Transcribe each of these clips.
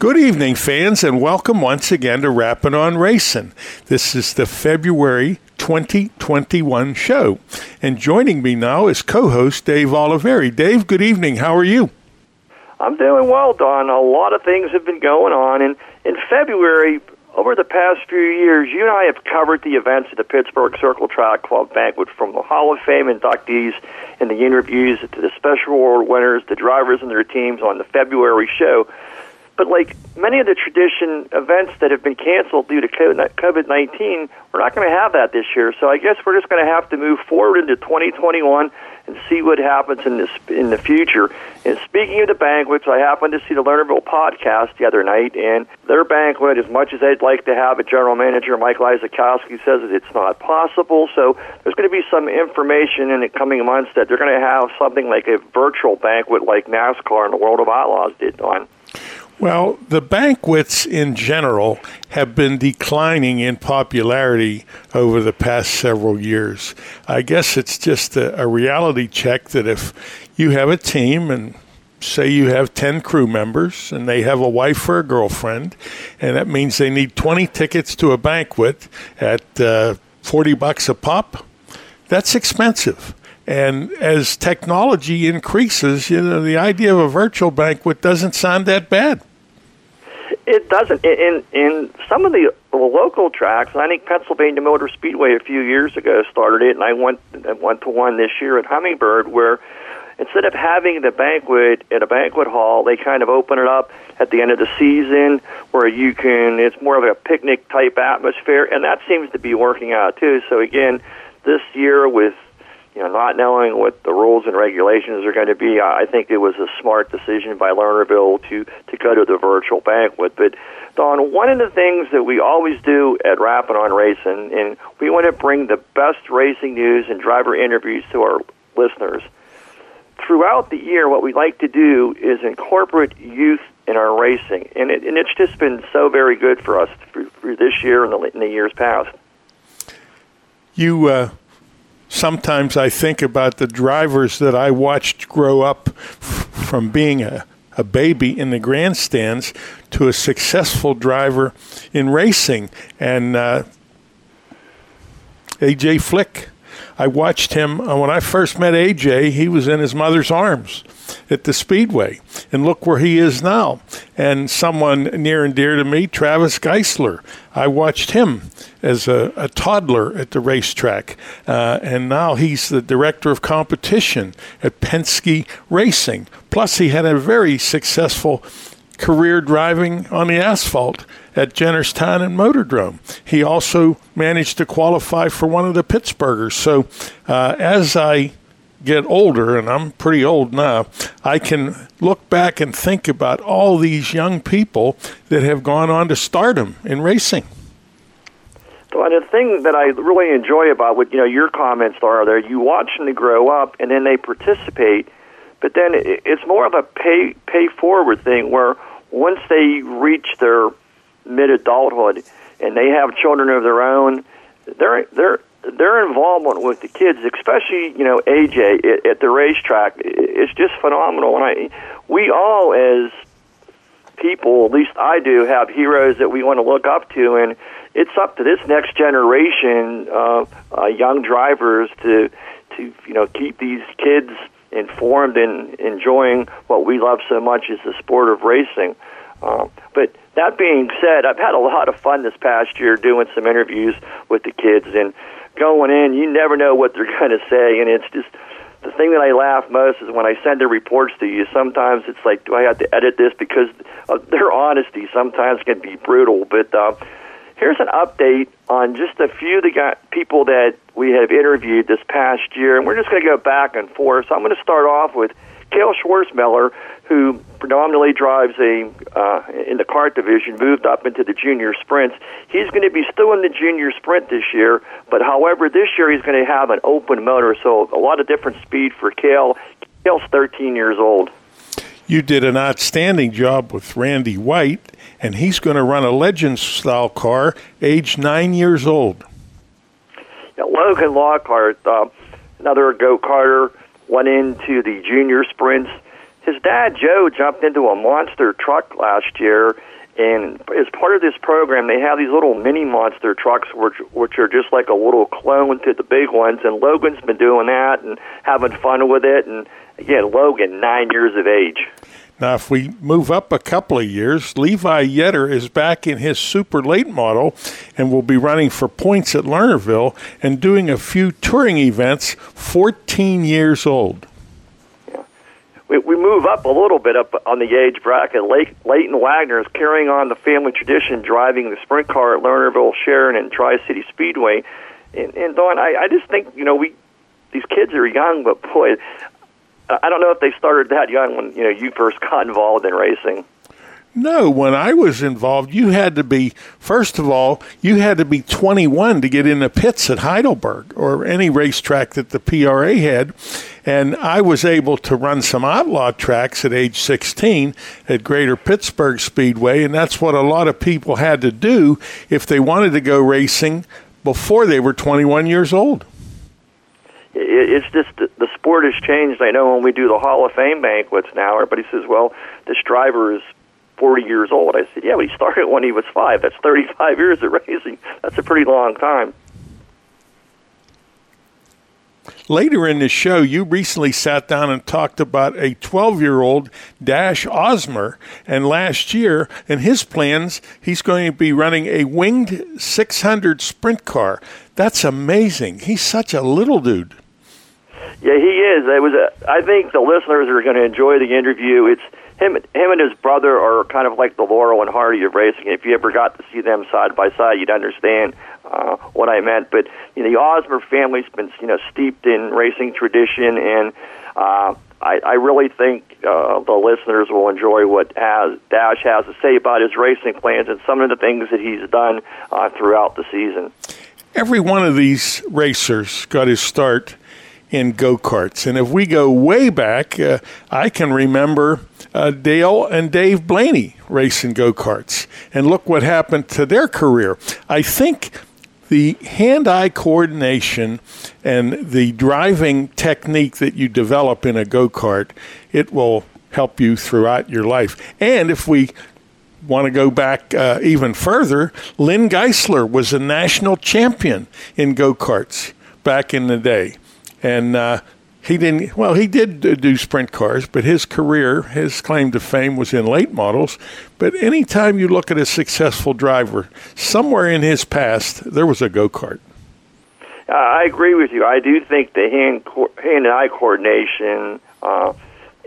Good evening, fans, and welcome once again to Rapping on Racing. This is the February 2021 show. And joining me now is co host Dave Oliveri. Dave, good evening. How are you? I'm doing well, Don. A lot of things have been going on. And in February, over the past few years, you and I have covered the events at the Pittsburgh Circle Track Club banquet from the Hall of Fame inductees and the interviews to the special award winners, the drivers and their teams on the February show. But like many of the tradition events that have been canceled due to COVID 19, we're not going to have that this year. So I guess we're just going to have to move forward into 2021 and see what happens in this in the future. And speaking of the banquets, I happened to see the Lernerville podcast the other night, and their banquet, as much as they'd like to have it, General Manager Mike Isakowski says that it's not possible. So there's going to be some information in the coming months that they're going to have something like a virtual banquet like NASCAR and the World of Outlaws did on. Well, the banquets in general have been declining in popularity over the past several years. I guess it's just a, a, reality check that if you have a team and say you have 10 crew members and they have a wife or a girlfriend, and that means they need 20 tickets to a banquet at uh, 40 bucks a pop, that's expensive. And as technology increases, you know, the idea of a virtual banquet doesn't sound that bad. It doesn't. In in some of the local tracks, I think Pennsylvania Motor Speedway a few years ago started it, and I went went to one this year at Hummingbird where instead of having the banquet at a banquet hall, they kind of open it up at the end of the season where you can. It's more of a picnic type atmosphere, and that seems to be working out too. So again, this year with you know, not knowing what the rules and regulations are going to be, I think it was a smart decision by Lernerville to to go to the virtual banquet. But Don, one of the things that we always do at Rapping on Racing, and we want to bring the best racing news and driver interviews to our listeners. Throughout the year, what we like to do is incorporate youth in our racing, and, it, and it's just been so very good for us through, for this year and the, in the years past. You uh, sometimes I think about the drivers that I watched grow up from being a, a baby in the grandstands to a successful driver in racing. And uh, AJ Flick, I watched him uh, when I first met AJ, he was in his mother's arms at the Speedway. And look where he is now. And someone near and dear to me, Travis Geisler. I watched him as a, a toddler at the racetrack. Uh, and now he's the director of competition at Penske Racing. Plus, he had a very successful career driving on the asphalt at Jennerstown and Motordrome. He also managed to qualify for one of the Pittsburghers. So uh, as I get older, and I'm pretty old now, I can look back and think about all these young people that have gone on to stardom in racing. So the thing that I really enjoy about what you know your comments are there, you watch them grow up and then they participate, but then it's more of a pay pay forward thing where once they reach their mid adulthood and they have children of their own, they're they're their involvement with the kids, especially you know AJ at, at the racetrack, is just phenomenal. And I, we all as people, at least I do, have heroes that we want to look up to, and it's up to this next generation of uh, young drivers to to you know keep these kids informed and enjoying what we love so much is the sport of racing. Um, but that being said, I've had a lot of fun this past year doing some interviews with the kids and going in, you never know what they're going to say, and it's just the thing that I laugh most is when I send the reports to you. Sometimes it's like, do I have to edit this because of their honesty? Sometimes can be brutal, but uh, here's an update on just a few of the people that we have interviewed this past year, and we're just going to go back and forth. So I'm going to start off with Cale Schwarzmiller, who predominantly drives a uh, in the kart division, moved up into the junior sprints. He's going to be still in the junior sprint this year, but however, this year he's going to have an open motor, so a lot of different speed for Cale. Cale's 13 years old. You did an outstanding job with Randy White, and he's going to run a legend style car, age nine years old. Yeah, Logan Lockhart, uh, another go karter, went into the junior sprints. His dad, Joe, jumped into a monster truck last year. And as part of this program, they have these little mini monster trucks, which which are just like a little clone to the big ones. And Logan's been doing that and having fun with it. And again, Logan, nine years of age. Now, if we move up a couple of years, Levi Yetter is back in his super late model and will be running for points at Lernerville and doing a few touring events, 14 years old. Yeah. We, we move up a little bit up on the age bracket. Leighton Wagner is carrying on the family tradition, driving the sprint car at Lernerville, Sharon, and Tri City Speedway. And, and Don, I, I just think, you know, we these kids are young, but boy, I don't know if they started that young when you know you first got involved in racing. No, when I was involved, you had to be first of all, you had to be 21 to get in the pits at Heidelberg or any racetrack that the PRA had, and I was able to run some outlaw tracks at age 16 at Greater Pittsburgh Speedway, and that's what a lot of people had to do if they wanted to go racing before they were 21 years old it's just the sport has changed. I know when we do the Hall of Fame banquets now, everybody says, "Well, this driver is 40 years old." I said, "Yeah, but he started when he was five. That's 35 years of racing. That's a pretty long time." Later in the show, you recently sat down and talked about a 12 year old Dash Osmer. And last year, in his plans, he's going to be running a winged 600 sprint car. That's amazing. He's such a little dude. Yeah, he is. It was. A, I think the listeners are going to enjoy the interview. It's him. Him and his brother are kind of like the Laurel and Hardy of racing. If you ever got to see them side by side, you'd understand uh, what I meant. But you know, the Osmer family's been you know steeped in racing tradition, and uh, I, I really think uh, the listeners will enjoy what has, Dash has to say about his racing plans and some of the things that he's done uh, throughout the season. Every one of these racers got his start in go karts. And if we go way back, uh, I can remember uh, Dale and Dave Blaney racing go karts. And look what happened to their career. I think the hand eye coordination and the driving technique that you develop in a go kart, it will help you throughout your life. And if we want to go back uh, even further, Lynn Geisler was a national champion in go karts back in the day and uh, he didn't. Well, he did do sprint cars, but his career, his claim to fame, was in late models. But anytime you look at a successful driver, somewhere in his past there was a go kart. I agree with you. I do think the hand co- hand and eye coordination. Uh,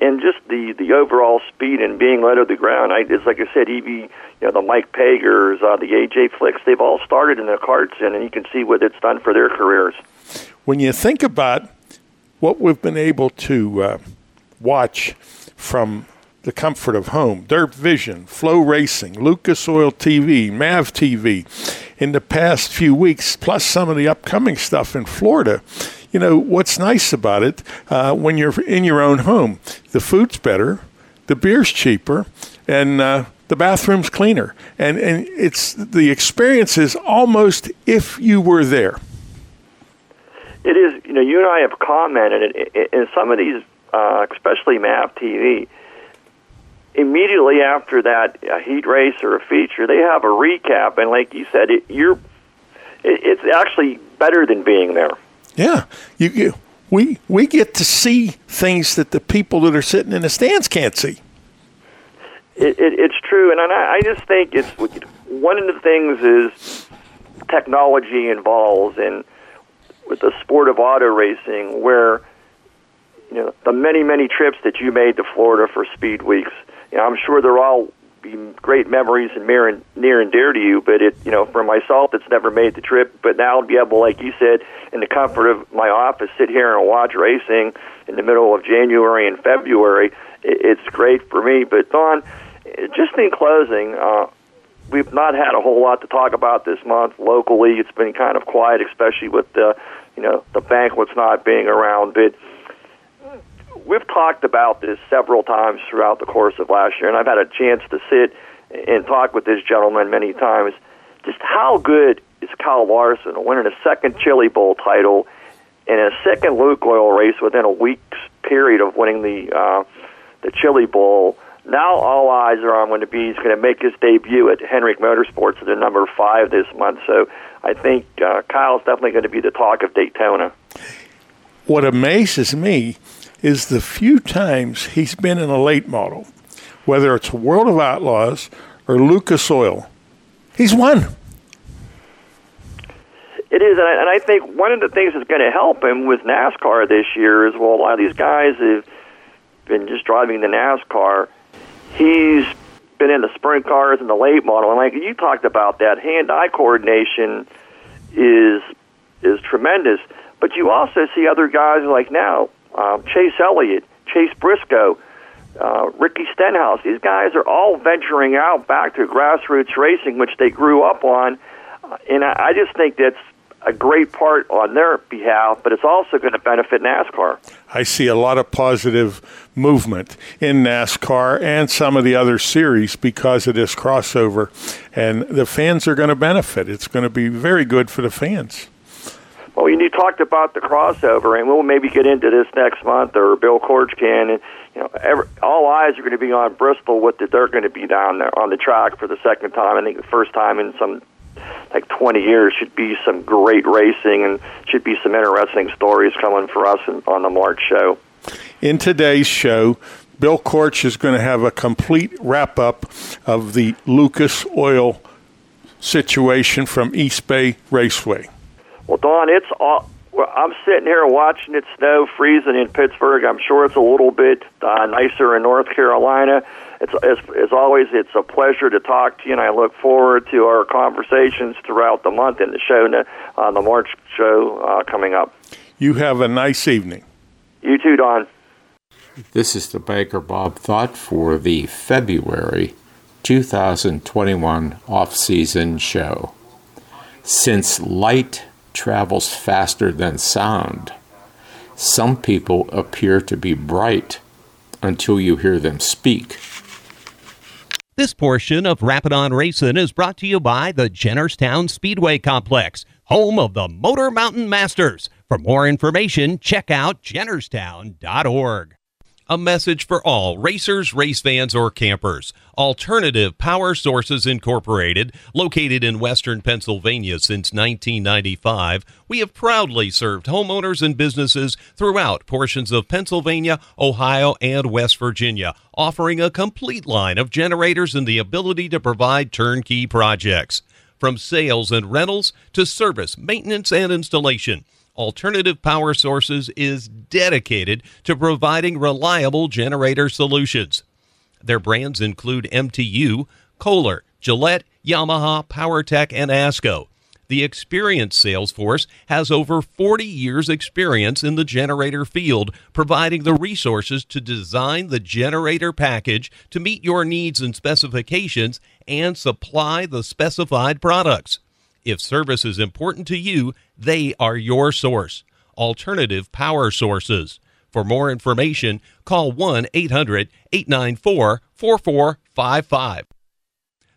and just the the overall speed and being led to the ground. I, it's like I said, Evie, you know, the Mike Peghers, uh, the AJ Flicks, they've all started in their karts, and, and you can see what it's done for their careers when you think about what we've been able to uh, watch from the comfort of home, Dirt Vision, FloRacing, Lucas Oil TV, Mav TV, in the past few weeks, plus some of the upcoming stuff in Florida. You know, what's nice about it uh, when you're in your own home, the food's better, the beer's cheaper, and uh, the bathroom's cleaner. And, and it's the experience is almost if you were there it is, you know, you and I have commented in some of these, uh, especially MAV TV, immediately after that a heat race or a feature, they have a recap, and like you said, it, you're, it, it's actually better than being there. Yeah, you, you, we we get to see things that the people that are sitting in the stands can't see. It, it, it's true, and I, I just think it's one of the things is technology involves and with the sport of auto racing, where you know the many many trips that you made to Florida for speed weeks. You know, I'm sure they're all be great memories and near and near and dear to you. But it, you know, for myself, it's never made the trip. But now to be able, like you said, in the comfort of my office, sit here and watch racing in the middle of January and February, it, it's great for me. But Don, just in closing. Uh, We've not had a whole lot to talk about this month locally. It's been kind of quiet, especially with the, you know, the banquets not being around. But we've talked about this several times throughout the course of last year, and I've had a chance to sit and talk with this gentleman many times. Just how good is Kyle Larson winning a second Chili Bowl title and a second Lucas Oil race within a week's period of winning the uh, the Chili Bowl? Now all eyes are on when the Bees going to make his debut at Hendrick Motorsports at the number five this month. So I think uh, Kyle's definitely going to be the talk of Daytona. What amazes me is the few times he's been in a late model, whether it's World of Outlaws or Lucas Oil, he's won. It is, and I, and I think one of the things that's going to help him with NASCAR this year is well, a lot of these guys have been just driving the NASCAR. He's been in the sprint cars and the late model, and like you talked about that hand-eye coordination is is tremendous. But you also see other guys like now um, Chase Elliott, Chase Briscoe, uh, Ricky Stenhouse. These guys are all venturing out back to grassroots racing, which they grew up on. Uh, and I, I just think that's a great part on their behalf, but it's also going to benefit NASCAR. I see a lot of positive movement in NASCAR and some of the other series because of this crossover, and the fans are going to benefit. It's going to be very good for the fans. Well, you talked about the crossover, and we'll maybe get into this next month, or Bill Korch can. And you know, every, all eyes are going to be on Bristol. What the, they're going to be down there on the track for the second time. I think the first time in some like 20 years should be some great racing and should be some interesting stories coming for us in, on the March show. In today's show, Bill Korch is going to have a complete wrap up of the Lucas Oil situation from East Bay Raceway. Well, Don, it's all. Well, I'm sitting here watching it snow, freezing in Pittsburgh. I'm sure it's a little bit uh, nicer in North Carolina. It's as, as always, it's a pleasure to talk to you, and I look forward to our conversations throughout the month and the show on the March show uh, coming up. You have a nice evening. You too, Don. This is the Baker Bob Thought for the February 2021 off-season show. Since light travels faster than sound. Some people appear to be bright until you hear them speak. This portion of Rappin' On Racing is brought to you by the Jennerstown Speedway Complex, home of the Motor Mountain Masters. For more information, check out jennerstown.org. A message for all racers, race fans, or campers. Alternative Power Sources Incorporated, located in western Pennsylvania since 1995, we have proudly served homeowners and businesses throughout portions of Pennsylvania, Ohio, and West Virginia, offering a complete line of generators and the ability to provide turnkey projects. From sales and rentals to service, maintenance, and installation. Alternative Power Sources is dedicated to providing reliable generator solutions. Their brands include MTU, Kohler, Gillette, Yamaha, PowerTech, and ASCO. The experienced sales force has over 40 years' experience in the generator field, providing the resources to design the generator package to meet your needs and specifications and supply the specified products. If service is important to you, they are your source. Alternative Power Sources. For more information, call 1 800 894 4455.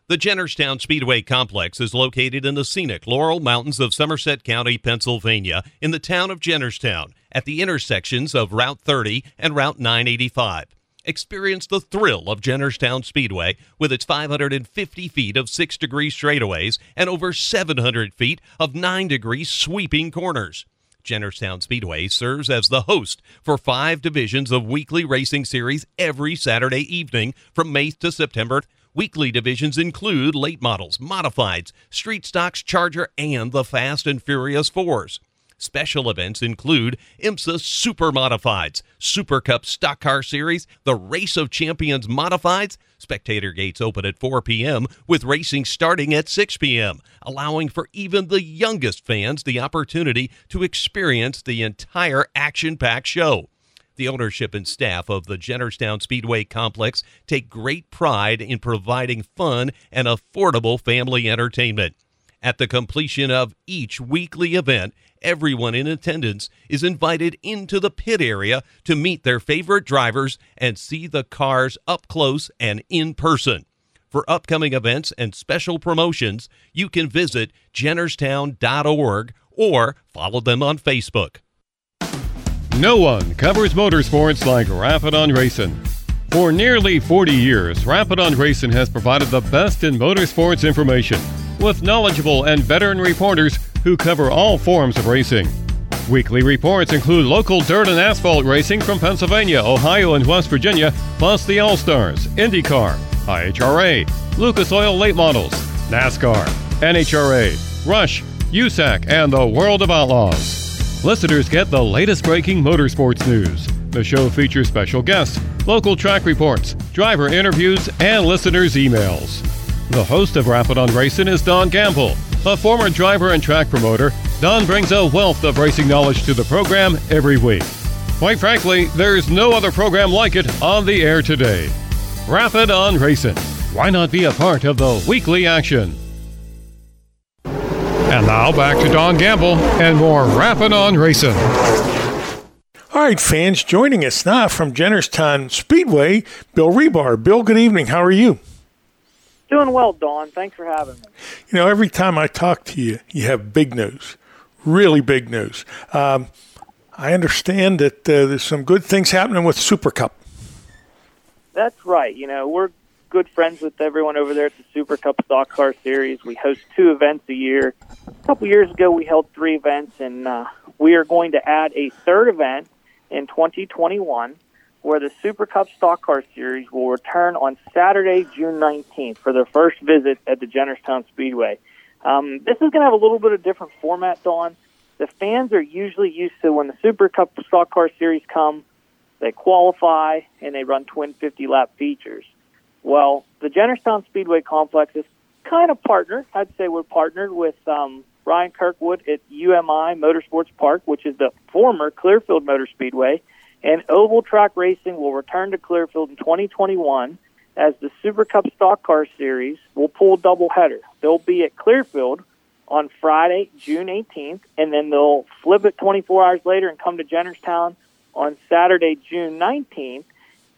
The Jennerstown Speedway Complex is located in the scenic Laurel Mountains of Somerset County, Pennsylvania, in the town of Jennerstown, at the intersections of Route 30 and Route 985. Experience the thrill of Jennerstown Speedway with its 550 feet of 6 degree straightaways and over 700 feet of 9 degree sweeping corners. Jennerstown Speedway serves as the host for five divisions of weekly racing series every Saturday evening from May to September. Weekly divisions include late models, modifieds, street stocks, Charger, and the Fast and Furious Fours. Special events include ISMA Super Modifieds, Super Cup Stock Car Series, the Race of Champions Modifieds. Spectator gates open at 4 p.m., with racing starting at 6 p.m., allowing for even the youngest fans the opportunity to experience the entire action packed show. The ownership and staff of the Jennerstown Speedway Complex take great pride in providing fun and affordable family entertainment. At the completion of each weekly event, everyone in attendance is invited into the pit area to meet their favorite drivers and see the cars up close and in person. For upcoming events and special promotions, you can visit jennerstown.org or follow them on Facebook. No one covers motorsports like Rappin' on Racing. For nearly 40 years, Rappin' on Racing has provided the best in motorsports information with knowledgeable and veteran reporters who cover all forms of racing. Weekly reports include local dirt and asphalt racing from Pennsylvania, Ohio, and West Virginia, plus the All Stars, IndyCar, IHRA, Lucas Oil Late Models, NASCAR, NHRA, Rush, USAC, and the World of Outlaws. Listeners get the latest breaking motorsports news. The show features special guests, local track reports, driver interviews, and listeners' emails. The host of Rappin' on Racing is Don Gamble. A former driver and track promoter, Don brings a wealth of racing knowledge to the program every week. Quite frankly, there's no other program like it on the air today. Rappin' on Racing. Why not be a part of the weekly action? And now back to Don Gamble and more Rappin' on Racing. All right, fans, joining us now from Jennerstown Speedway, Bill Rebar. Bill, good evening. How are you? Doing well, Don. Thanks for having me. You know, every time I talk to you, you have big news, really big news. Um, I understand that uh, there's some good things happening with Super Cup. That's right. You know, we're good friends with everyone over there at the Super Cup Stock Car Series. We host two events a year. A couple years ago, we held three events, and uh, we are going to add a third event in 2021 where the Super Cup Stock Car Series will return on Saturday, June 19th for their first visit at the Jennerstown Speedway. Um, this is going to have a little bit of different format, Don. The fans are usually used to when the Super Cup Stock Car Series come, they qualify and they run twin 50 lap features. Well, the Jennerstown Speedway Complex is kind of partnered. I'd say we're partnered with um, Ryan Kirkwood at UMI Motorsports Park, which is the former Clearfield Motor Speedway. And Oval Track Racing will return to Clearfield in 2021 as the Super Cup Stock Car Series will pull double header. They'll be at Clearfield on Friday, June 18th, and then they'll flip it 24 hours later and come to Jennerstown on Saturday, June 19th.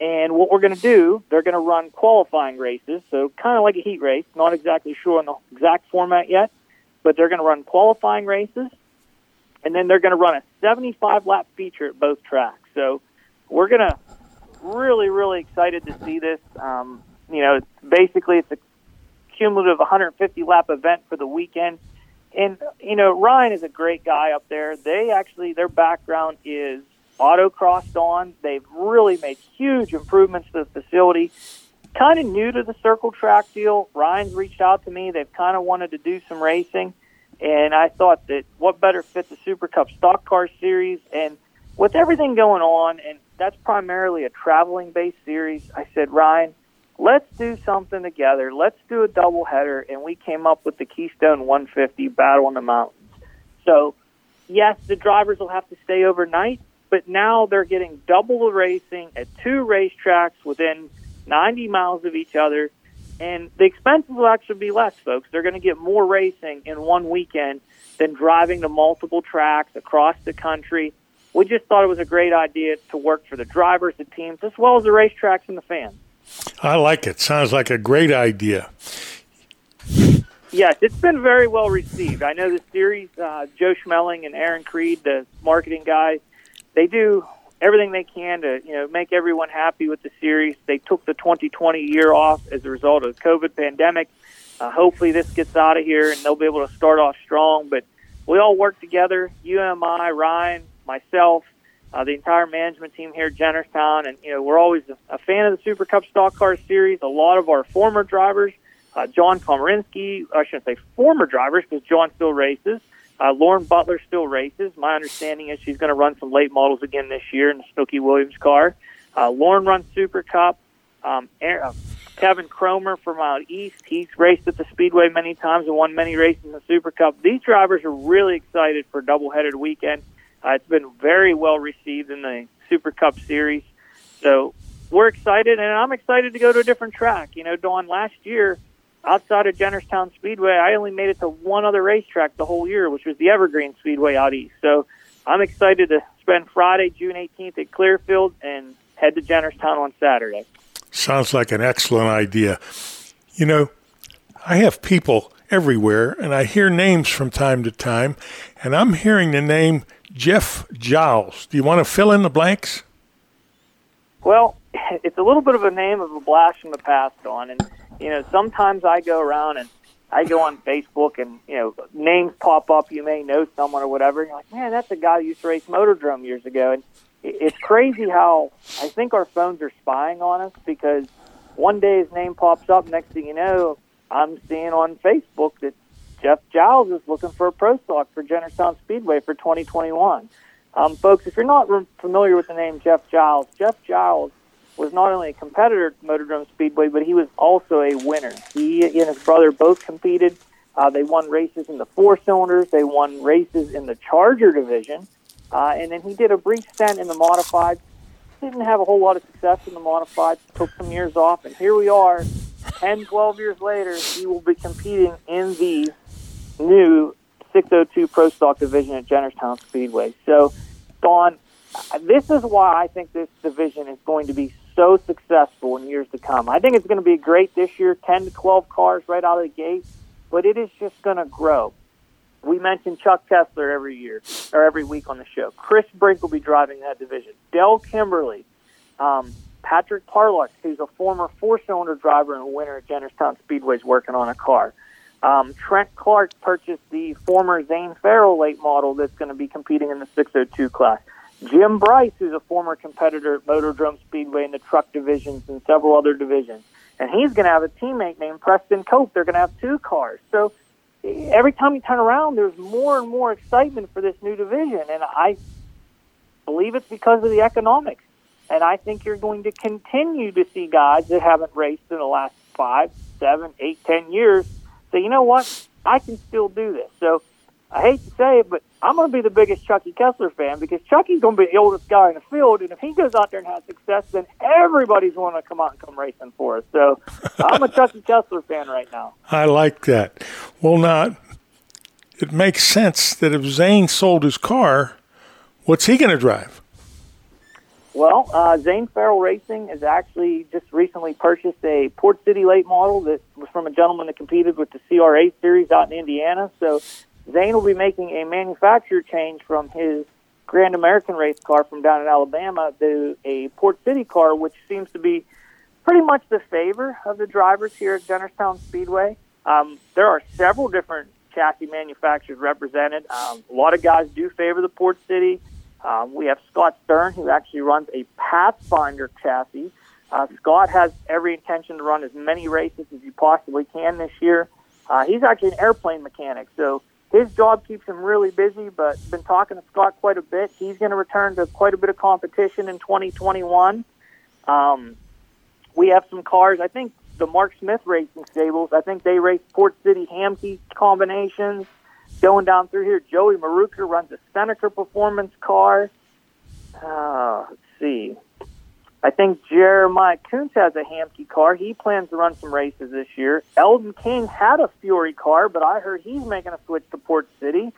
And what we're going to do, they're going to run qualifying races, so kind of like a heat race. Not exactly sure on the exact format yet, but they're going to run qualifying races, and then they're going to run a 75 lap feature at both tracks. So we're to really, really excited to see this. Um, you know, basically it's a cumulative 150 lap event for the weekend. And you know, Ryan is a great guy up there. They actually their background is autocrossed on. They've really made huge improvements to the facility kind of new to the circle track deal. Ryan's reached out to me. They've kind of wanted to do some racing, and I thought that what better fit the Super Cup Stock Car Series and with everything going on, and that's primarily a traveling based series. I said, Ryan, let's do something together. Let's do a double header, and we came up with the Keystone 150 Battle in the Mountains. So, yes, the drivers will have to stay overnight, but now they're getting double the racing at two racetracks within 90 miles of each other. And the expenses will actually be less, folks. They're going to get more racing in one weekend than driving to multiple tracks across the country. We just thought it was a great idea to work for the drivers, the teams, as well as the racetracks and the fans. I like it. Sounds like a great idea. Yes, it's been very well received. I know the series, uh, Joe Schmeling and Aaron Creed, the marketing guys, they do everything they can to you know make everyone happy with the series. They took the 2020 year off as a result of the COVID pandemic. Uh, hopefully, this gets out of here and they'll be able to start off strong. But we all work together. UMI, Ryan, myself, uh, the entire management team here at Jennerstown, and you know we're always a fan of the Super Cup Stock Car Series. A lot of our former drivers, uh, John Komarinsky, I shouldn't say former drivers because John still races. Uh, Lauren Butler still races. My understanding is she's going to run some late models again this year in the Snooky Williams car. Uh, Lauren runs Super Cup. Um, Aaron, uh, Kevin Cromer from out east, he's raced at the Speedway many times and won many races in the Super Cup. These drivers are really excited for a double-headed weekend. Uh, it's been very well received in the Super Cup series. So we're excited, and I'm excited to go to a different track. You know, Don, last year, outside of Jennerstown Speedway, I only made it to one other racetrack the whole year, which was the Evergreen Speedway out east. So I'm excited to spend Friday, June 18th at Clearfield and head to Jennerstown on Saturday. Sounds like an excellent idea. You know, I have people everywhere, and I hear names from time to time, and I'm hearing the name Jeff Giles. Do you want to fill in the blanks? Well, it's a little bit of a name of a blast from the past, on, and you know, sometimes I go around and I go on Facebook and, you know, names pop up. You may know someone or whatever. And you're like, man, that's a guy who used to race Motordrome years ago. And it's crazy how I think our phones are spying on us because one day his name pops up. Next thing you know, I'm seeing on Facebook that Jeff Giles is looking for a pro stock for Jennerstown Speedway for 2021. Um, folks, if you're not familiar with the name Jeff Giles, Jeff Giles was not only a competitor at Motordrome Speedway, but he was also a winner. He and his brother both competed. Uh, they won races in the four cylinders. They won races in the Charger division. Uh, and then he did a brief stint in the modified. Didn't have a whole lot of success in the modified. Took some years off. And here we are, 10, 12 years later, he will be competing in the new 602 Pro Stock division at Jennerstown Speedway. So, Don, this is why I think this division is going to be so successful in years to come. I think it's going to be great this year, 10 to 12 cars right out of the gate, but it is just going to grow. We mention Chuck Kessler every year or every week on the show. Chris Brink will be driving that division. Dell Kimberly, um, Patrick Parlock, who's a former four-cylinder driver and winner at Jennerstown Speedway, is working on a car. Um, Trent Clark purchased the former Zane Farrell late model that's going to be competing in the 602 class. Jim Bryce, who's a former competitor at Motordrome Speedway in the truck divisions and several other divisions. And he's going to have a teammate named Preston Cope. They're going to have two cars. So every time you turn around, there's more and more excitement for this new division. And I believe it's because of the economics. And I think you're going to continue to see guys that haven't raced in the last five, seven, eight, ten years say, you know what? I can still do this. So I hate to say it, but I'm going to be the biggest Chucky Kessler fan because Chucky's going to be the oldest guy in the field, and if he goes out there and has success, then everybody's going to come out and come racing for us. So I'm a Chucky Kessler fan right now. I like that. Well, not. it makes sense that if Zane sold his car, what's he going to drive? Well, uh, Zane Farrell Racing has actually just recently purchased a Port City late model that was from a gentleman that competed with the CRA series out in Indiana. So Zane will be making a manufacturer change from his Grand American race car from down in Alabama to a Port City car, which seems to be pretty much the favor of the drivers here at Jennerstown Speedway. Um, there are several different chassis manufacturers represented. Um, a lot of guys do favor the Port City. Um, we have Scott Stern, who actually runs a Pathfinder chassis. Uh, Scott has every intention to run as many races as he possibly can this year. Uh, he's actually an airplane mechanic, so his job keeps him really busy, but been talking to Scott quite a bit. He's going to return to quite a bit of competition in 2021. Um, we have some cars. I think the Mark Smith Racing Stables. I think they race Port City Hamke combinations. Going down through here, Joey Maruka runs a Seneca Performance car. Uh, let's see. I think Jeremiah Kuntz has a Hamke car. He plans to run some races this year. Eldon King had a Fury car, but I heard he's making a switch to Port City.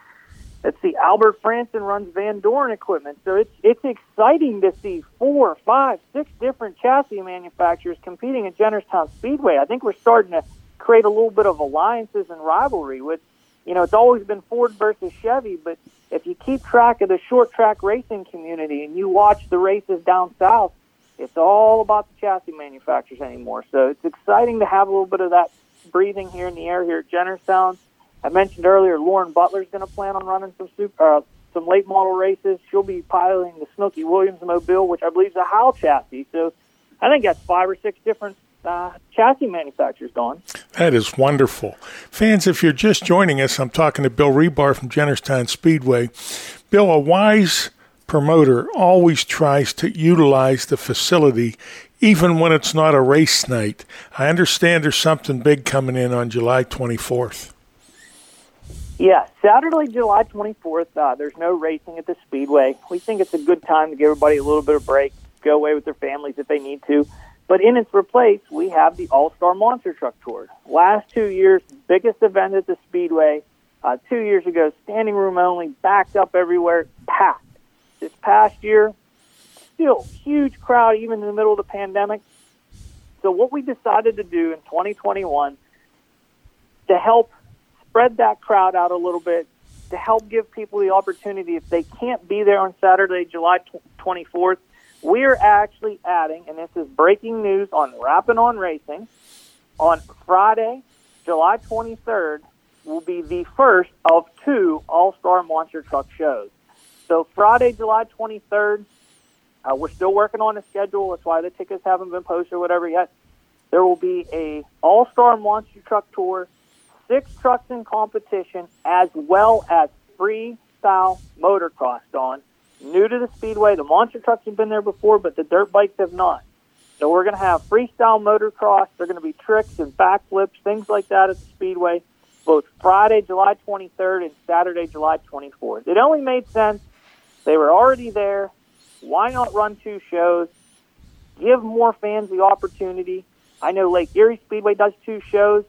Let's see. Albert Franson runs Van Doren equipment, so it's it's exciting to see four, five, six different chassis manufacturers competing at Jennerstown Speedway. I think we're starting to create a little bit of alliances and rivalry. With you know, it's always been Ford versus Chevy, but if you keep track of the short track racing community and you watch the races down south, it's all about the chassis manufacturers anymore. So it's exciting to have a little bit of that breathing here in the air here at Jennerstown. I mentioned earlier Lauren Butler's going to plan on running some super, uh, some late model races. She'll be piloting the Snooky Williams Mobile, which I believe is a Hal chassis. So I think that's five or six different uh, chassis manufacturers, Don. That is wonderful. Fans, if you're just joining us, I'm talking to Bill Rebar from Jennerstown Speedway. Bill, a wise promoter always tries to utilize the facility even when it's not a race night. I understand there's something big coming in on July 24th. Yeah, Saturday, July 24th, uh, there's no racing at the Speedway. We think it's a good time to give everybody a little bit of break, go away with their families if they need to. But in its replace, we have the All Star Monster Truck Tour. Last two years, biggest event at the Speedway. Uh, two years ago, standing room only, backed up everywhere, packed. This past year, still huge crowd, even in the middle of the pandemic. So what we decided to do in 2021 to help spread that crowd out a little bit, to help give people the opportunity if they can't be there on Saturday, July 24th, we're actually adding, and this is breaking news on Rapping on Racing, on Friday, July 23rd, will be the first of two All Star Monster Truck shows. So Friday, July 23rd, uh, we're still working on the schedule. That's why the tickets haven't been posted or whatever yet. There will be a All Star Monster Truck Tour, six trucks in competition, as well as freestyle motocross on new to the speedway. The monster trucks have been there before, but the dirt bikes have not. So we're going to have freestyle motocross. There are going to be tricks and backflips, things like that at the speedway, both Friday, July 23rd, and Saturday, July 24th. It only made sense. They were already there. Why not run two shows? Give more fans the opportunity. I know Lake Erie Speedway does two shows,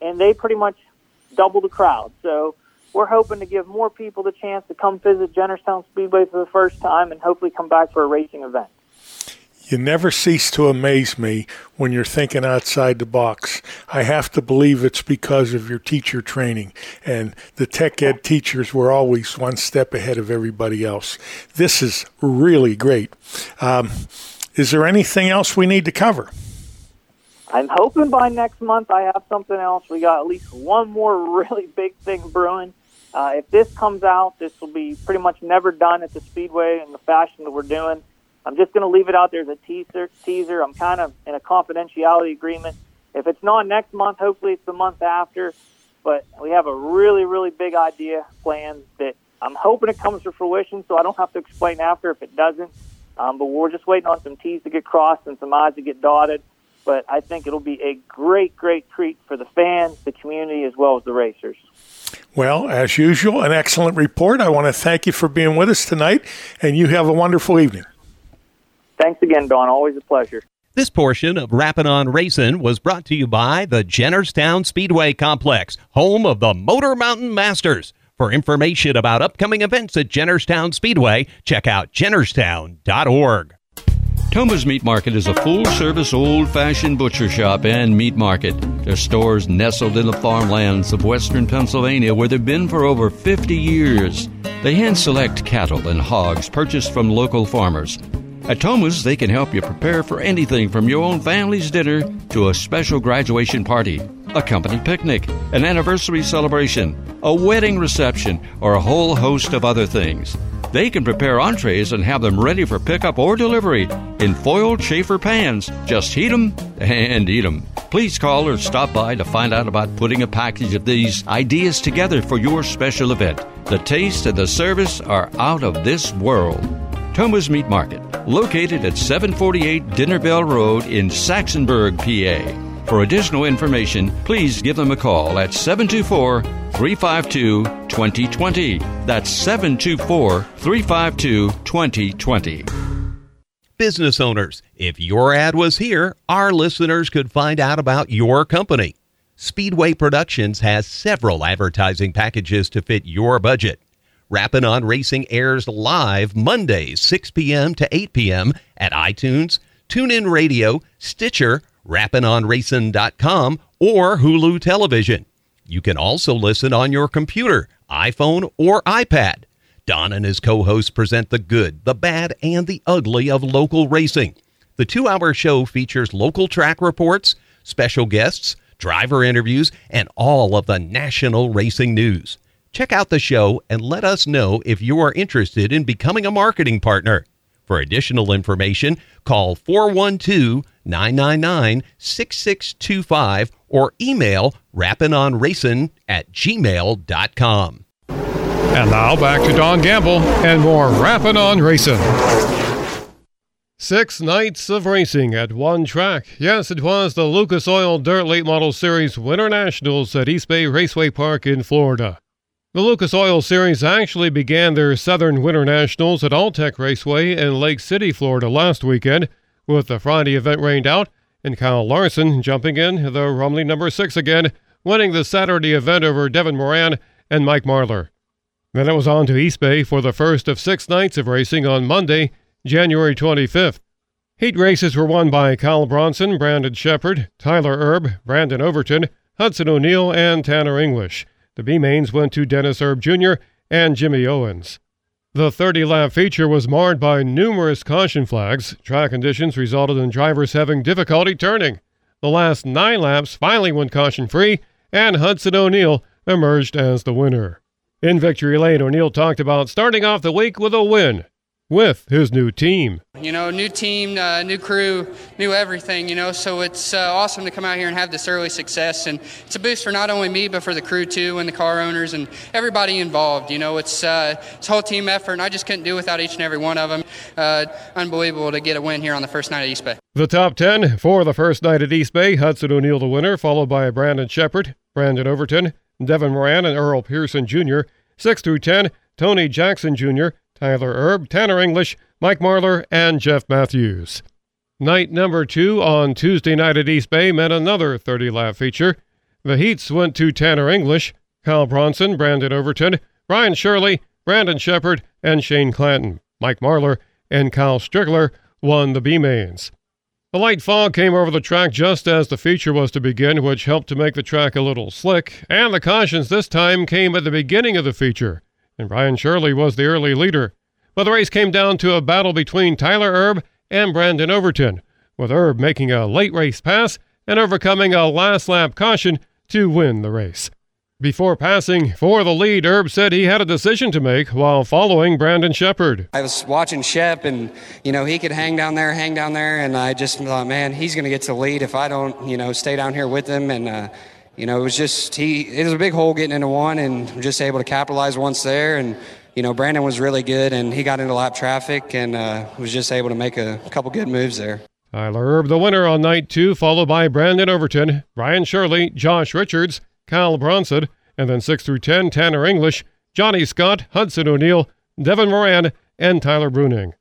and they pretty much double the crowd. So we're hoping to give more people the chance to come visit Jennerstown Speedway for the first time and hopefully come back for a racing event. You never cease to amaze me when you're thinking outside the box. I have to believe it's because of your teacher training. And the tech ed teachers were always one step ahead of everybody else. This is really great. Um, is there anything else we need to cover? I'm hoping by next month I have something else. We got at least one more really big thing brewing. Uh, if this comes out, this will be pretty much never done at the Speedway in the fashion that we're doing. I'm just going to leave it out there as a teaser. Teaser. I'm kind of in a confidentiality agreement. If it's not next month, hopefully it's the month after. But we have a really, really big idea plan that I'm hoping it comes to fruition, so I don't have to explain after if it doesn't. Um, but we're just waiting on some T's to get crossed and some I's to get dotted. But I think it'll be a great, great treat for the fans, the community, as well as the racers. Well, as usual, an excellent report. I want to thank you for being with us tonight, and you have a wonderful evening. Thanks again, Don. Always a pleasure. This portion of Rapping on Racing was brought to you by the Jennerstown Speedway Complex, home of the Motor Mountain Masters. For information about upcoming events at Jennerstown Speedway, check out jennerstown.org. Thoma's Meat Market is a full service, old fashioned butcher shop and meat market. Their stores nestled in the farmlands of western Pennsylvania where they've been for over 50 years. They hand select cattle and hogs purchased from local farmers. At Thoma's, they can help you prepare for anything from your own family's dinner to a special graduation party, a company picnic, an anniversary celebration, a wedding reception, or a whole host of other things. They can prepare entrees and have them ready for pickup or delivery in foiled chafer pans. Just heat them and eat them. Please call or stop by to find out about putting a package of these ideas together for your special event. The taste and the service are out of this world. Thoma's Meat Market, located at 748 Dinner Bell Road in Saxonburg, PA. For additional information, please give them a call at 724 352 2020. That's 724 352 2020. Business owners, if your ad was here, our listeners could find out about your company. Speedway Productions has several advertising packages to fit your budget. Rappin' on Racing airs live Mondays, 6 p.m. to 8 p.m. at iTunes, TuneIn Radio, Stitcher, rappinonracing.com, or Hulu Television. You can also listen on your computer, iPhone, or iPad. Don and his co hosts present the good, the bad, and the ugly of local racing. The two hour show features local track reports, special guests, driver interviews, and all of the national racing news. Check out the show and let us know if you are interested in becoming a marketing partner. For additional information, call 412 999 6625 or email rappinonracing at gmail.com. And now back to Don Gamble and more Rapping on Racing. Six nights of racing at one track. Yes, it was the Lucas Oil Dirt Late Model Series Winter Nationals at East Bay Raceway Park in Florida. The Lucas Oil Series actually began their Southern Winter Nationals at All-Tech Raceway in Lake City, Florida last weekend, with the Friday event rained out and Kyle Larson jumping in, the Rumley number six again, winning the Saturday event over Devin Moran and Mike Marlar. Then it was on to East Bay for the first of six nights of racing on Monday, January 25th. Heat races were won by Kyle Bronson, Brandon Sheppard, Tyler Erb, Brandon Overton, Hudson O'Neal, and Tanner English. The B mains went to Dennis Erb Jr. and Jimmy Owens. The 30 lap feature was marred by numerous caution flags. Track conditions resulted in drivers having difficulty turning. The last nine laps finally went caution free, and Hudson O'Neal emerged as the winner. In Victory Lane, O'Neal talked about starting off the week with a win with his new team. You know, new team, uh, new crew, new everything, you know, so it's uh, awesome to come out here and have this early success. And it's a boost for not only me, but for the crew too, and the car owners and everybody involved. You know, it's, uh, it's a whole team effort, and I just couldn't do without each and every one of them. Uh, unbelievable to get a win here on the first night at East Bay. The top 10 for the first night at East Bay Hudson O'Neal, the winner, followed by Brandon Sheppard, Brandon Overton, Devin Moran, and Earl Pearson Jr. 6 through 10, Tony Jackson Jr., Tyler Erb, Tanner English, Mike Marlar, and Jeff Matthews. Night number two on Tuesday night at East Bay met another 30 lap feature. The heats went to Tanner English, Kyle Bronson, Brandon Overton, Brian Shirley, Brandon Sheppard, and Shane Clanton. Mike Marlar and Kyle Strickler won the B mains. A light fog came over the track just as the feature was to begin, which helped to make the track a little slick, and the cautions this time came at the beginning of the feature and Brian Shirley was the early leader. But the race came down to a battle between Tyler Erb and Brandon Overton, with Erb making a late race pass and overcoming a last lap caution to win the race. Before passing for the lead, Erb said he had a decision to make while following Brandon Sheppard. I was watching Shep, and you know he could hang down there, hang down there, and I just thought, man, he's going to get to lead if I don't, you know, stay down here with him. And uh, you know, it was just he. It was a big hole getting into one, and just able to capitalize once there. And you know, Brandon was really good, and he got into lap traffic, and uh, was just able to make a couple good moves there. Tyler Erb, the winner on night two, followed by Brandon Overton, Brian Shirley, Josh Richards, Kyle Bronson, and then six through ten, Tanner English, Johnny Scott, Hudson O'Neal, Devin Moran, and Tyler Bruening.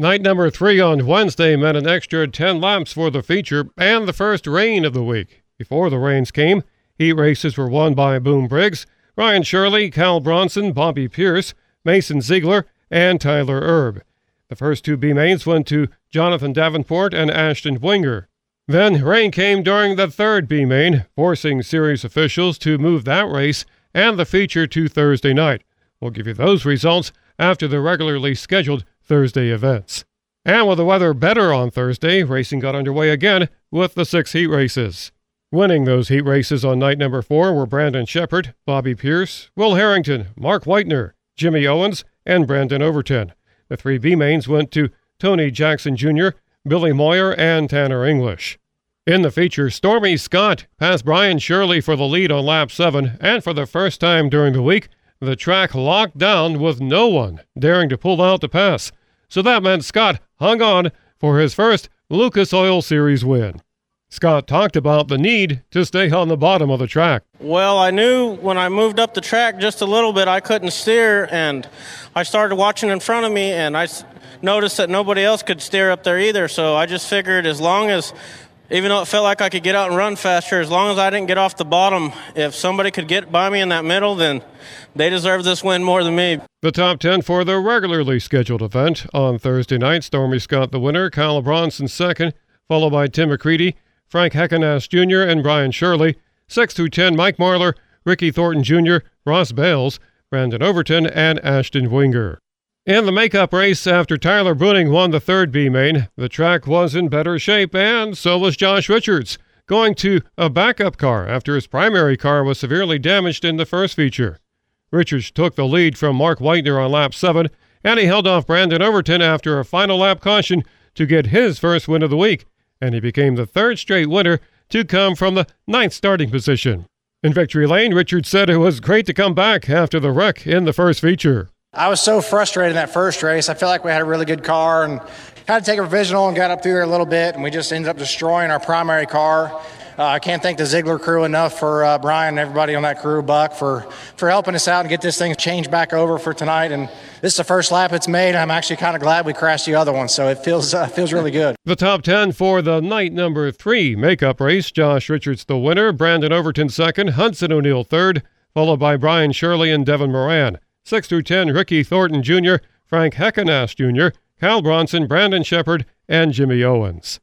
Night number three on Wednesday meant an extra 10 laps for the feature and the first rain of the week. Before the rains came, heat races were won by Boom Briggs, Brian Shirley, Cal Bronson, Bobby Pierce, Mason Ziegler, and Tyler Erb. The first two B mains went to Jonathan Davenport and Ashton Winger. Then rain came during the third B main, forcing series officials to move that race and the feature to Thursday night. We'll give you those results after the regularly scheduled Thursday events. And with the weather better on Thursday, racing got underway again with the six heat races. Winning those heat races on night number four were Brandon Sheppard, Bobby Pierce, Will Harrington, Mark Whitener, Jimmy Owens, and Brandon Overton. The three B mains went to Tony Jackson Jr., Billy Moyer, and Tanner English. In the feature, Stormy Scott passed Brian Shirley for the lead on lap 7, and for the first time during the week, the track locked down with no one daring to pull out the pass. So that meant Scott hung on for his first Lucas Oil Series win. Scott talked about the need to stay on the bottom of the track. Well, I knew when I moved up the track just a little bit, I couldn't steer, and I started watching in front of me, and I noticed that nobody else could steer up there either. So I just figured as long as, even though it felt like I could get out and run faster, as long as I didn't get off the bottom, if somebody could get by me in that middle, then they deserve this win more than me. The top 10 for the regularly scheduled event on Thursday night Stormy Scott, the winner, Kyle Bronson, second, followed by Tim McCreadie. Frank Heckenast Jr., and Brian Shirley. 6 through 10, Mike Marlar, Ricky Thornton Jr., Ross Bales, Brandon Overton, and Ashton Winger. In the makeup race, after Tyler Bruening won the third B main, the track was in better shape, and so was Josh Richards, going to a backup car after his primary car was severely damaged in the first feature. Richards took the lead from Mark Whitener on lap 7 and he held off Brandon Overton after a final lap caution to get his first win of the week, and he became the third straight winner to come from the ninth starting position. In victory lane, Richard said it was great to come back after the wreck in the first feature. I was so frustrated in that first race. I felt like we had a really good car and had to take a provisional and got up through there a little bit, and we just ended up destroying our primary car. Uh, I can't thank the Ziegler crew enough for uh, Brian and everybody on that crew, Buck, for, for helping us out and get this thing changed back over for tonight. And this is the first lap it's made. I'm actually kind of glad we crashed the other one, so it feels uh, feels really good. The top 10 for the night number three makeup race. Josh Richards the winner, Brandon Overton second, Hudson O'Neal third, followed by Brian Shirley and Devin Moran. 6 through 10, Ricky Thornton Jr., Frank Heckenast Jr., Cal Bronson, Brandon Sheppard, and Jimmy Owens.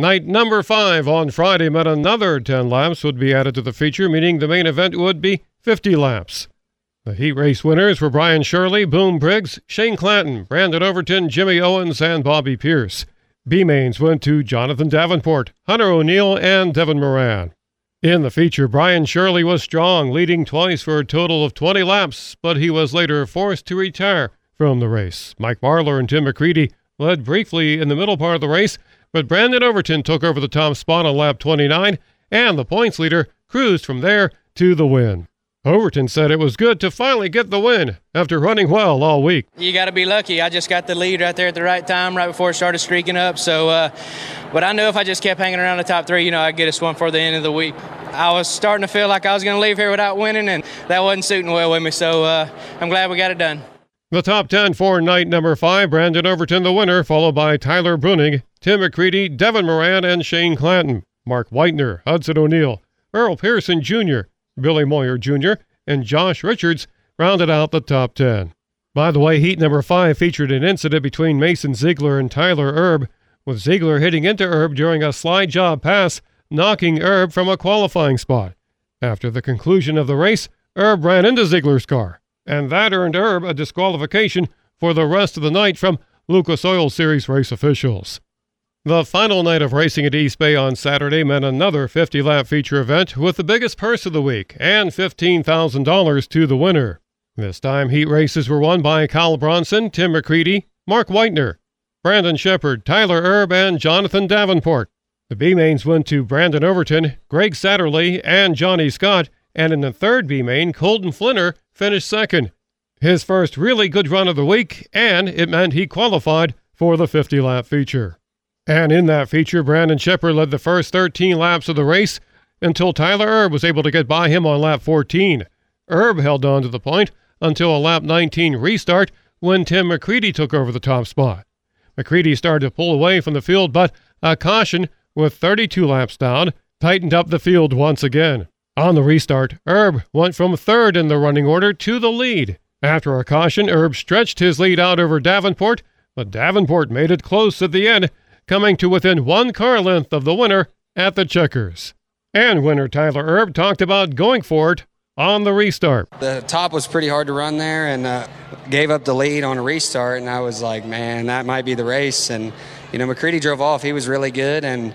Night number five on Friday meant another 10 laps would be added to the feature, meaning the main event would be 50 laps. The heat race winners were Brian Shirley, Boom Briggs, Shane Clanton, Brandon Overton, Jimmy Owens, and Bobby Pierce. B mains went to Jonathan Davenport, Hunter O'Neill, and Devin Moran. In the feature, Brian Shirley was strong, leading twice for a total of 20 laps, but he was later forced to retire from the race. Mike Marlar and Tim McCreadie led briefly in the middle part of the race, but Brandon Overton took over the top spot on lap 29, and the points leader cruised from there to the win. Overton said it was good to finally get the win after running well all week. You got to be lucky. I just got the lead right there at the right time, right before it started streaking up. So, uh, but I knew if I just kept hanging around the top three, you know, I'd get us one for the end of the week. I was starting to feel like I was going to leave here without winning, and that wasn't suiting well with me. So uh, I'm glad we got it done. The top 10 for night number 5, Brandon Overton the winner, followed by Tyler Bruening, Tim McCreadie, Devin Moran, and Shane Clanton. Mark Whitener, Hudson O'Neal, Earl Pearson Jr., Billy Moyer Jr., and Josh Richards rounded out the top 10. By the way, heat number 5 featured an incident between Mason Ziegler and Tyler Erb, with Ziegler hitting into Erb during a slide job pass, knocking Erb from a qualifying spot. After the conclusion of the race, Erb ran into Ziegler's car and that earned Erb a disqualification for the rest of the night from Lucas Oil Series race officials. The final night of racing at East Bay on Saturday meant another 50 lap feature event with the biggest purse of the week and $15,000 to the winner. This time, heat races were won by Kyle Bronson, Tim McCreadie, Mark Whitener, Brandon Sheppard, Tyler Erb, and Jonathan Davenport. The B mains went to Brandon Overton, Greg Satterlee, and Johnny Scott, and in the third B main, Colton Flinner finished second. His first really good run of the week, and it meant he qualified for the 50 lap feature. And in that feature, Brandon Sheppard led the first 13 laps of the race until Tyler Erb was able to get by him on lap 14. Erb held on to the point until a lap 19 restart when Tim McCreadie took over the top spot. McCreadie started to pull away from the field, but a caution with 32 laps down tightened up the field once again. On the restart, Erb went from third in the running order to the lead. After a caution, Erb stretched his lead out over Davenport, but Davenport made it close at the end, coming to within one car length of the winner at the checkers. And winner Tyler Erb talked about going for it on the restart. The top was pretty hard to run there and uh, gave up the lead on a restart, and I was like, man, that might be the race. And, you know, McCreadie drove off. He was really good, and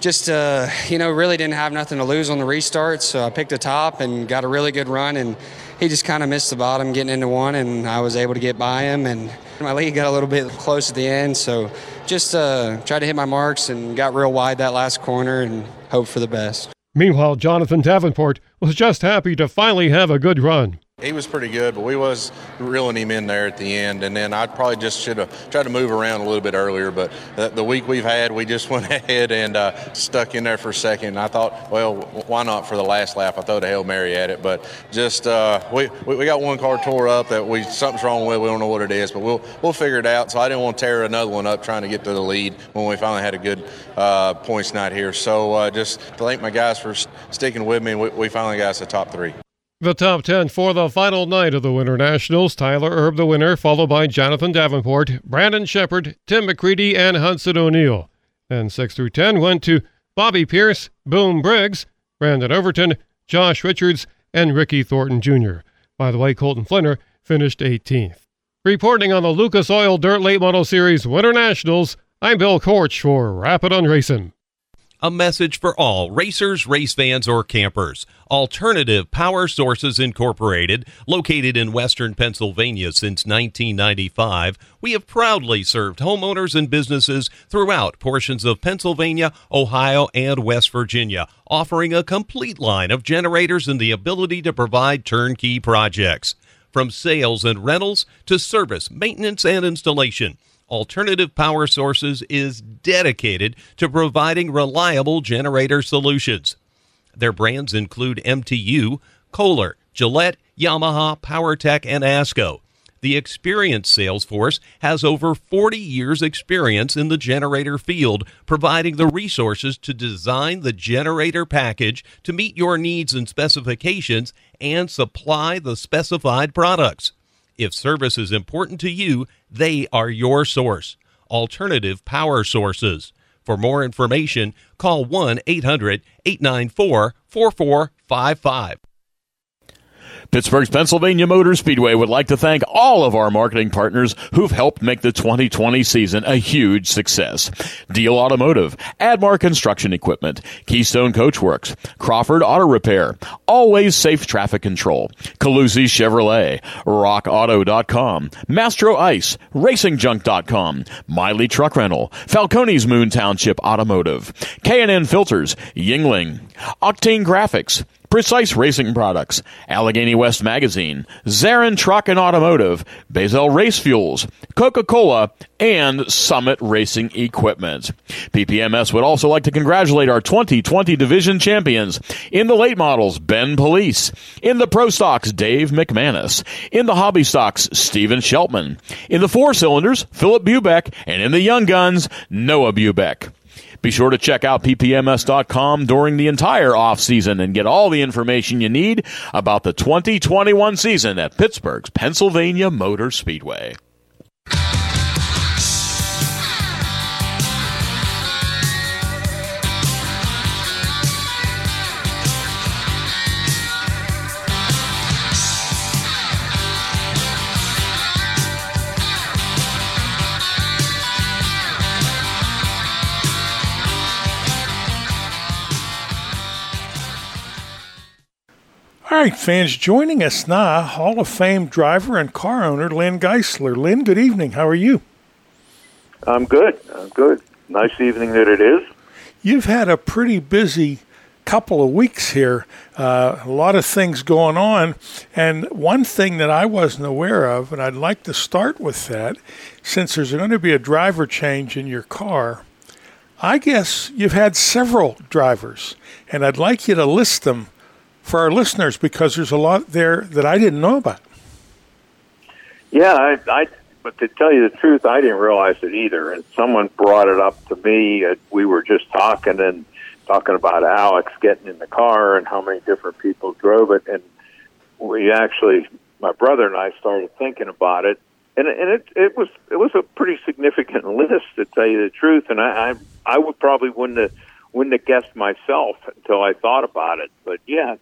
just uh, you know really didn't have nothing to lose on the restart so i picked a top and got a really good run and he just kind of missed the bottom getting into one and i was able to get by him and my lead got a little bit close at the end so just uh, tried to hit my marks and got real wide that last corner and hope for the best. Meanwhile jonathan davenport was just happy to finally have a good run he was pretty good, but we was reeling him in there at the end. And then I probably just should have tried to move around a little bit earlier. But the, week we've had, we just went ahead and uh, stuck in there for a second. I thought, well, why not for the last lap? I thought a hail mary at it, but just uh, we, we got one car tore up that we something's wrong with. We don't know what it is, but we'll we'll figure it out. So I didn't want to tear another one up trying to get to the lead when we finally had a good uh, points night here. So uh, just thank my guys for sticking with me. We, we finally got us the top three. The top 10 for the final night of the Winter Nationals Tyler Erb, the winner, followed by Jonathan Davenport, Brandon Sheppard, Tim McCreadie, and Hudson O'Neal. And 6 through 10 went to Bobby Pierce, Boom Briggs, Brandon Overton, Josh Richards, and Ricky Thornton Jr. By the way, Colton Flinner finished 18th. Reporting on the Lucas Oil Dirt Late Model Series Winter Nationals, I'm Bill Korch for Rappin' on Racing. A message for all racers, race fans, or campers. Alternative Power Sources Incorporated, located in western Pennsylvania since 1995, we have proudly served homeowners and businesses throughout portions of Pennsylvania, Ohio, and West Virginia, offering a complete line of generators and the ability to provide turnkey projects. From sales and rentals to service, maintenance, and installation. Alternative Power Sources is dedicated to providing reliable generator solutions. Their brands include MTU, Kohler, Gillette, Yamaha, PowerTech, and ASCO. The experienced sales force has over 40 years' experience in the generator field, providing the resources to design the generator package to meet your needs and specifications and supply the specified products. If service is important to you, they are your source. Alternative Power Sources. For more information, call 1 800 894 4455. Pittsburgh's Pennsylvania Motor Speedway would like to thank all of our marketing partners who've helped make the 2020 season a huge success. Deal Automotive, Admar Construction Equipment, Keystone Coachworks, Crawford Auto Repair, Always Safe Traffic Control, Calusi Chevrolet, RockAuto.com, Mastro Ice, RacingJunk.com, Miley Truck Rental, Falcone's Moon Township Automotive, K&N Filters, Yingling, Octane Graphics, Precise Racing Products, Allegheny West Magazine, Zarin Truck and Automotive, Basel Race Fuels, Coca-Cola, and Summit Racing Equipment. PPMS would also like to congratulate our 2020 division champions in the late models, Ben Police, in the Pro Stocks, Dave McManus, in the Hobby Stocks, Stephen Sheltman, in the four cylinders, Philip Bubeck, and in the Young Guns, Noah Bubeck. Be sure to check out ppms.com during the entire off season and get all the information you need about the 2021 season at Pittsburgh's Pennsylvania Motor Speedway. All right, fans, joining us now, Hall of Fame driver and car owner Lynn Geisler. Lynn, good evening. How are you? I'm good. I'm good. Nice evening that it is. You've had a pretty busy couple of weeks here, uh, a lot of things going on. And one thing that I wasn't aware of, and I'd like to start with that, since there's going to be a driver change in your car, I guess you've had several drivers, and I'd like you to list them for our listeners because there's a lot there that I didn't know about. Yeah, I, I but to tell you the truth, I didn't realize it either. And someone brought it up to me. We were just talking and talking about Alex getting in the car and how many different people drove it. And we actually, my brother and I, started thinking about it. And, and it it was it was a pretty significant list to tell you the truth. And I I, I would probably wouldn't have wouldn't have guessed myself until I thought about it. But yeah,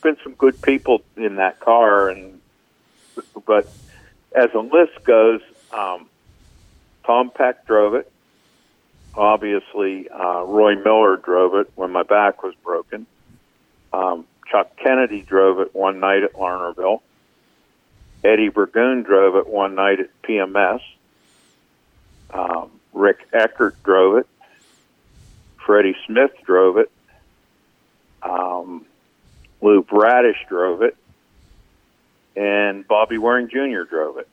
been some good people in that car, and but as a list goes, um, Tom Peck drove it. Obviously, uh, Roy Miller drove it when my back was broken. Um, Chuck Kennedy drove it one night at Lernerville. Eddie Burgoon drove it one night at PMS. Um, Rick Eckert drove it. Freddie Smith drove it. Um, Lou Bradish drove it, and Bobby Waring Jr. drove it.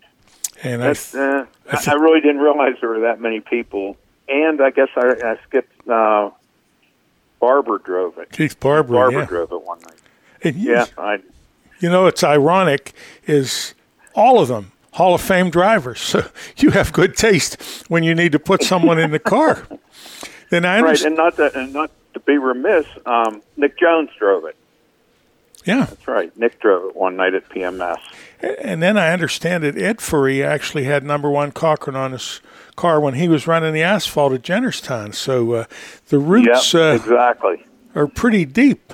And That's, uh, I, I really didn't realize there were that many people. And I guess I, I skipped. Uh, Barber drove it. Keith Barber, Barber yeah. drove it one night. And you- Yeah, I. You know, it's ironic is all of them Hall of Fame drivers. So you have good taste when you need to put someone in the car. Then I Right, and not to, and not to be remiss, um, Nick Jones drove it. Yeah. That's right. Nick drove it one night at PMS. And then I understand that Ed Ferree actually had number one Cochran on his car when he was running the asphalt at Jennerstown. So uh, the roots Yep, uh, exactly. are pretty deep.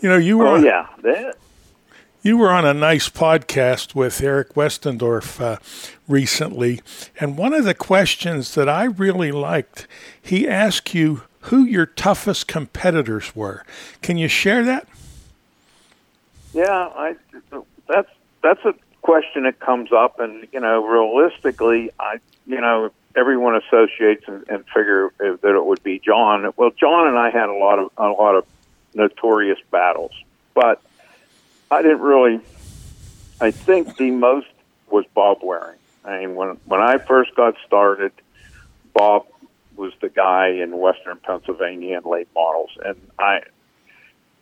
You know, you were Oh on, yeah, that, you were on a nice podcast with Eric Westendorf uh, recently, and one of the questions that I really liked, he asked you who your toughest competitors were. Can you share that? Yeah, I that's that's a question that comes up, and you know, realistically, I you know everyone associates and, and figure that it would be John. Well, John and I had a lot of a lot of notorious battles, but I didn't really. I think the most was Bob Waring. I mean, when when I first got started, Bob was the guy in Western Pennsylvania and late models, and I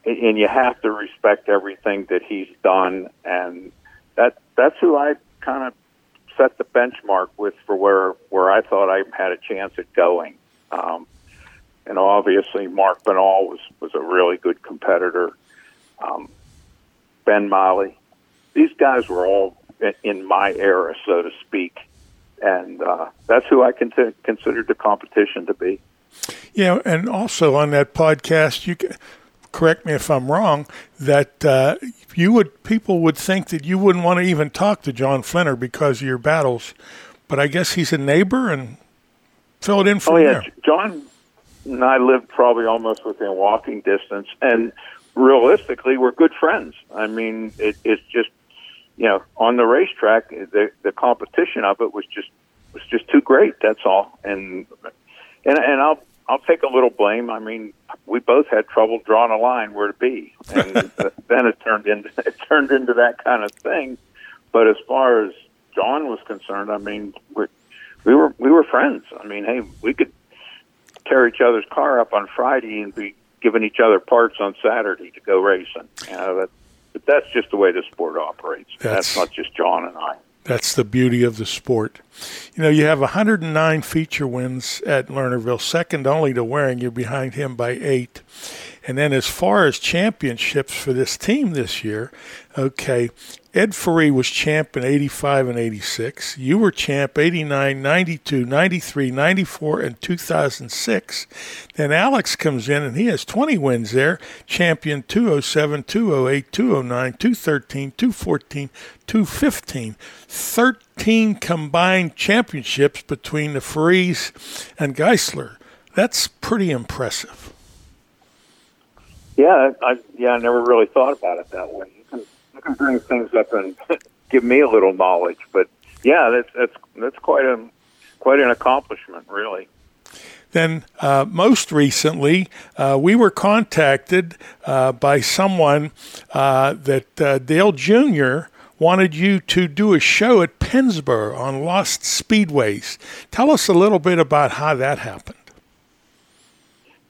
and you have to respect everything that he's done, and that that's who I kind of set the benchmark with for where where I thought I had a chance at going. Um, and obviously, Mark Binal was was a really good competitor. Um, ben Molly, these guys were all in my era, so to speak, and uh, that's who I con- considered the competition to be. Yeah, and also on that podcast, you correct me if I'm wrong that uh, you would people would think that you wouldn't want to even talk to John Flinner because of your battles, but I guess he's a neighbor and fill it in from oh, yeah. there. John and I lived probably almost within walking distance, and realistically, we're good friends. I mean, it, it's just you know, on the racetrack, the the competition of it was just was just too great. That's all. And and and I'll I'll take a little blame. I mean, we both had trouble drawing a line where to be, and then it turned into it turned into that kind of thing. But as far as John was concerned, I mean, we we were we were friends. I mean, hey, we could tear each other's car up on Friday and be giving each other parts on Saturday to go racing. You know, that but that's just the way the sport operates. That's, that's not just John and I. That's the beauty of the sport. You know, you have 109 feature wins at Lernerville, second only to Waring. You're behind him by eight. And then as far as championships for this team this year, okay, Ed Ferree was champ in 85 and 86. You were champ 89, 92, 93, 94, and 2006. Then Alex comes in and he has 20 wins there. Champion 207, 208, 209, 213, 214, 215. 13 combined championships between the Ferrees and Geisler. That's pretty impressive. Yeah, I yeah, I never really thought about it that way. Can bring things up and give me a little knowledge, but yeah, that's that's that's quite a quite an accomplishment, really. Then, uh, most recently, uh, we were contacted uh, by someone uh, that uh, Dale Jr. wanted you to do a show at Pennsboro on lost speedways. Tell us a little bit about how that happened.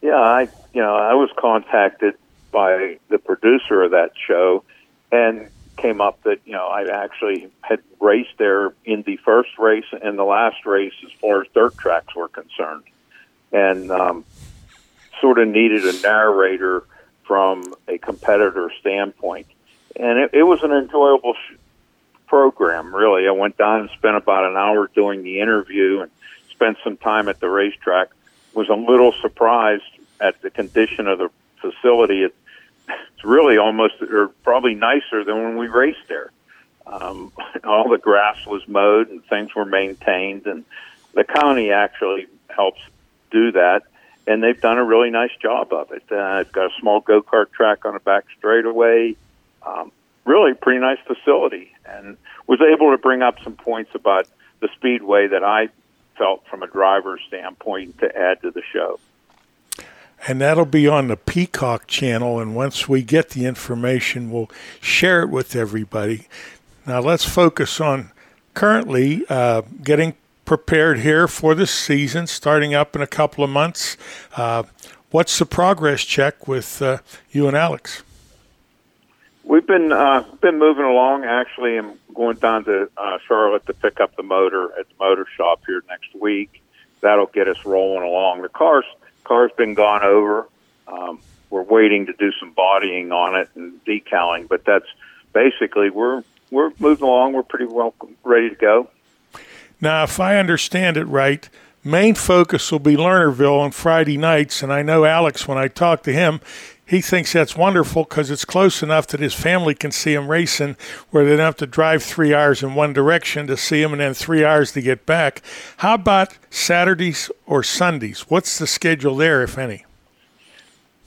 Yeah, I you know I was contacted by the producer of that show, and came up that you know I actually had raced there in the first race and the last race as far as dirt tracks were concerned, and um, sort of needed a narrator from a competitor standpoint, and it, it was an enjoyable sh- program. Really, I went down and spent about an hour doing the interview and spent some time at the racetrack. Was a little surprised at the condition of the facility. It, it's really almost or probably nicer than when we raced there. Um, all the grass was mowed and things were maintained, and the county actually helps do that. And they've done a really nice job of it. Uh, it's got a small go kart track on the back straightaway. Um, really pretty nice facility, and was able to bring up some points about the speedway that I felt from a driver's standpoint to add to the show and that'll be on the Peacock channel. And once we get the information, we'll share it with everybody. Now, let's focus on currently uh, getting prepared here for the season, starting up in a couple of months. Uh, what's the progress check with uh, you and Alex? We've been uh, been moving along. Actually, I'm going down to uh, Charlotte to pick up the motor at the motor shop here next week. That'll get us rolling along. The car's car's been gone over. Um, we're waiting to do some bodying on it and decaling, but that's basically we're we're moving along. We're pretty well ready to go. Now, if I understand it right, main focus will be Lernerville on Friday nights, and I know Alex when I talked to him, he thinks that's wonderful because it's close enough that his family can see him racing, where they don't have to drive three hours in one direction to see him and then three hours to get back. How about Saturdays or Sundays? What's the schedule there, if any?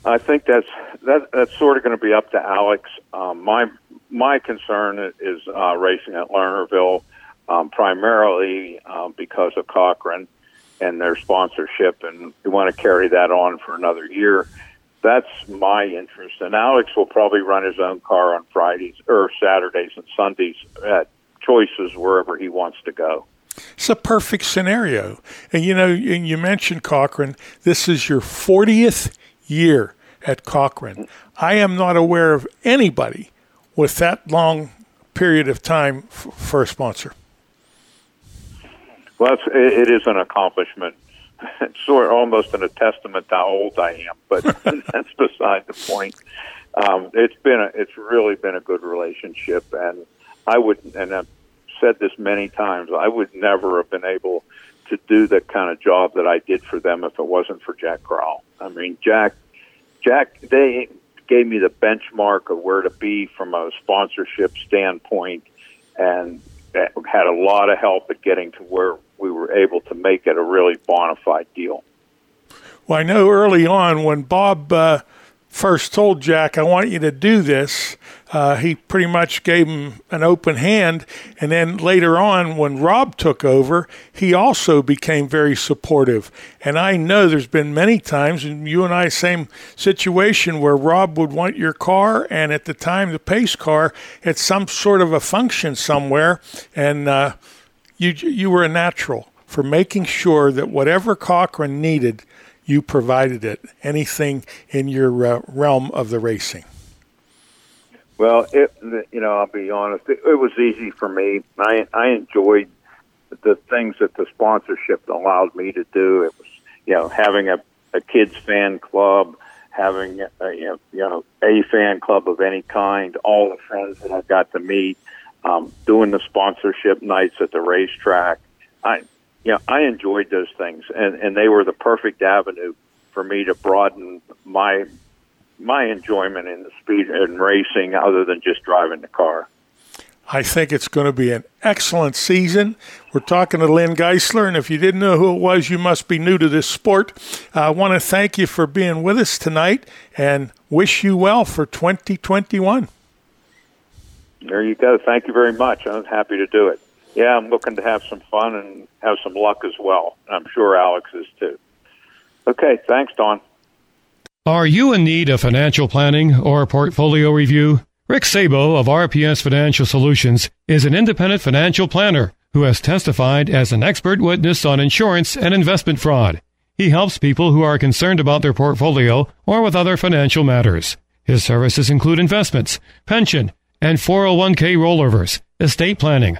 I think that's that, that's sort of going to be up to Alex. Um, my my concern is uh, racing at Lernerville, um, primarily um, because of Cochran and their sponsorship, and we want to carry that on for another year that's my interest. And Alex will probably run his own car on Fridays or Saturdays and Sundays at choices wherever he wants to go. It's a perfect scenario. And you know, and you mentioned Cochran. This is your 40th year at Cochran. I am not aware of anybody with that long period of time f- for a sponsor. Well, it is an accomplishment sort of almost in a testament to how old I am, but that's beside the point. Um, it's been a, it's really been a good relationship, and I would, and I've said this many times, I would never have been able to do the kind of job that I did for them if it wasn't for Jack Crowell. I mean, Jack, Jack, they gave me the benchmark of where to be from a sponsorship standpoint, and had a lot of help at getting to where we were able to make it a really bona fide deal. Well, I know early on when Bob uh, first told Jack, I want you to do this, uh, he pretty much gave him an open hand. And then later on, when Rob took over, he also became very supportive. And I know there's been many times, and you and I, same situation, where Rob would want your car, and at the time, the pace car, at some sort of a function somewhere. And, uh, you you were a natural for making sure that whatever Cochran needed, you provided it. Anything in your uh, realm of the racing. Well, it you know I'll be honest, it, it was easy for me. I I enjoyed the things that the sponsorship allowed me to do. It was you know having a a kids fan club, having a, you know, you know a fan club of any kind, all the friends that I got to meet um, doing the sponsorship nights at the racetrack. I, you know, I enjoyed those things, and and they were the perfect avenue for me to broaden my my enjoyment in the speed and racing, other than just driving the car. I think it's going to be an excellent season. We're talking to Lynn Geisler, and if you didn't know who it was, you must be new to this sport. I want to thank you for being with us tonight and wish you well for 2021. There you go. Thank you very much. I'm happy to do it. Yeah, I'm looking to have some fun and have some luck as well. I'm sure Alex is too. Okay, thanks, Don. Are you in need of financial planning or portfolio review? Rick Sabo of RPS Financial Solutions is an independent financial planner who has testified as an expert witness on insurance and investment fraud. He helps people who are concerned about their portfolio or with other financial matters. His services include investments, pension, and 401k rollovers, estate planning,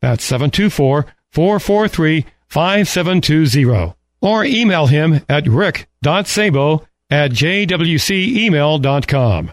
That's 724 443 5720. Or email him at rick.sabo at jwcemail.com.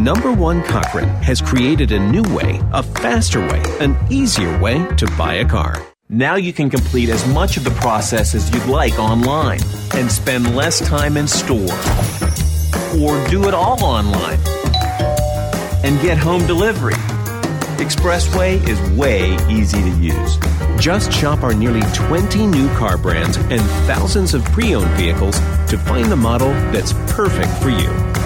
Number One Cochran has created a new way, a faster way, an easier way to buy a car. Now you can complete as much of the process as you'd like online and spend less time in store. Or do it all online and get home delivery. Expressway is way easy to use. Just shop our nearly 20 new car brands and thousands of pre owned vehicles to find the model that's perfect for you.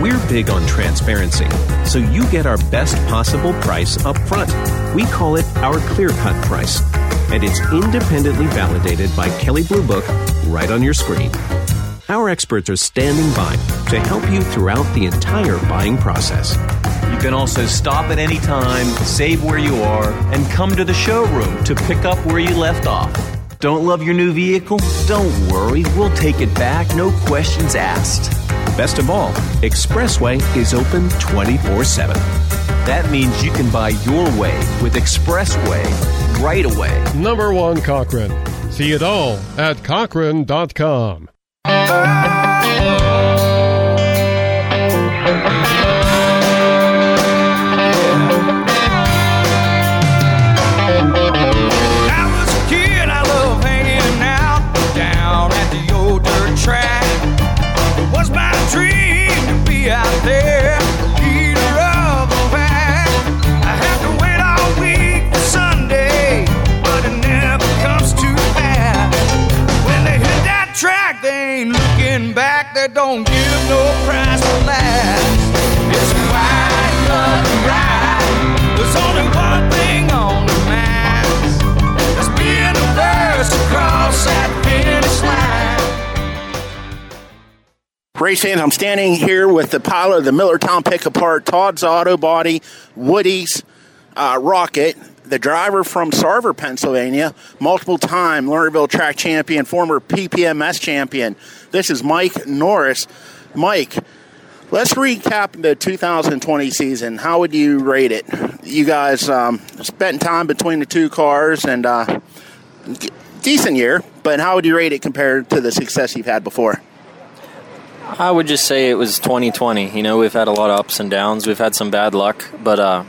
We're big on transparency, so you get our best possible price up front. We call it our clear cut price, and it's independently validated by Kelley Blue Book right on your screen. Our experts are standing by to help you throughout the entire buying process. You can also stop at any time, save where you are, and come to the showroom to pick up where you left off. Don't love your new vehicle? Don't worry, we'll take it back, no questions asked. Best of all, Expressway is open 24 7. That means you can buy your way with Expressway right away. Number one Cochran. See it all at Cochran.com. don't give no price for last. It's a wide nothing ride. There's only one thing on the maps. That's being the first across that Race fans, I'm standing here with the pilot of the Millertown Pick Apart, Todd's Auto Body, Woody's uh, Rocket, the driver from Sarver, Pennsylvania, multiple time Lernerville track champion, former PPMS champion. This is Mike Norris. Mike, let's recap the 2020 season. How would you rate it? You guys um, spent time between the two cars and uh, decent year, but how would you rate it compared to the success you've had before? I would just say it was 2020. You know, we've had a lot of ups and downs. We've had some bad luck, but uh,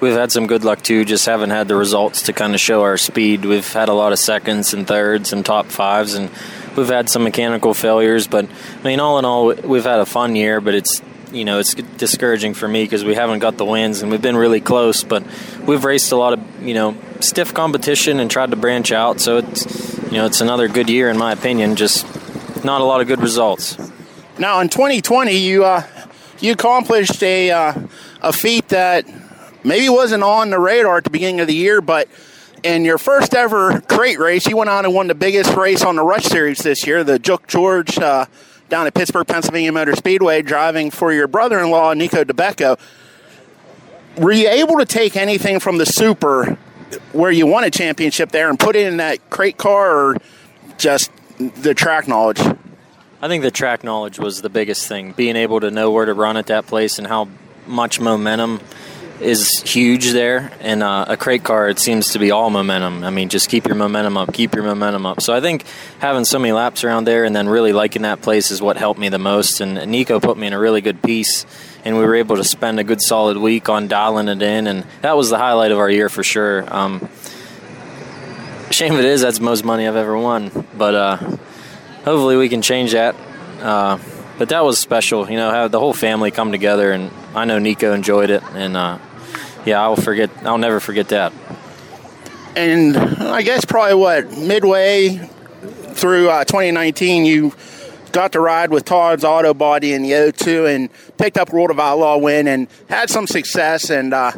we've had some good luck too. Just haven't had the results to kind of show our speed. We've had a lot of seconds and thirds and top fives, and we've had some mechanical failures. But I mean, all in all, we've had a fun year. But it's you know it's discouraging for me because we haven't got the wins, and we've been really close. But we've raced a lot of you know stiff competition and tried to branch out. So it's you know it's another good year in my opinion. Just not a lot of good results. Now, in 2020, you uh, you accomplished a uh, a feat that maybe wasn't on the radar at the beginning of the year, but in your first ever crate race, you went on and won the biggest race on the Rush Series this year, the Jook George uh, down at Pittsburgh, Pennsylvania Motor Speedway, driving for your brother-in-law Nico DeBecco. Were you able to take anything from the Super where you won a championship there and put it in that crate car, or just the track knowledge? I think the track knowledge was the biggest thing. Being able to know where to run at that place and how much momentum is huge there. And uh, a crate car, it seems to be all momentum. I mean, just keep your momentum up, keep your momentum up. So I think having so many laps around there and then really liking that place is what helped me the most. And Nico put me in a really good piece. And we were able to spend a good solid week on dialing it in, and that was the highlight of our year for sure. Um, shame it is that's the most money I've ever won, but uh, hopefully we can change that. Uh, but that was special, you know, have the whole family come together, and I know Nico enjoyed it, and uh, yeah, I'll forget, I'll never forget that. And I guess probably what midway through uh, 2019, you got to ride with Todd's Auto Body in the O2 and picked up World of Outlaw win and had some success. And uh,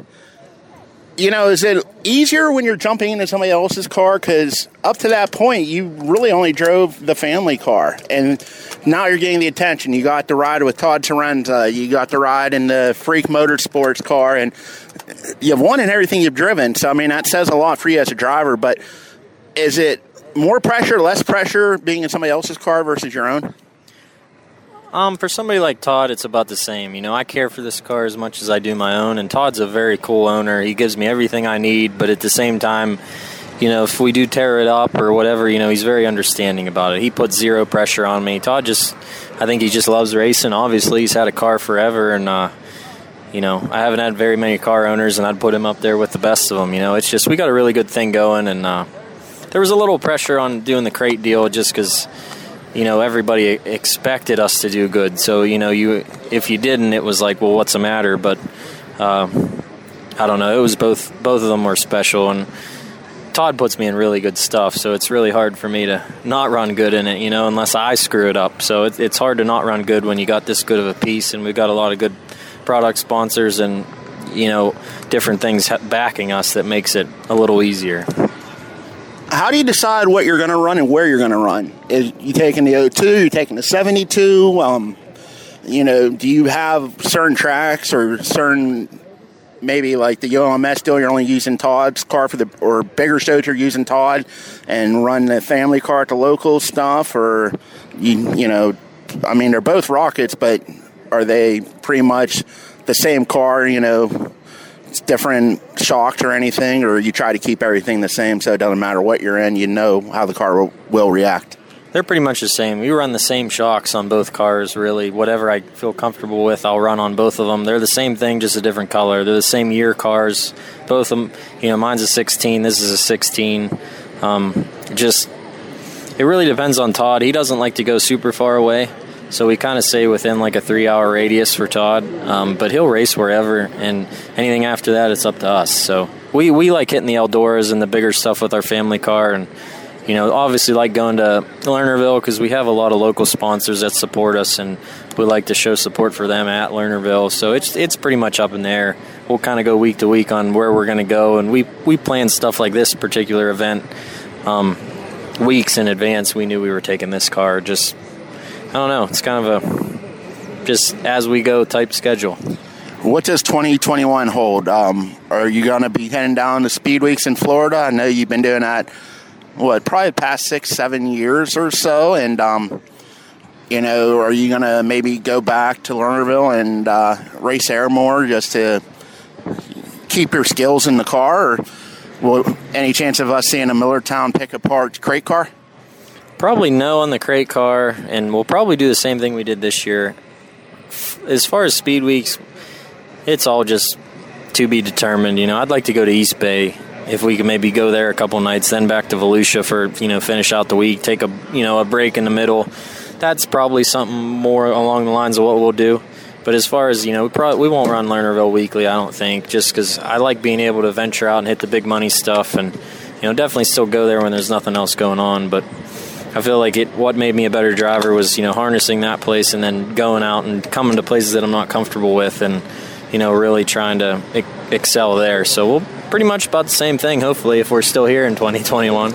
you know, is it easier when you're jumping into somebody else's car? Because up to that point, you really only drove the family car, and now you're getting the attention. You got to ride with Todd Tarenza. You got to ride in the Freak Motorsports car, and you've won in everything you've driven. So I mean, that says a lot for you as a driver. But is it more pressure, less pressure, being in somebody else's car versus your own? Um, for somebody like Todd, it's about the same. You know, I care for this car as much as I do my own, and Todd's a very cool owner. He gives me everything I need, but at the same time, you know, if we do tear it up or whatever, you know, he's very understanding about it. He puts zero pressure on me. Todd just, I think he just loves racing. Obviously, he's had a car forever, and uh, you know, I haven't had very many car owners, and I'd put him up there with the best of them. You know, it's just we got a really good thing going, and uh, there was a little pressure on doing the crate deal just because you know everybody expected us to do good. So you know, you if you didn't, it was like, well, what's the matter? But uh, I don't know. It was both both of them were special, and Todd puts me in really good stuff, so it's really hard for me to not run good in it, you know, unless I screw it up. So it, it's hard to not run good when you got this good of a piece, and we've got a lot of good product sponsors and you know different things backing us that makes it a little easier. How do you decide what you're going to run and where you're going to run? Is you taking the 02? You taking the 72? Um, you know, do you have certain tracks or certain maybe like the ULMS deal, you're only using Todd's car for the, or bigger shows you're using Todd and run the family car at the local stuff, or you, you know, I mean, they're both rockets, but are they pretty much the same car, you know, different shocks or anything, or you try to keep everything the same so it doesn't matter what you're in, you know how the car will, will react? They're pretty much the same. We run the same shocks on both cars, really. Whatever I feel comfortable with, I'll run on both of them. They're the same thing, just a different color. They're the same year cars. Both of them, you know, mine's a 16, this is a 16. Um, just, it really depends on Todd. He doesn't like to go super far away. So we kind of stay within like a three hour radius for Todd, um, but he'll race wherever, and anything after that, it's up to us. So we, we like hitting the Eldoras and the bigger stuff with our family car, and you know, obviously like going to Lernerville because we have a lot of local sponsors that support us, and we like to show support for them at Lernerville. So it's it's pretty much up in there. We'll kind of go week to week on where we're going to go, and we we plan stuff like this particular event um, weeks in advance. We knew we were taking this car. Just I don't know. It's kind of a just as we go type schedule. What does 2021 hold? Um, are you going to be heading down to Speed Weeks in Florida? I know you've been doing that what probably past six seven years or so and um, you know are you gonna maybe go back to lernerville and uh, race air more just to keep your skills in the car or well, any chance of us seeing a millertown pick apart crate car probably no on the crate car and we'll probably do the same thing we did this year as far as speed weeks it's all just to be determined you know i'd like to go to east bay if we could maybe go there a couple nights, then back to Volusia for you know finish out the week, take a you know a break in the middle. That's probably something more along the lines of what we'll do. But as far as you know, we probably we won't run Lernerville weekly. I don't think, just because I like being able to venture out and hit the big money stuff, and you know definitely still go there when there's nothing else going on. But I feel like it. What made me a better driver was you know harnessing that place and then going out and coming to places that I'm not comfortable with, and you know really trying to excel there. So we'll pretty much about the same thing, hopefully, if we're still here in 2021.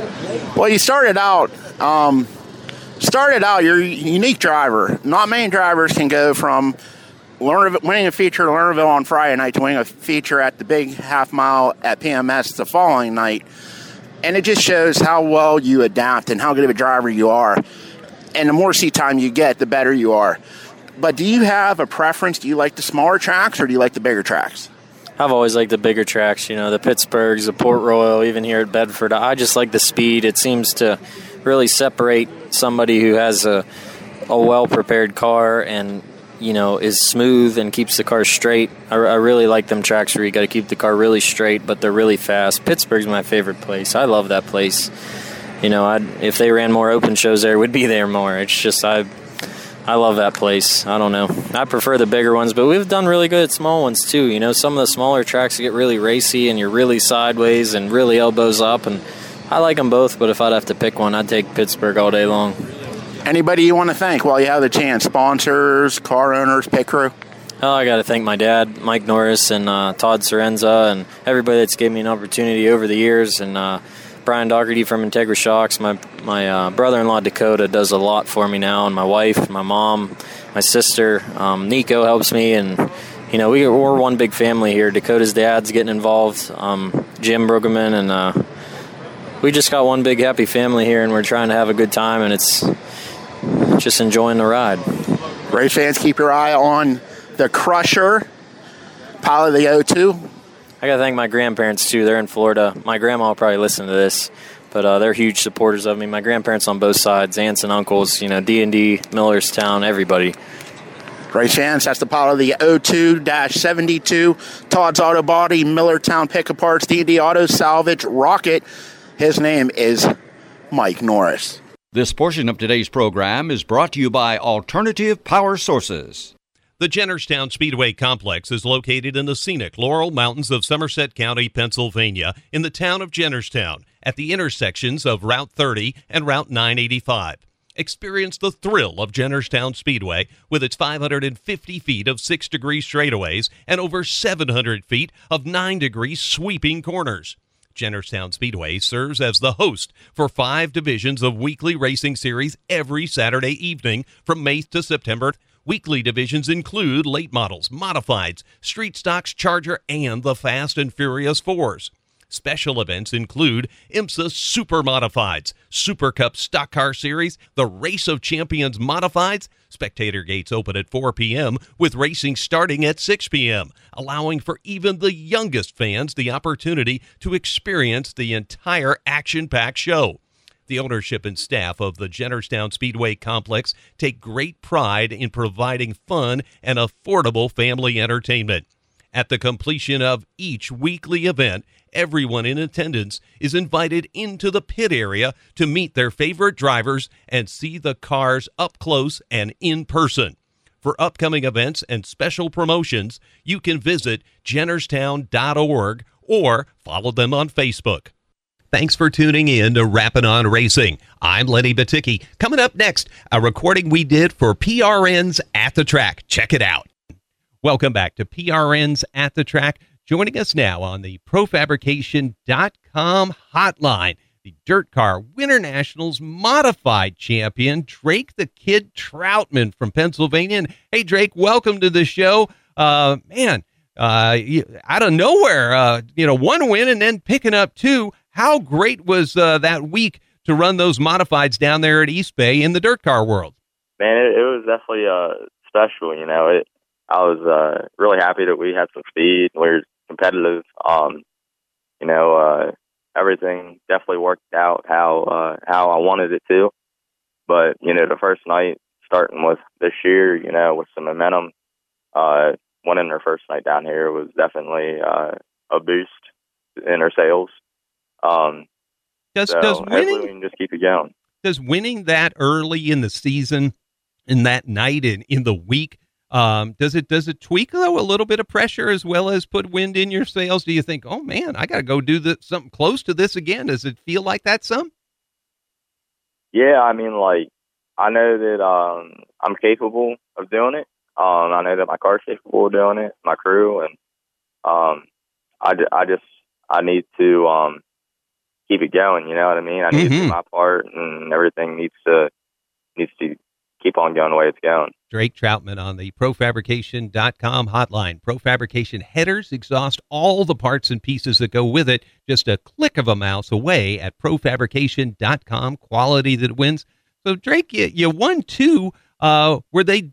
Well, you started out. Um, started out, you're a unique driver. Not many drivers can go from winning a feature at Lernerville on Friday night to winning a feature at the big half mile at PMS the following night. And it just shows how well you adapt and how good of a driver you are. And the more seat time you get, the better you are. But do you have a preference? Do you like the smaller tracks or do you like the bigger tracks? I've always liked the bigger tracks, you know, the Pittsburghs, the Port Royal, even here at Bedford. I just like the speed. It seems to really separate somebody who has a, a well prepared car and, you know, is smooth and keeps the car straight. I, I really like them tracks where you got to keep the car really straight, but they're really fast. Pittsburgh's my favorite place. I love that place. You know, I'd, if they ran more open shows there, we'd be there more. It's just, I I love that place. I don't know. I prefer the bigger ones, but we've done really good at small ones too. You know, some of the smaller tracks get really racy and you're really sideways and really elbows up, and I like them both. But if I'd have to pick one, I'd take Pittsburgh all day long. Anybody you want to thank while you have the chance? Sponsors, car owners, pit crew. Oh, I got to thank my dad, Mike Norris, and uh, Todd Sorenza, and everybody that's given me an opportunity over the years, and. Uh, Brian Doherty from Integra Shocks. My my uh, brother-in-law Dakota does a lot for me now, and my wife, my mom, my sister, um, Nico helps me, and you know we, are one big family here. Dakota's dad's getting involved, um, Jim Brueggemann, and uh, we just got one big happy family here, and we're trying to have a good time, and it's just enjoying the ride. Race fans, keep your eye on the Crusher, Pilot of the O2. I got to thank my grandparents too. They're in Florida. My grandma will probably listen to this, but uh, they're huge supporters of me. My grandparents on both sides, aunts and uncles, you know, D and D, Millerstown, everybody. Great chance. That's the pilot of the 02-72 Todd's Auto Body, Millertown Pickup Parts, D&D Auto Salvage, Rocket. His name is Mike Norris. This portion of today's program is brought to you by Alternative Power Sources. The Jennerstown Speedway Complex is located in the scenic Laurel Mountains of Somerset County, Pennsylvania, in the town of Jennerstown, at the intersections of Route 30 and Route 985. Experience the thrill of Jennerstown Speedway with its 550 feet of 6 degree straightaways and over 700 feet of 9 degree sweeping corners. Jennerstown Speedway serves as the host for five divisions of weekly racing series every Saturday evening from May to September Weekly divisions include late models, modifieds, street stocks, Charger, and the Fast and Furious Fours. Special events include ISMA Super Modifieds, Super Cup Stock Car Series, the Race of Champions Modifieds. Spectator gates open at 4 p.m., with racing starting at 6 p.m., allowing for even the youngest fans the opportunity to experience the entire action packed show. The ownership and staff of the Jennerstown Speedway Complex take great pride in providing fun and affordable family entertainment. At the completion of each weekly event, everyone in attendance is invited into the pit area to meet their favorite drivers and see the cars up close and in person. For upcoming events and special promotions, you can visit jennerstown.org or follow them on Facebook. Thanks for tuning in to Rappin' on Racing. I'm Lenny Baticki. Coming up next, a recording we did for PRN's At the Track. Check it out. Welcome back to PRN's At the Track. Joining us now on the ProFabrication.com hotline, the Dirt Car Winter Nationals modified champion, Drake the Kid Troutman from Pennsylvania. And hey, Drake, welcome to the show. Uh, man, uh, out of nowhere, uh, you know, one win and then picking up two. How great was uh, that week to run those modifieds down there at East Bay in the dirt car world? Man, it, it was definitely uh, special. You know, it, I was uh, really happy that we had some speed. We were competitive. Um, you know, uh, everything definitely worked out how uh, how I wanted it to. But you know, the first night starting with this year, you know, with some momentum, uh, winning their first night down here was definitely uh, a boost in our sails. Um, does so does winning we can just keep it going? does winning that early in the season, in that night in in the week, um, does it does it tweak though a little bit of pressure as well as put wind in your sails? Do you think, oh man, I got to go do the, something close to this again? Does it feel like that some? Yeah, I mean, like I know that um, I'm capable of doing it. Um, I know that my car's capable of doing it, my crew, and um, I, I just I need to um, keep it going. You know what I mean? I need to do my part, and everything needs to needs to keep on going the way it's going. Drake Troutman on the ProFabrication.com hotline. ProFabrication headers exhaust all the parts and pieces that go with it, just a click of a mouse away at ProFabrication.com. Quality that wins. So Drake, you, you won two. Uh, were they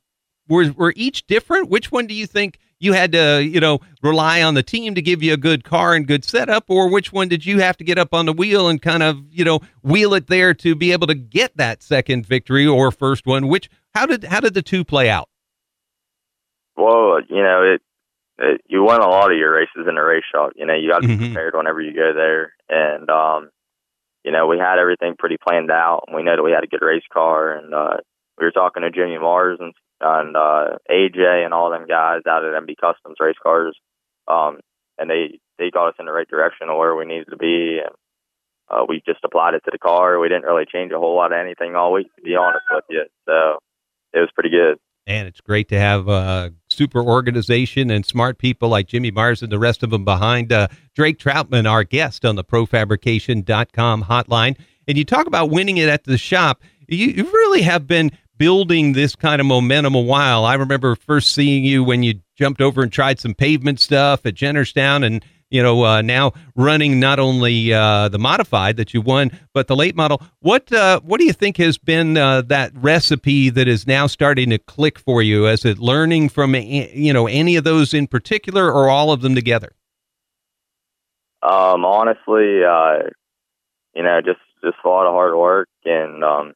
were were each different? Which one do you think you had to you know rely on the team to give you a good car and good setup, or which one did you have to get up on the wheel and kind of you know wheel it there to be able to get that second victory or first one? Which how did how did the two play out? Well, you know, it, it you won a lot of your races in a race shop. You know, you got to be Mhm. prepared whenever you go there, and um, you know, we had everything pretty planned out. and We know that we had a good race car, and uh, we were talking to Jimmy Mars and and uh, AJ and all them guys out at MB Customs race cars, um, and they they got us in the right direction of where we needed to be, and uh, we just applied it to the car. We didn't really change a whole lot of anything all week, to be honest with you. So it was pretty good. And it's great to have uh, super organization and smart people like Jimmy Mars and the rest of them behind uh, Drake Troutman, our guest on the ProFabrication.com hotline. And you talk about winning it at the shop. You, you really have been building this kind of momentum a while. I remember first seeing you when you jumped over and tried some pavement stuff at Jennerstown and you know, uh, now running not only uh, the modified that you won, but the late model. What uh, what do you think has been uh, that recipe that is now starting to click for you? Is it learning from you know any of those in particular, or all of them together? Um, honestly, uh, you know, just just a lot of hard work and um,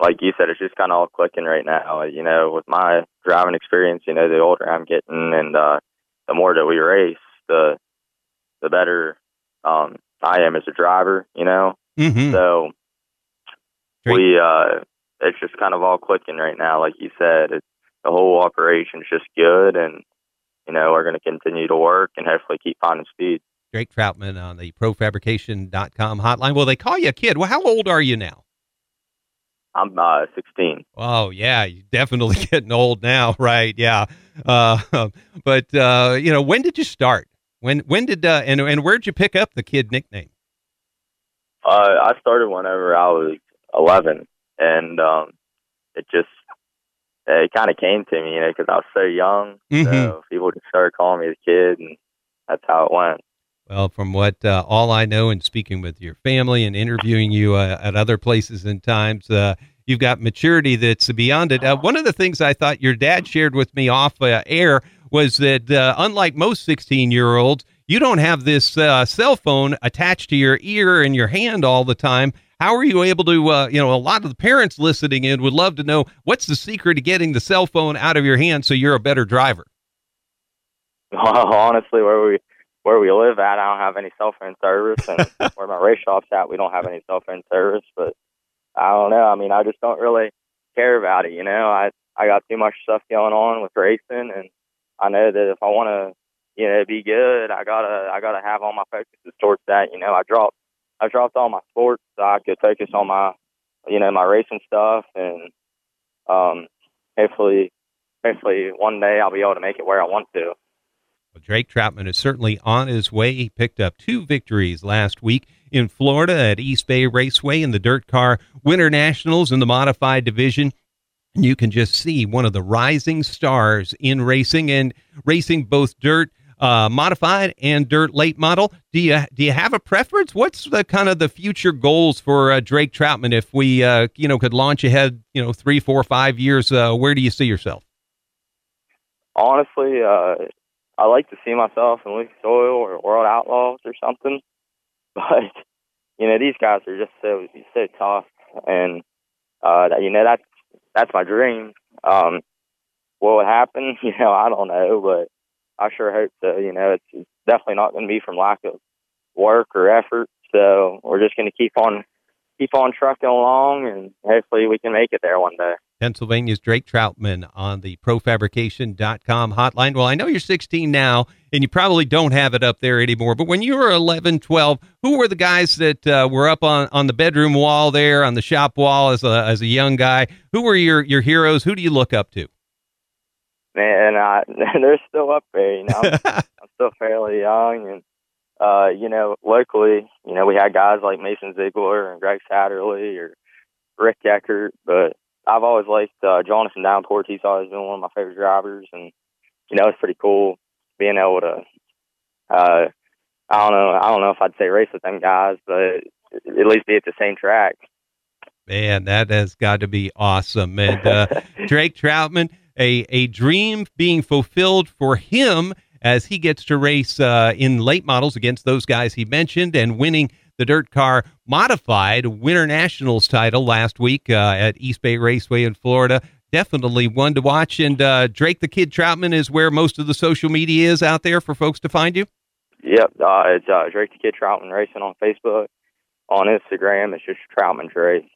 like you said, it's just kind of all clicking right now. You know, with my driving experience, you know, the older I'm getting and uh, the more that we race, the the better um, I am as a driver. You know, Mm-hmm. so we uh, it's just kind of all clicking right now. Like you said, it's the whole operation's just good, and you know we're going to continue to work and hopefully keep finding speed. Drake Troutman on the profabrication.com hotline. Well, they call you a kid. Well, how old are you now? I'm uh, 16. Oh yeah, you're definitely getting old now, right? Yeah. Uh, but uh, you know, when did you start? When when did uh, and and where'd you pick up the kid nickname? Uh, I started whenever I was 11, and um, it just it kind of came to me, you know, because I was so young. Mm-hmm. So people just started calling me the kid, and that's how it went. Well, from what uh, all I know, and speaking with your family and interviewing you uh, at other places and times, uh, you've got maturity that's beyond it. Uh, one of the things I thought your dad shared with me off uh, air was that, uh, unlike most 16 year olds, you don't have this cell phone attached to your ear and your hand all the time. How are you able to, you know, a lot of the parents listening in would love to know what's the secret to getting the cell phone out of your hand so you're a better driver? Honestly, where we where we live at, I don't have any cell phone service, and where my race shop's at, we don't have any cell phone service. But I don't know. I mean, I just don't really care about it. You know, I I got too much stuff going on with racing, and I know that if I want to, you know, be good, I gotta I gotta have all my focuses towards that. You know, I dropped I dropped all my sports so I could focus on my, you know, my racing stuff, and um, hopefully, hopefully one day I'll be able to make it where I want to. Drake Troutman is certainly on his way. He picked up two victories last week in Florida at East Bay Raceway in the Dirt Car Winter Nationals in the modified division. And you can just see one of the rising stars in racing and racing both dirt uh, modified and dirt late model. Do you do you have a preference? What's the kind of the future goals for uh, Drake Troutman if we uh, you know could launch ahead you know three, four, five years? Uh, where do you see yourself? Honestly, uh, I like to see myself in Lucas Oil or World Outlaws or something. But you know, these guys are just so so tough, and uh, you know that's that's my dream. Um, what would happen? You know, I don't know, but I sure hope so. You know, it's definitely not going to be from lack of work or effort. So we're just going to keep on keep on trucking along, and hopefully we can make it there one day. Pennsylvania's Drake Troutman on the profabrication.com hotline. Well, I know you're 16 now, and you probably don't have it up there anymore, but when you were 11, 12, who were the guys that uh, were up on, on the bedroom wall there, on the shop wall as a, as a young guy? Who were your, your heroes? Who do you look up to? Man, I, they're still up there. You know, I'm, I'm still fairly young, and uh, you know, locally, you know, we had guys like Mason Zeigler and Greg Satterlee or Rick Eckert, but I've always liked uh, Jonathan Davenport. He's always been one of my favorite drivers, and you know it's pretty cool being able to. Uh, I don't know. I don't know if I'd say race with them guys, but at least be at the same track. Man, that has got to be awesome. And uh, Drake Troutman, a a dream being fulfilled for him as he gets to race uh, in late models against those guys he mentioned and winning the dirt car modified Winter Nationals title last week uh, at East Bay Raceway in Florida. Definitely one to watch. And uh, Drake the Kid Troutman is where most of the social media is out there for folks to find you. Yep, uh, it's uh, Drake the Kid Troutman Racing on Facebook. On Instagram, it's just Troutman Drake.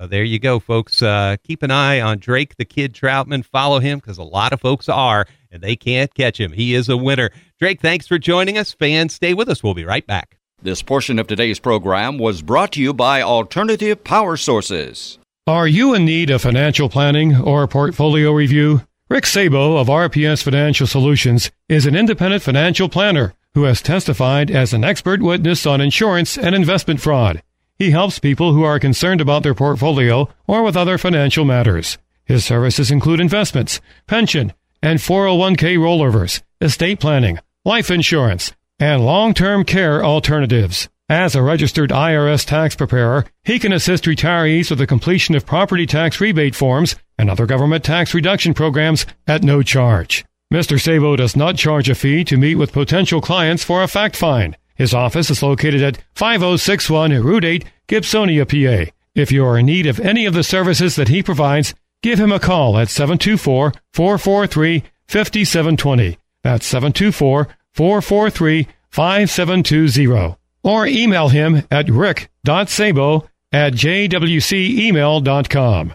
Uh, there you go, folks. Uh, keep an eye on Drake the Kid Troutman. Follow him because a lot of folks are, and they can't catch him. He is a winner. Drake, thanks for joining us. Fans, stay with us. We'll be right back. This portion of today's program was brought to you by Alternative Power Sources. Are you in need of financial planning or portfolio review? Rick Sabo of RPS Financial Solutions is an independent financial planner who has testified as an expert witness on insurance and investment fraud. He helps people who are concerned about their portfolio or with other financial matters. His services include investments, pension, and 401k rollovers, estate planning, life insurance, and long-term care alternatives. As a registered IRS tax preparer, he can assist retirees with the completion of property tax rebate forms and other government tax reduction programs at no charge. Mr. Sabo does not charge a fee to meet with potential clients for a fact find. His office is located at 5061 Route 8, Gibsonia, PA. If you are in need of any of the services that he provides, give him a call at 724 443 5720. That's 724 443 5720. Or email him at rick.sabo at jwcemail.com.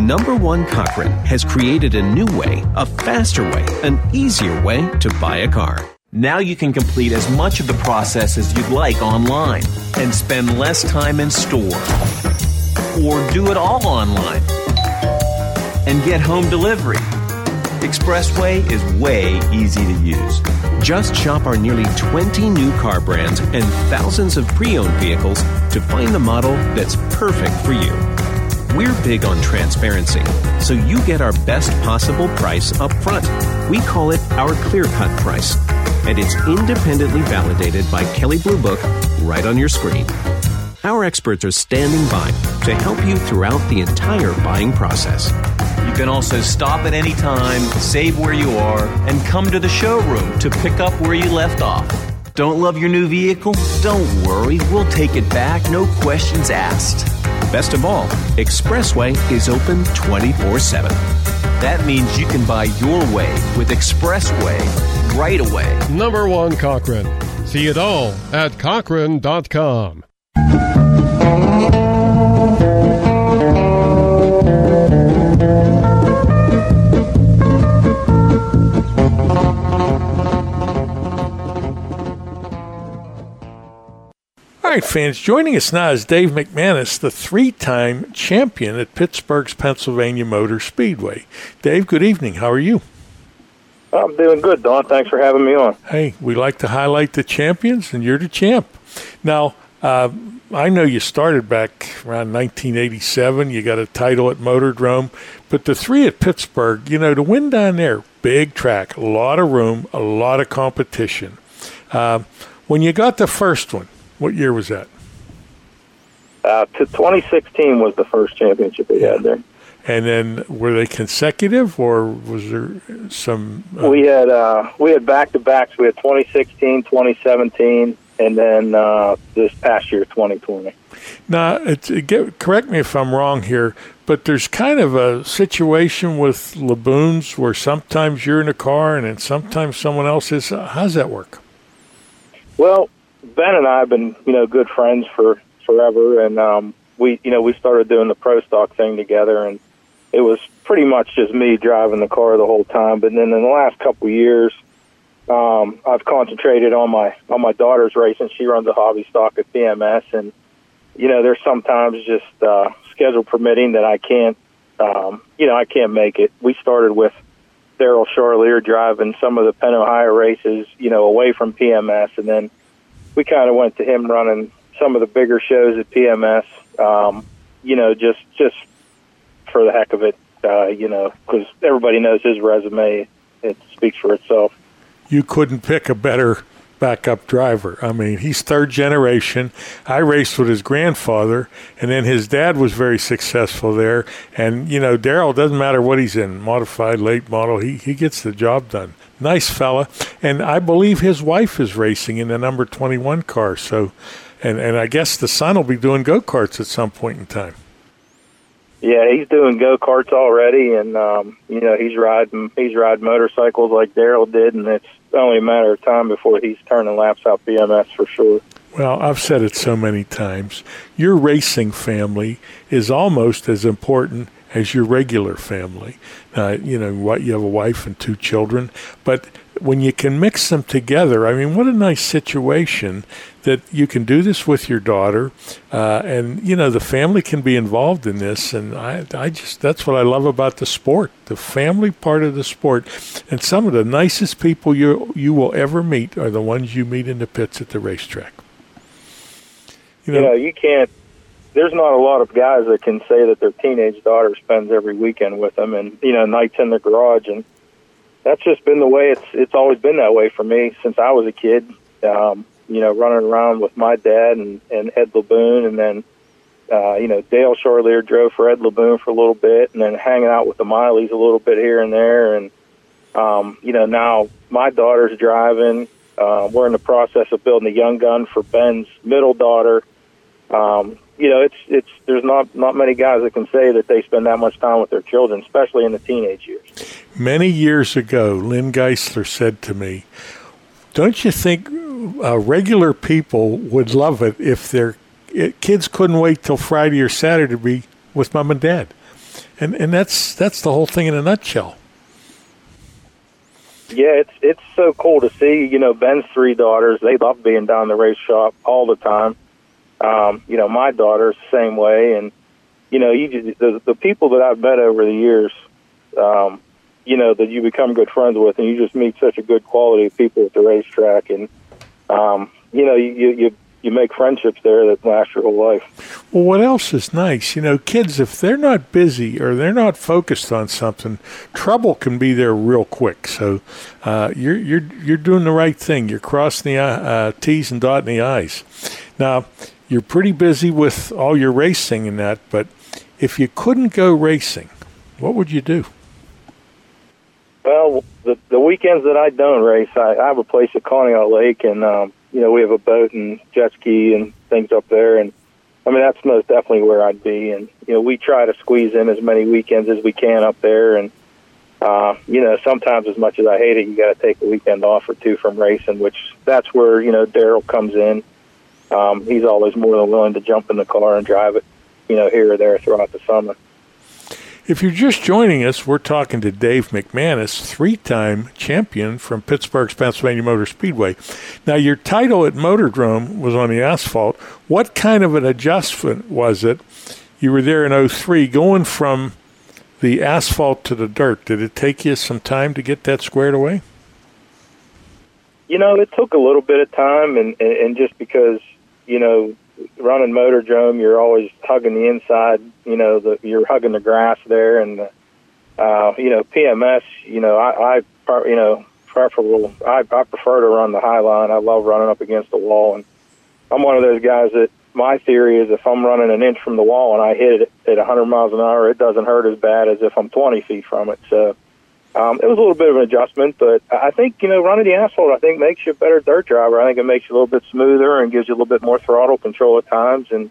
Number One Cochran has created a new way, a faster way, an easier way to buy a car. Now you can complete as much of the process as you'd like online and spend less time in store. Or do it all online and get home delivery. Expressway is way easy to use. Just shop our nearly 20 new car brands and thousands of pre owned vehicles to find the model that's perfect for you. We're big on transparency, so you get our best possible price up front. We call it our clear cut price, and it's independently validated by Kelley Blue Book right on your screen. Our experts are standing by to help you throughout the entire buying process. You can also stop at any time, save where you are, and come to the showroom to pick up where you left off. Don't love your new vehicle? Don't worry, we'll take it back, no questions asked. Best of all, Expressway is open 24 7. That means you can buy your way with Expressway right away. Number one Cochran. See it all at Cochran.com. All right, fans, joining us now is Dave McManus, the three time champion at Pittsburgh's Pennsylvania Motor Speedway. Dave, good evening. How are you? I'm doing good, Don. Thanks for having me on. Hey, we like to highlight the champions, and you're the champ. Now, uh, I know you started back around 1987. You got a title at Motordrome, but the three at Pittsburgh, you know, to win down there, big track, a lot of room, a lot of competition. Uh, when you got the first one, what year was that? Uh, to 2016 was the first championship they had there. And then were they consecutive, or was there some? Uh, we had uh, we had back to backs. We had 2016, 2017, and then uh, this past year, 2020. Now, it's, it get, correct me if I'm wrong here, but there's kind of a situation with Laboons where sometimes you're in a car and then sometimes someone else is. How's that work? Well, Ben and I have been, you know, good friends for forever, and um, we, you know, we started doing the pro stock thing together, and it was pretty much just me driving the car the whole time. But then in the last couple of years, um, I've concentrated on my on my daughter's racing. She runs a hobby stock at PMS, and you know, there's sometimes just uh, schedule permitting that I can't, um, you know, I can't make it. We started with Daryl Charlier driving some of the Penn Ohio races, you know, away from PMS, and then we kind of went to him running some of the bigger shows at PMS. Um, you know, just just for the heck of it, uh, you know, because everybody knows his resume. It speaks for itself. You couldn't pick a better backup driver. I mean, he's third generation. I raced with his grandfather, and then his dad was very successful there. And you know, Daryl doesn't matter what he's in, modified, late model, he he gets the job done. Nice fella, and I believe his wife is racing in the number twenty-one car. So, and and I guess the son will be doing go karts at some point in time. Yeah, he's doing go karts already, and um, you know he's riding he's riding motorcycles like Daryl did, and it's only a matter of time before he's turning laps out PMS for sure. Well, I've said it so many times. Your racing family is almost as important as your regular family. Uh, you know, you have a wife and two children, but when you can mix them together, I mean, what a nice situation that you can do this with your daughter, uh, and you know the family can be involved in this. And I, I just that's what I love about the sport, the family part of the sport. And some of the nicest people you you will ever meet are the ones you meet in the pits at the racetrack. You know, you, know, you can't. There's not a lot of guys that can say that their teenage daughter spends every weekend with them, and you know, nights in the garage, and that's just been the way it's it's always been that way for me since I was a kid. Um, you know, running around with my dad and, and Ed Laboon, and then uh, you know, Dale Charlier drove for Ed Laboon for a little bit, and then hanging out with the Mileys a little bit here and there. And um, you know, now my daughter's driving. Uh, we're in the process of building a young gun for Ben's middle daughter. Um, you know, it's it's there's not not many guys that can say that they spend that much time with their children, especially in the teenage years. Many years ago, Lynn Geisler said to me, "Don't you think uh, regular people would love it if their it, kids couldn't wait till Friday or Saturday to be with mom and dad?" And and that's that's the whole thing in a nutshell. Yeah, it's it's so cool to see. You know, Ben's three daughters, they love being down the race shop all the time. Um, you know, my daughter's the same way, and you know, you just, the the people that I've met over the years, um, you know, that you become good friends with, and you just meet such a good quality of people at the racetrack, and um, you know, you you you make friendships there that last your whole life. Well, what else is nice? You know, kids, if they're not busy or they're not focused on something, trouble can be there real quick. So uh, you're you're you're doing the right thing. You're crossing the uh, T's and dotting the I's. Now, you're pretty busy with all your racing and that, but if you couldn't go racing, what would you do? Well, the the weekends that I don't race, I, I have a place at Conneaut Lake, and um, you know we have a boat and jet ski and things up there, and I mean that's most definitely where I'd be. And you know we try to squeeze in as many weekends as we can up there, and uh, you know sometimes as much as I hate it, you got to take a weekend off or two from racing, which that's where you know Daryl comes in. Um, he's always more than willing to jump in the car and drive it, you know, here or there throughout the summer. If you're just joining us, we're talking to Dave McManus, three time champion from Pittsburgh's Pennsylvania Motor Speedway. Now, your title at Motordrome was on the asphalt. What kind of an adjustment was it? You were there in 03, going from the asphalt to the dirt. Did it take you some time to get that squared away? You know, it took a little bit of time, and, and, and just because, you know, running motor Motordrome, you're always hugging the inside. You know, the, you're hugging the grass there, and uh, you know PMS. You know, I, I you know preferable. I, I prefer to run the high line. I love running up against the wall, and I'm one of those guys that my theory is if I'm running an inch from the wall and I hit it at 100 miles an hour, it doesn't hurt as bad as if I'm 20 feet from it. So. Um, it was a little bit of an adjustment, but I think you know running the asphalt. I think makes you a better dirt driver. I think it makes you a little bit smoother and gives you a little bit more throttle control at times. And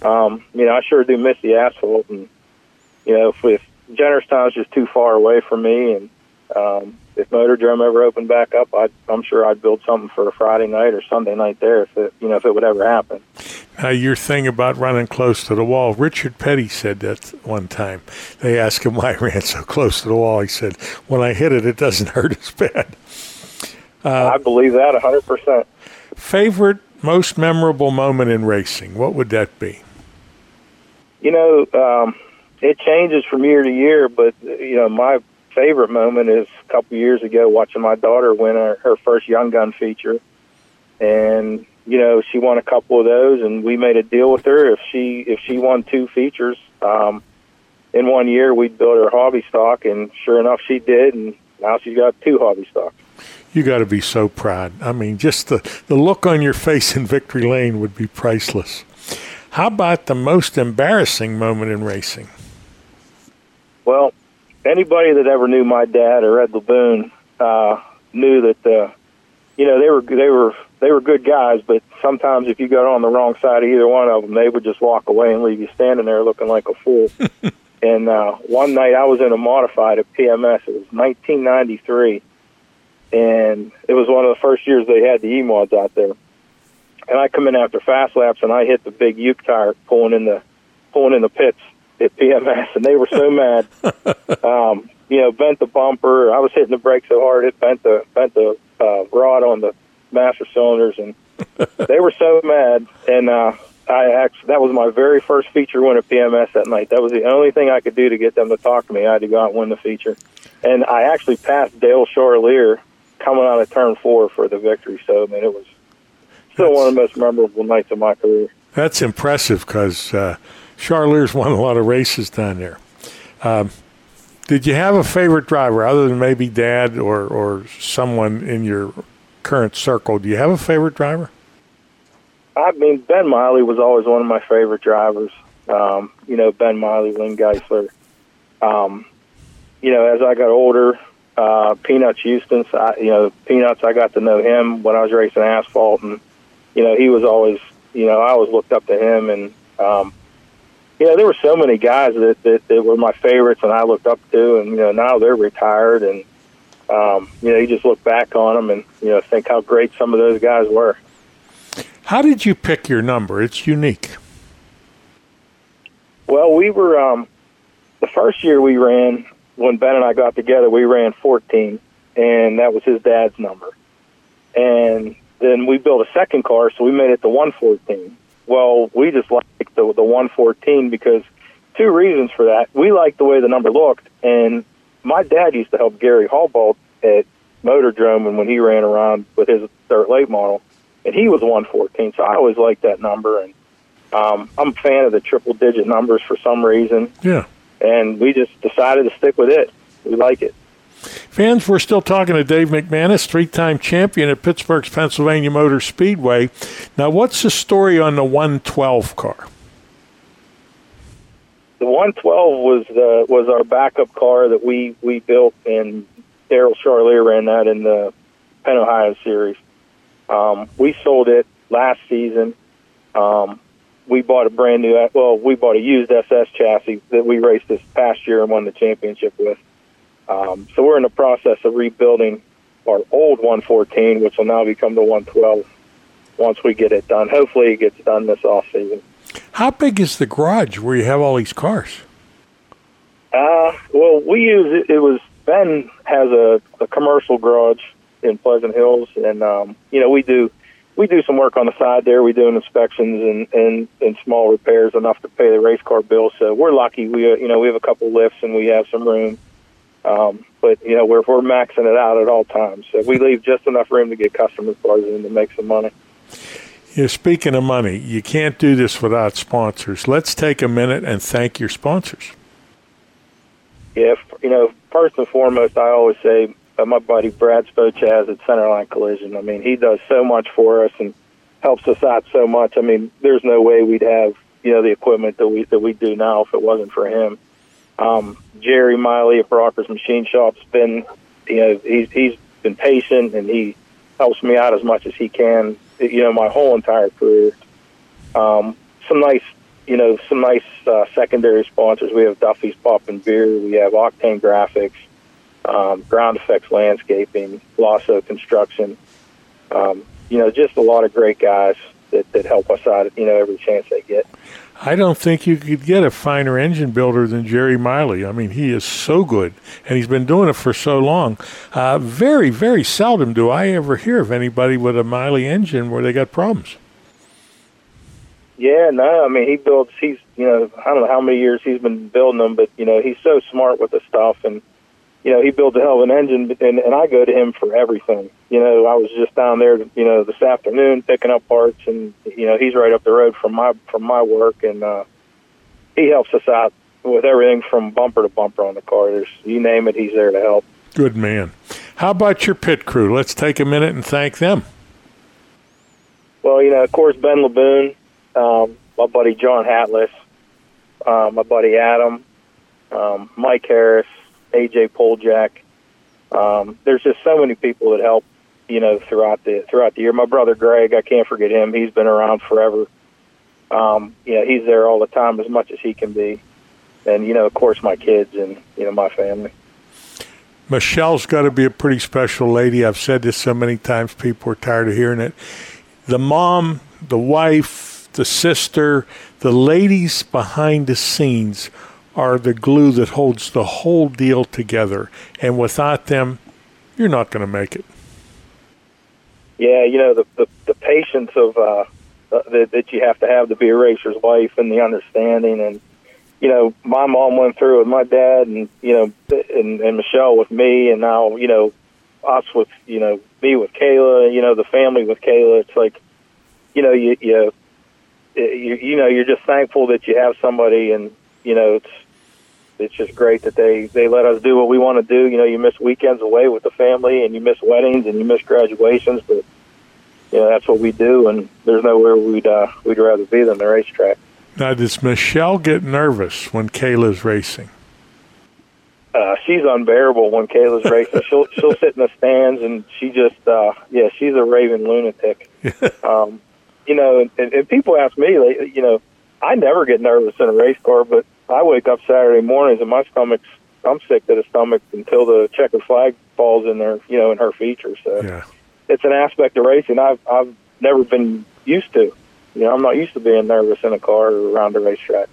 um, you know, I sure do miss the asphalt. And you know, if, if Jennerstown's just too far away from me, and um, if Motordrome ever opened back up, I'd, I'm sure I'd build something for a Friday night or Sunday night there if it you know if it would ever happen. Uh, your thing about running close to the wall, Richard Petty said that one time. They asked him why he ran so close to the wall. He said, "When I hit it, it doesn't hurt as bad." Uh, I believe that a hundred percent. Favorite, most memorable moment in racing? What would that be? You know, um, it changes from year to year, but you know, my favorite moment is a couple years ago watching my daughter win her, her first young gun feature, and you know she won a couple of those, and we made a deal with her if she if she won two features um, in one year, we'd build her hobby stock, and sure enough, she did, and now she's got two hobby stocks. You got to be so proud. I mean, just the the look on your face in victory lane would be priceless. How about the most embarrassing moment in racing? Well, anybody that ever knew my dad or Ed Laboon uh, knew that uh, you know they were they were they were good guys, but sometimes if you got on the wrong side of either one of them, they would just walk away and leave you standing there looking like a fool. and uh, one night I was in a modified at PMS. It was 1993, and it was one of the first years they had the E mods out there. And I come in after fast laps, and I hit the big Uke tire pulling in the pulling in the pits at PMS, and they were so mad. Um, you know, bent the bumper. I was hitting the brake so hard it bent the bent the uh, rod on the master cylinders, and they were so mad. And uh, I actually that was my very first feature win at PMS that night. That was the only thing I could do to get them to talk to me. I had to go out and win the feature, and I actually passed Dale Charlier coming out of turn four for the victory. So I mean, it was still one of the most memorable nights of my career. That's impressive because uh, Charlier's won a lot of races down there. Um, did you have a favorite driver other than maybe dad or, or someone in your current circle? Do you have a favorite driver? I mean, Ben Miley was always one of my favorite drivers. um, you know, Ben Miley, Lynn Geisler. Um, you know, as I got older, uh, Peanuts Houston, I, you know, Peanuts, I got to know him when I was racing asphalt, and you know, he was always, you know, I always looked up to him, and um, you know, there were so many guys that, that that were my favorites, and I looked up to, and you know, now they're retired, and um, you know, you just look back on them and you know, think how great some of those guys were. How did you pick your number? It's unique. Well, we were um, the first year we ran when Ben and I got together. We ran 14, and that was his dad's number. And then we built a second car, so we made it the 114. Well, we just liked the the 114 because two reasons for that. We liked the way the number looked, and my dad used to help Gary Hallbald at Motordrome and when he ran around with his dirt late model, and he was 114. So I always liked that number, and um, I'm a fan of the triple digit numbers for some reason. Yeah. And we just decided to stick with it. We like it. Fans, we're still talking to Dave McManus, three time champion at Pittsburgh's Pennsylvania Motor Speedway. Now, what's the story on the 112 car? The 112 was the was our backup car that we we built, and Daryl Charlier ran that in the Penn Ohio Series. Um, we sold it last season. Um, we bought a brand new, well, we bought a used SS chassis that we raced this past year and won the championship with. Um, so we're in the process of rebuilding our old 114, which will now become the 112 once we get it done. Hopefully, it gets done this off season. How big is the garage where you have all these cars? Uh, well, we use it. It was Ben has a, a commercial garage in Pleasant Hills, and um, you know we do we do some work on the side there. We do inspections and, and, and small repairs enough to pay the race car bill. So we're lucky. We uh, you know we have a couple lifts and we have some room. Um, but you know we're we're maxing it out at all times. So we leave just enough room to get customers cars in to make some money. You're speaking of money, you can't do this without sponsors. Let's take a minute and thank your sponsors. Yeah, you know, first and foremost, I always say uh, my buddy Brad Spochaz at Centerline Collision. I mean, he does so much for us and helps us out so much. I mean, there's no way we'd have you know the equipment that we that we do now if it wasn't for him. Um, Jerry Miley at Brockers Machine Shop's been you know he's he's been patient and he helps me out as much as he can. You know, my whole entire career. Um, some nice you know some nice uh, secondary sponsors. We have Duffy's Pop and Beer. We have Octane Graphics um, Ground Effects Landscaping, Lasso Construction. Um, you know, just a lot of great guys that, that help us out, you know, every chance they get. I don't think you could get a finer engine builder than Jerry Miley. I mean, he is so good, and he's been doing it for so long. Uh, very, very seldom do I ever hear of anybody with a Miley engine where they got problems. Yeah, no, I mean, he builds, he's, you know, I don't know how many years he's been building them, but, you know, he's so smart with the stuff, and, you know, he builds a hell of an engine, and, and I go to him for everything. You know, I was just down there, you know, this afternoon picking up parts, and you know, he's right up the road from my from my work, and uh, he helps us out with everything from bumper to bumper on the car. There's you name it, he's there to help. Good man. How about your pit crew? Let's take a minute and thank them. Well, you know, of course, Ben Laboon, um, my buddy John Hatless, uh, my buddy Adam, um, Mike Harris, AJ Poljak. Um, there's just so many people that help, you know, throughout the throughout the year. My brother Greg, I can't forget him. He's been around forever. Um, you know, he's there all the time as much as he can be, and you know, of course, my kids and you know my family. Michelle's got to be a pretty special lady. I've said this so many times, people are tired of hearing it. The mom, the wife, the sister, the ladies behind the scenes are the glue that holds the whole deal together. And without them, you're not going to make it. Yeah, you know the the, the patience of uh, uh, that, that you have to have to be a racer's wife, and the understanding, and you know, my mom went through with my dad, and you know, and, and Michelle with me, and now you know, us with you know me with Kayla, you know, the family with Kayla. It's like, you know, you you you, you know, you're just thankful that you have somebody, and you know, it's it's just great that they they let us do what we want to do. You know, you miss weekends away with the family, and you miss weddings, and you miss graduations, but you know that's what we do, and there's nowhere we'd uh, we'd rather be than the racetrack. Now, does Michelle get nervous when Kayla's racing? Uh, she's unbearable when Kayla's racing. she'll she'll sit in the stands and she just uh, yeah, she's a raving lunatic. um, you know, and, and people ask me, like, you know, I never get nervous in a race car, but I wake up Saturday mornings and my stomach's I'm sick to the stomach until the checker flag falls in there, you know, in her feature. So yeah. it's an aspect of racing I've I've never been used to. You know, I'm not used to being nervous in a car or around a racetrack.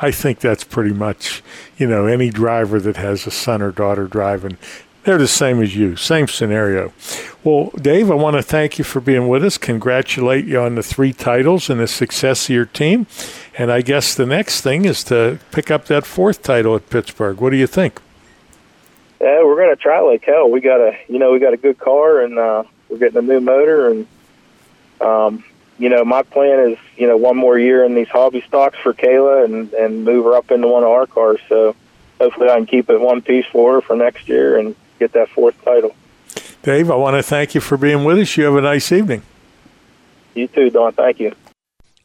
I think that's pretty much, you know, any driver that has a son or daughter driving, they're the same as you, same scenario. Well, Dave, I want to thank you for being with us. Congratulate you on the three titles and the success of your team. And I guess the next thing is to pick up that fourth title at Pittsburgh. What do you think? Yeah, we're going to try like hell. We got a, you know, we got a good car and uh, we're getting a new motor and, um, you know, my plan is, you know, one more year in these hobby stocks for Kayla and and move her up into one of our cars. So hopefully I can keep it one piece for her for next year and get that fourth title. Dave, I want to thank you for being with us. You have a nice evening. You too, Don. Thank you.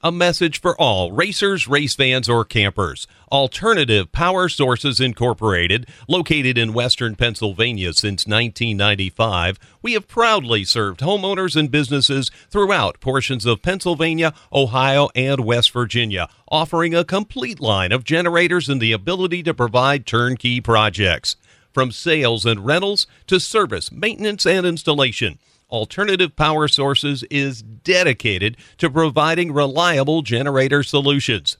A message for all racers, race fans, or campers. Alternative Power Sources Incorporated, located in western Pennsylvania since 1995, we have proudly served homeowners and businesses throughout portions of Pennsylvania, Ohio, and West Virginia, offering a complete line of generators and the ability to provide turnkey projects. From sales and rentals to service, maintenance, and installation. Alternative Power Sources is dedicated to providing reliable generator solutions.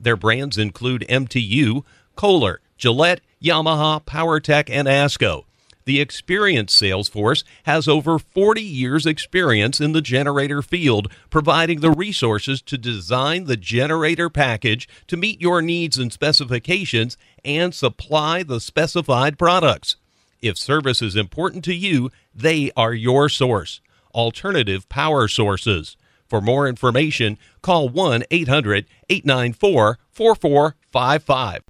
Their brands include MTU, Kohler, Gillette, Yamaha, PowerTech, and ASCO. The experienced sales force has over 40 years' experience in the generator field, providing the resources to design the generator package to meet your needs and specifications and supply the specified products. If service is important to you, they are your source. Alternative Power Sources. For more information, call 1 800 894 4455.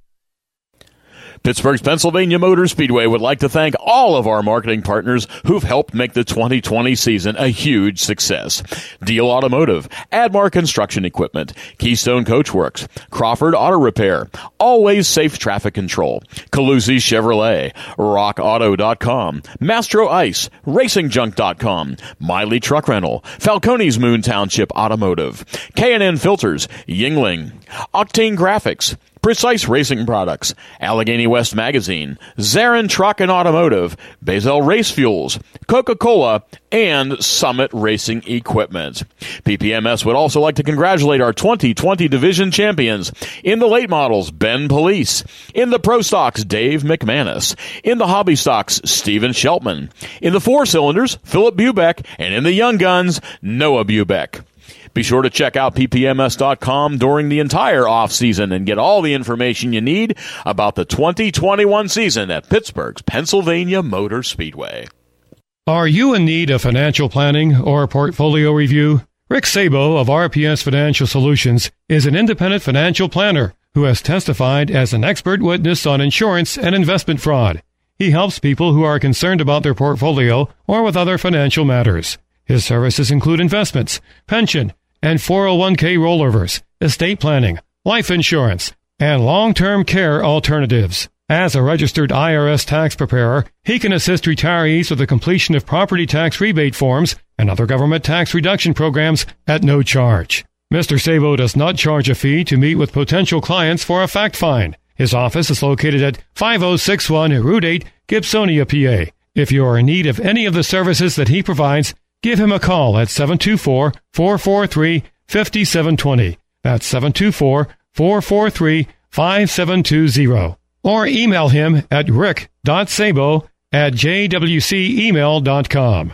Pittsburgh's Pennsylvania Motor Speedway would like to thank all of our marketing partners who've helped make the 2020 season a huge success. Deal Automotive, Admar Construction Equipment, Keystone Coachworks, Crawford Auto Repair, Always Safe Traffic Control, Calusi Chevrolet, RockAuto.com, Mastro Ice, RacingJunk.com, Miley Truck Rental, Falcone's Moon Township Automotive, K&N Filters, Yingling, Octane Graphics, Precise Racing Products, Allegheny West Magazine, Zarin Truck and Automotive, Bazell Race Fuels, Coca-Cola, and Summit Racing Equipment. PPMS would also like to congratulate our 2020 division champions in the late models, Ben Police, in the Pro Stocks, Dave McManus, in the Hobby Stocks, Stephen Sheltman, in the four cylinders, Philip Bubeck, and in the Young Guns, Noah Bubeck. Be sure to check out ppms.com during the entire off season and get all the information you need about the 2021 season at Pittsburgh's Pennsylvania Motor Speedway. Are you in need of financial planning or portfolio review? Rick Sabo of RPS Financial Solutions is an independent financial planner who has testified as an expert witness on insurance and investment fraud. He helps people who are concerned about their portfolio or with other financial matters. His services include investments, pension, and 401k rollovers, estate planning, life insurance, and long-term care alternatives. As a registered IRS tax preparer, he can assist retirees with the completion of property tax rebate forms and other government tax reduction programs at no charge. Mr. Sabo does not charge a fee to meet with potential clients for a fact find. His office is located at 5061 Route 8, Gibsonia, PA. If you are in need of any of the services that he provides, Give him a call at 724 443 5720. That's 724 443 5720. Or email him at rick.sabo at jwcemail.com.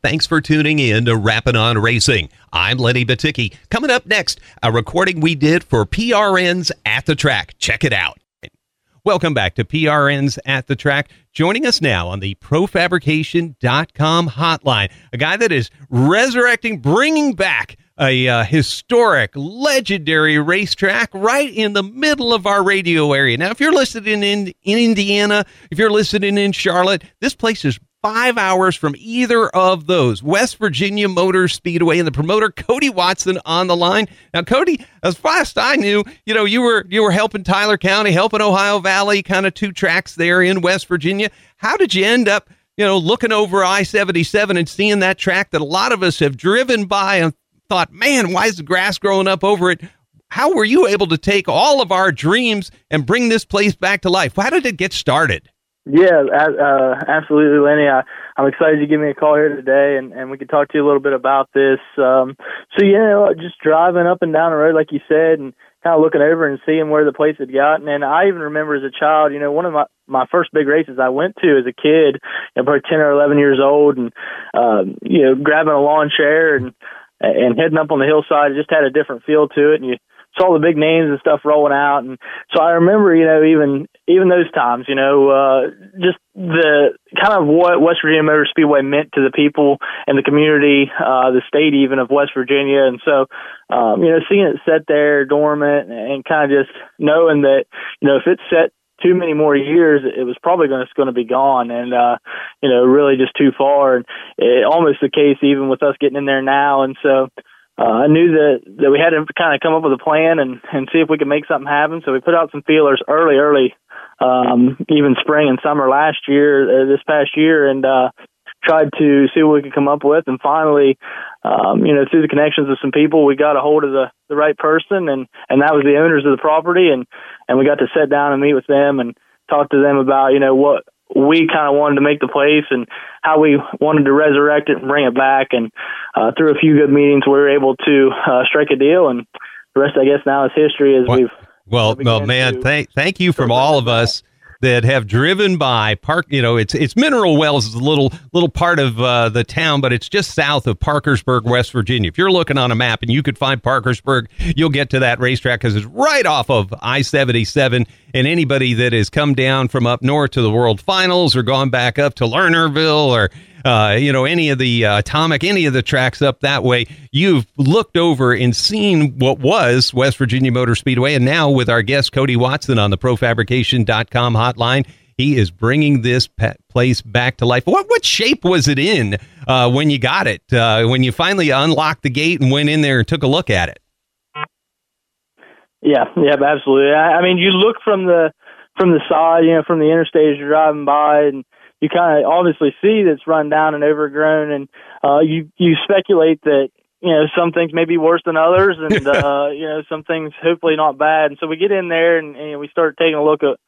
Thanks for tuning in to Rappin' on Racing. I'm Lenny Batycki. Coming up next, a recording we did for PRNs at the track. Check it out. Welcome back to PRNs at the track. Joining us now on the profabrication.com hotline, a guy that is resurrecting, bringing back a uh, historic, legendary racetrack right in the middle of our radio area. Now, if you're listening in, in Indiana, if you're listening in Charlotte, this place is five hours from either of those. West Virginia Motor Speedway and the promoter Cody Watson on the line. Now, Cody, as fast as I knew, you know, you were you were helping Tyler County, helping Ohio Valley, kind of two tracks there in West Virginia. How did you end up, you know, looking over I seventy seven and seeing that track that a lot of us have driven by and thought, man, why is the grass growing up over it? How were you able to take all of our dreams and bring this place back to life? How did it get started? Yeah, uh, absolutely, Lenny. I, I'm excited you give me a call here today, and, and we can talk to you a little bit about this. Um, so, yeah, just driving up and down the road, like you said, and kind of looking over and seeing where the place had gotten. And I even remember as a child, you know, one of my my first big races I went to as a kid, you know, probably ten or eleven years old, and um, you know, grabbing a lawn chair and and heading up on the hillside. It just had a different feel to it, and you saw the big names and stuff rolling out. And so I remember, you know, even even those times, you know, uh, just the kind of what West Virginia Motor Speedway meant to the people and the community, uh, the state even of West Virginia. And so, um, you know, seeing it set there dormant and kind of just knowing that, you know, if it's set too many more years, it was probably going to, going to be gone, and uh, you know, really just too far. And it, almost the case even with us getting in there now. And so, uh, I knew that that we had to kind of come up with a plan and and see if we could make something happen. So we put out some feelers early, early, um, even spring and summer last year, uh, this past year, and uh, tried to see what we could come up with. And finally, um, you know, through the connections of some people, we got a hold of the the right person, and and that was the owners of the property, and and we got to sit down and meet with them and talk to them about you know what we kind of wanted to make the place and how we wanted to resurrect it and bring it back. And uh, through a few good meetings, we were able to uh, strike a deal. And the rest, I guess, now is history as well, we've. Well, well, man, thank thank you from all of us that have driven by park you know it's it's mineral wells is a little little part of uh, the town but it's just south of parkersburg west virginia. If you're looking on a map and you could find parkersburg you'll get to that racetrack because it's right off of i-77 and anybody that has come down from up north to the world finals or gone back up to lernerville or uh, you know, any of the uh, Atomic, any of the tracks up that way, you've looked over and seen what was West Virginia Motor Speedway. And now with our guest, Cody Watson on the profabrication.com hotline, he is bringing this place back to life. What what shape was it in uh, when you got it? Uh, when you finally unlocked the gate and went in there and took a look at it? Yeah, yeah, absolutely. I, I mean, you look from the from the side, you know, from the interstate as you're driving by, and you kind of obviously see that's run down and overgrown, and uh, you you speculate that you know some things may be worse than others, and uh, you know some things hopefully not bad. And so we get in there and, and we start taking a look at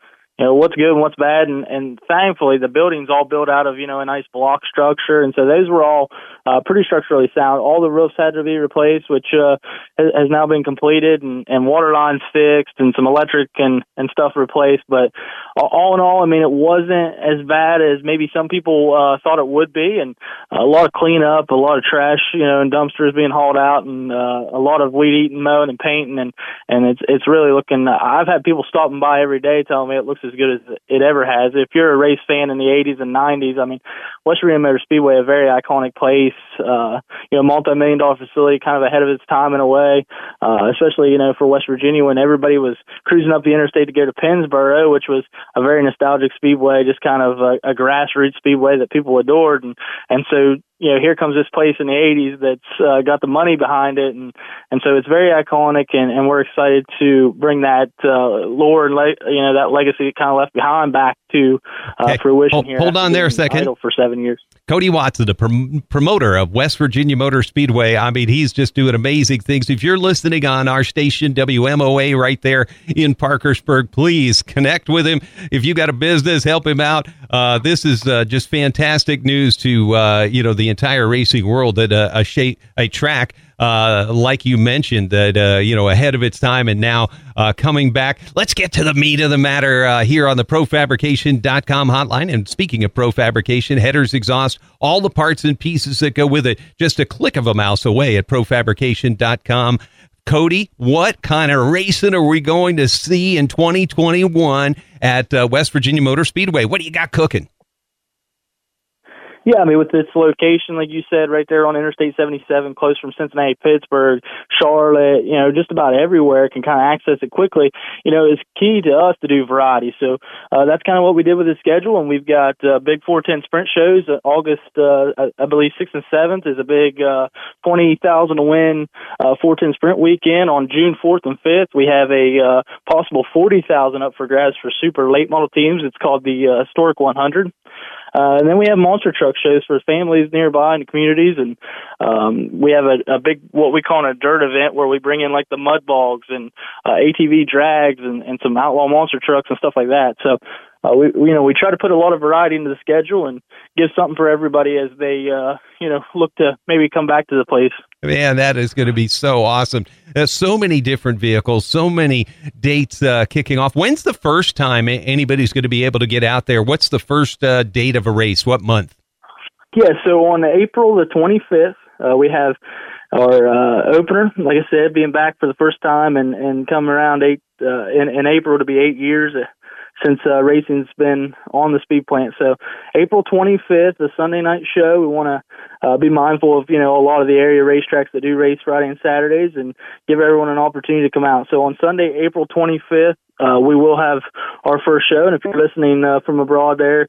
you know what's good and what's bad. And and thankfully the building's all built out of you know a nice block structure. And so those were all uh, pretty structurally sound. All the roofs had to be replaced which uh, has, has now been completed and and water lines fixed and some electric and and stuff replaced. But all in all i mean it wasn't as bad as maybe some people uh thought it would be. And a lot of cleanup a lot of trash you know and dumpsters being hauled out and uh, a lot of weed eating mowing and painting. And and it's it's really looking i've had people stopping by every day telling me it looks as good as it ever has. If you're a race fan in the 80s and 90s, I mean, West Virginia Motor Speedway, a very iconic place, uh, you know, multi-million dollar facility, kind of ahead of its time in a way, uh, especially, you know, for West Virginia when everybody was cruising up the interstate to go to Pennsboro, which was a very nostalgic speedway, just kind of a, a grassroots speedway that people adored. And, and so you know, here comes this place in the 80s that's uh, got the money behind it, and and so it's very iconic, and, and we're excited to bring that uh, lore and le- you know that legacy kind of left behind back to uh, okay. fruition hold, here. Hold on there a second. For seven years. Cody Watson, the prom- promoter of West Virginia Motor Speedway. I mean, he's just doing amazing things. If you're listening on our station, WMOA, right there in Parkersburg, please connect with him. If you got a business, help him out. Uh, this is uh, just fantastic news to uh, you know the entire racing world that uh, a shape, a track uh, like you mentioned, that uh, you know ahead of its time and now uh, coming back. Let's get to the meat of the matter uh, here on the ProFabrication.com hotline. And speaking of ProFabrication, headers, exhaust, all the parts and pieces that go with it, just a click of a mouse away at ProFabrication.com. Cody, what kind of racing are we going to see in 2021 at uh, West Virginia Motor Speedway? What do you got cooking? Yeah, I mean, with its location, like you said, right there on Interstate 77, close from Cincinnati, Pittsburgh, Charlotte, you know, just about everywhere can kind of access it quickly. You know, it's key to us to do variety. So uh, that's kind of what we did with the schedule. And we've got uh, big 410 sprint shows. Uh, August, uh, I, I believe, 6th and 7th is a big uh, 20,000 to win uh, 410 sprint weekend. On June 4th and 5th, we have a uh, possible 40,000 up for grabs for super late model teams. It's called the uh, Historic 100. Uh, and then we have monster truck shows for families nearby and communities, and um, we have a, a big what we call a dirt event where we bring in like the mud bogs and uh, ATV drags and, and some outlaw monster trucks and stuff like that. So uh, we, we you know we try to put a lot of variety into the schedule and give something for everybody as they uh, you know look to maybe come back to the place. Man, that is going to be so awesome. There's so many different vehicles, so many dates uh, kicking off. When's the first time anybody's going to be able to get out there? What's the first uh, date of a race? What month? Yeah, so on April the 25th, uh, we have our uh, opener. Like I said, being back for the first time and and come around eight uh, in, in April to be eight years since uh, racing's been on the speed plant. So April 25th, the Sunday night show, we want to uh, be mindful of, you know, a lot of the area racetracks that do race Friday and Saturdays and give everyone an opportunity to come out. So on Sunday, April 25th, uh, we will have our first show. And if you're listening uh, from abroad there,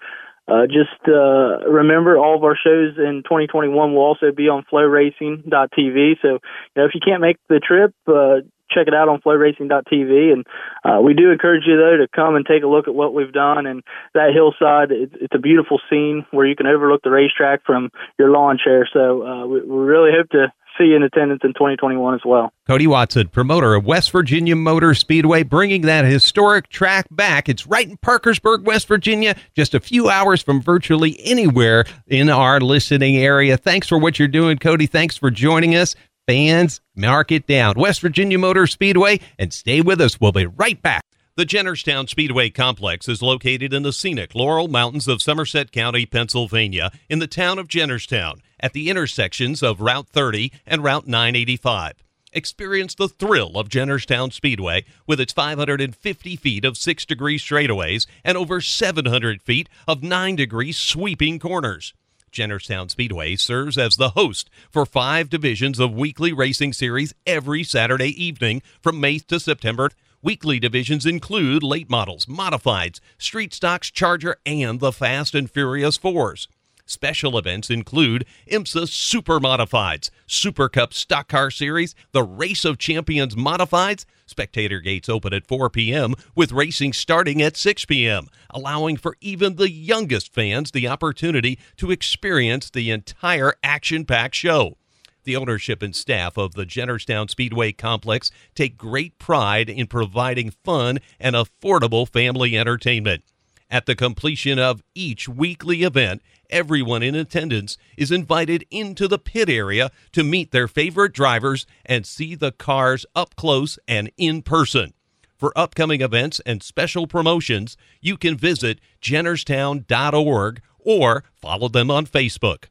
uh, just uh, remember all of our shows in 2021 will also be on floracing.tv. So, you know, if you can't make the trip, uh, check it out on floracing.tv. And uh, we do encourage you, though, to come and take a look at what we've done. And that hillside, it, it's a beautiful scene where you can overlook the racetrack from your lawn chair. So uh, we, we really hope to see you in attendance in 2021 as well. Cody Watson, promoter of West Virginia Motor Speedway, bringing that historic track back. It's right in Parkersburg, West Virginia, just a few hours from virtually anywhere in our listening area. Thanks for what you're doing, Cody. Thanks for joining us. Fans, mark it down. West Virginia Motor Speedway, and stay with us. We'll be right back. The Jennerstown Speedway Complex is located in the scenic Laurel Mountains of Somerset County, Pennsylvania, in the town of Jennerstown, at the intersections of Route 30 and Route 985. Experience the thrill of Jennerstown Speedway with its 550 feet of 6 degree straightaways and over 700 feet of 9 degree sweeping corners. Jennerstown Speedway serves as the host for five divisions of weekly racing series every Saturday evening from May to September. Weekly divisions include late models, modifieds, street stocks, Charger, and the Fast and Furious Fours. Special events include ISMA Super Modifieds, Super Cup Stock Car Series, the Race of Champions Modifieds. Spectator gates open at 4 p.m., with racing starting at 6 p.m., allowing for even the youngest fans the opportunity to experience the entire action packed show. The ownership and staff of the Jennerstown Speedway Complex take great pride in providing fun and affordable family entertainment. At the completion of each weekly event, everyone in attendance is invited into the pit area to meet their favorite drivers and see the cars up close and in person. For upcoming events and special promotions, you can visit jennerstown.org or follow them on Facebook.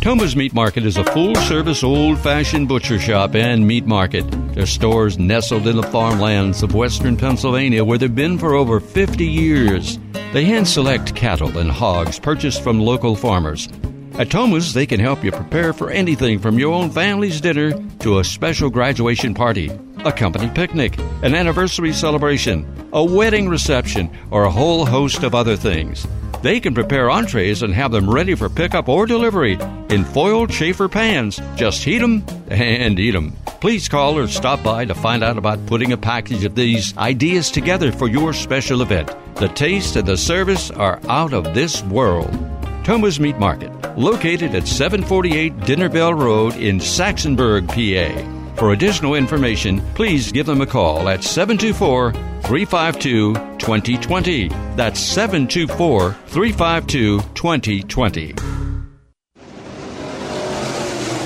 Toma's Meat Market is a full service, old fashioned butcher shop and meat market. Their stores nestled in the farmlands of western Pennsylvania where they've been for over 50 years. They hand select cattle and hogs purchased from local farmers. At Toma's, they can help you prepare for anything from your own family's dinner to a special graduation party, a company picnic, an anniversary celebration, a wedding reception, or a whole host of other things. They can prepare entrees and have them ready for pickup or delivery in foiled chafer pans. Just heat them and eat them. Please call or stop by to find out about putting a package of these ideas together for your special event. The taste and the service are out of this world. Toma's Meat Market, located at 748 Dinner Bell Road in Saxonburg, PA. For additional information, please give them a call at 724 352 2020. That's 724 352 2020.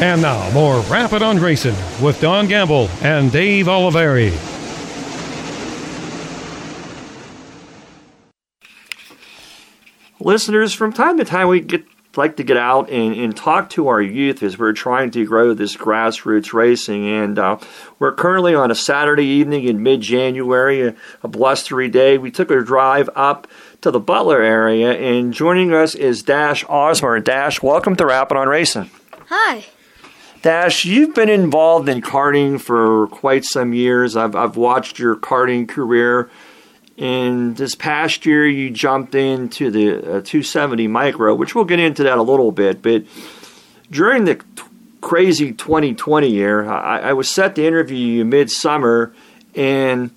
And now, more Rappin' on Racing with Don Gamble and Dave Oliveri. Listeners, from time to time we get like to get out and, and talk to our youth as we're trying to grow this grassroots racing. And uh, we're currently on a Saturday evening in mid January, a, a blustery day. We took a drive up to the Butler area, and joining us is Dash Osmer. Dash, welcome to Rappin' on Racing. Hi. Dash, you've been involved in karting for quite some years. I've, I've watched your karting career. And this past year, you jumped into the uh, 270 micro, which we'll get into that a little bit. But during the t- crazy 2020 year, I, I was set to interview you midsummer, and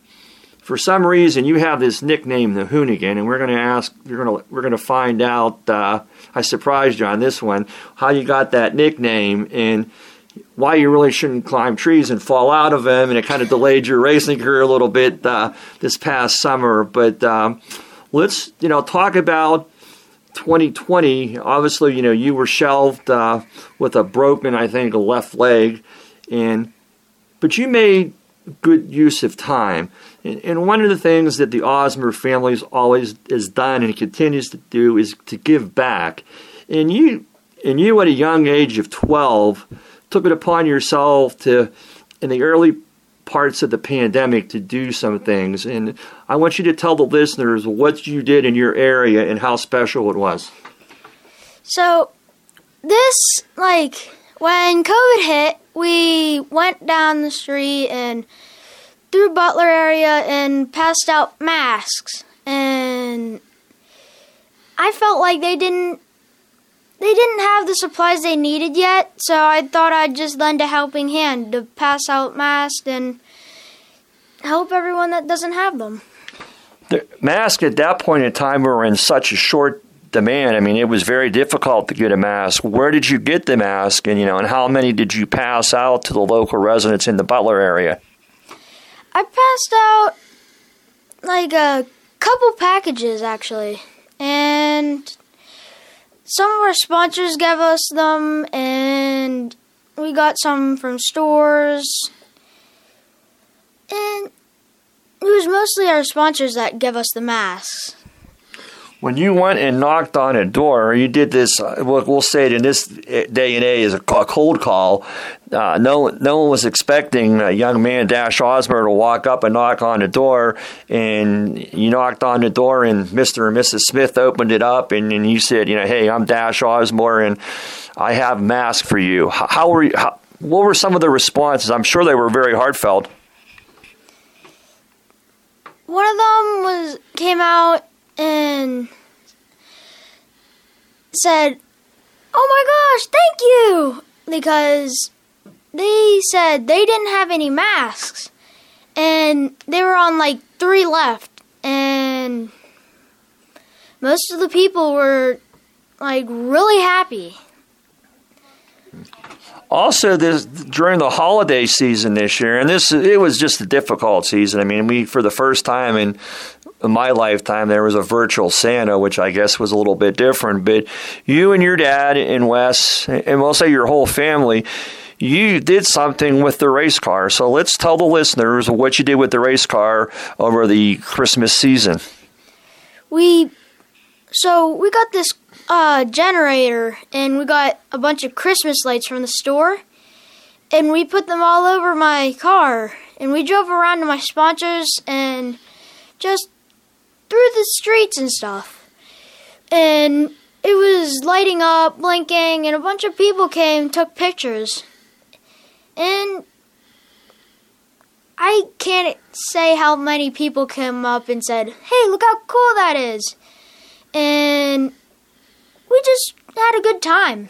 for some reason, you have this nickname, the Hoonigan, and we're going to ask, you're going to, we're going to find out. Uh, I surprised you on this one, how you got that nickname, and why you really shouldn't climb trees and fall out of them, and it kind of delayed your racing career a little bit uh, this past summer. But um, let's you know talk about 2020. Obviously, you know you were shelved uh, with a broken, I think, left leg, and but you made good use of time. And, and one of the things that the Osmer family always has done and continues to do is to give back. And you, and you at a young age of 12 took it upon yourself to, in the early parts of the pandemic, to do some things. And I want you to tell the listeners what you did in your area and how special it was. So, this, like, when COVID hit, we went down the street and through Butler area and passed out masks. And I felt like they didn't they didn't have the supplies they needed yet, so I thought I'd just lend a helping hand to pass out masks and help everyone that doesn't have them. The masks at that point in time were in such a short demand. I mean, it was very difficult to get a mask. Where did you get the mask, and you know, and how many did you pass out to the local residents in the Butler area? I passed out like a couple packages actually, and some of our sponsors gave us them, and we got some from stores. And it was mostly our sponsors that gave us the masks. When you went and knocked on a door, or you did this. Uh, we'll say it in this day and age, is a cold call. Uh, no, no one was expecting a young man, Dash Osmer, to walk up and knock on the door. And you knocked on the door, and Mr. and Mrs. Smith opened it up, and, and you said, you know, hey, I'm Dash Osmer, and I have mask for you. How, how were you? How, what were some of the responses? I'm sure they were very heartfelt. One of them was came out and said, "Oh my gosh, thank you!" Because they said they didn't have any masks, and they were on like three left, and most of the people were like really happy. Also, this during the holiday season this year, and this it was just a difficult season. I mean, we for the first time in my lifetime there was a virtual Santa, which I guess was a little bit different. But you and your dad and Wes, and we'll say your whole family, you did something with the race car. So let's tell the listeners what you did with the race car over the Christmas season. We so we got this uh, generator and we got a bunch of Christmas lights from the store, and we put them all over my car. And we drove around to my sponsors and just through the streets and stuff. And it was lighting up, blinking, and a bunch of people came and took pictures. And I can't say how many people came up and said, Hey, look how cool that is. And we just had a good time.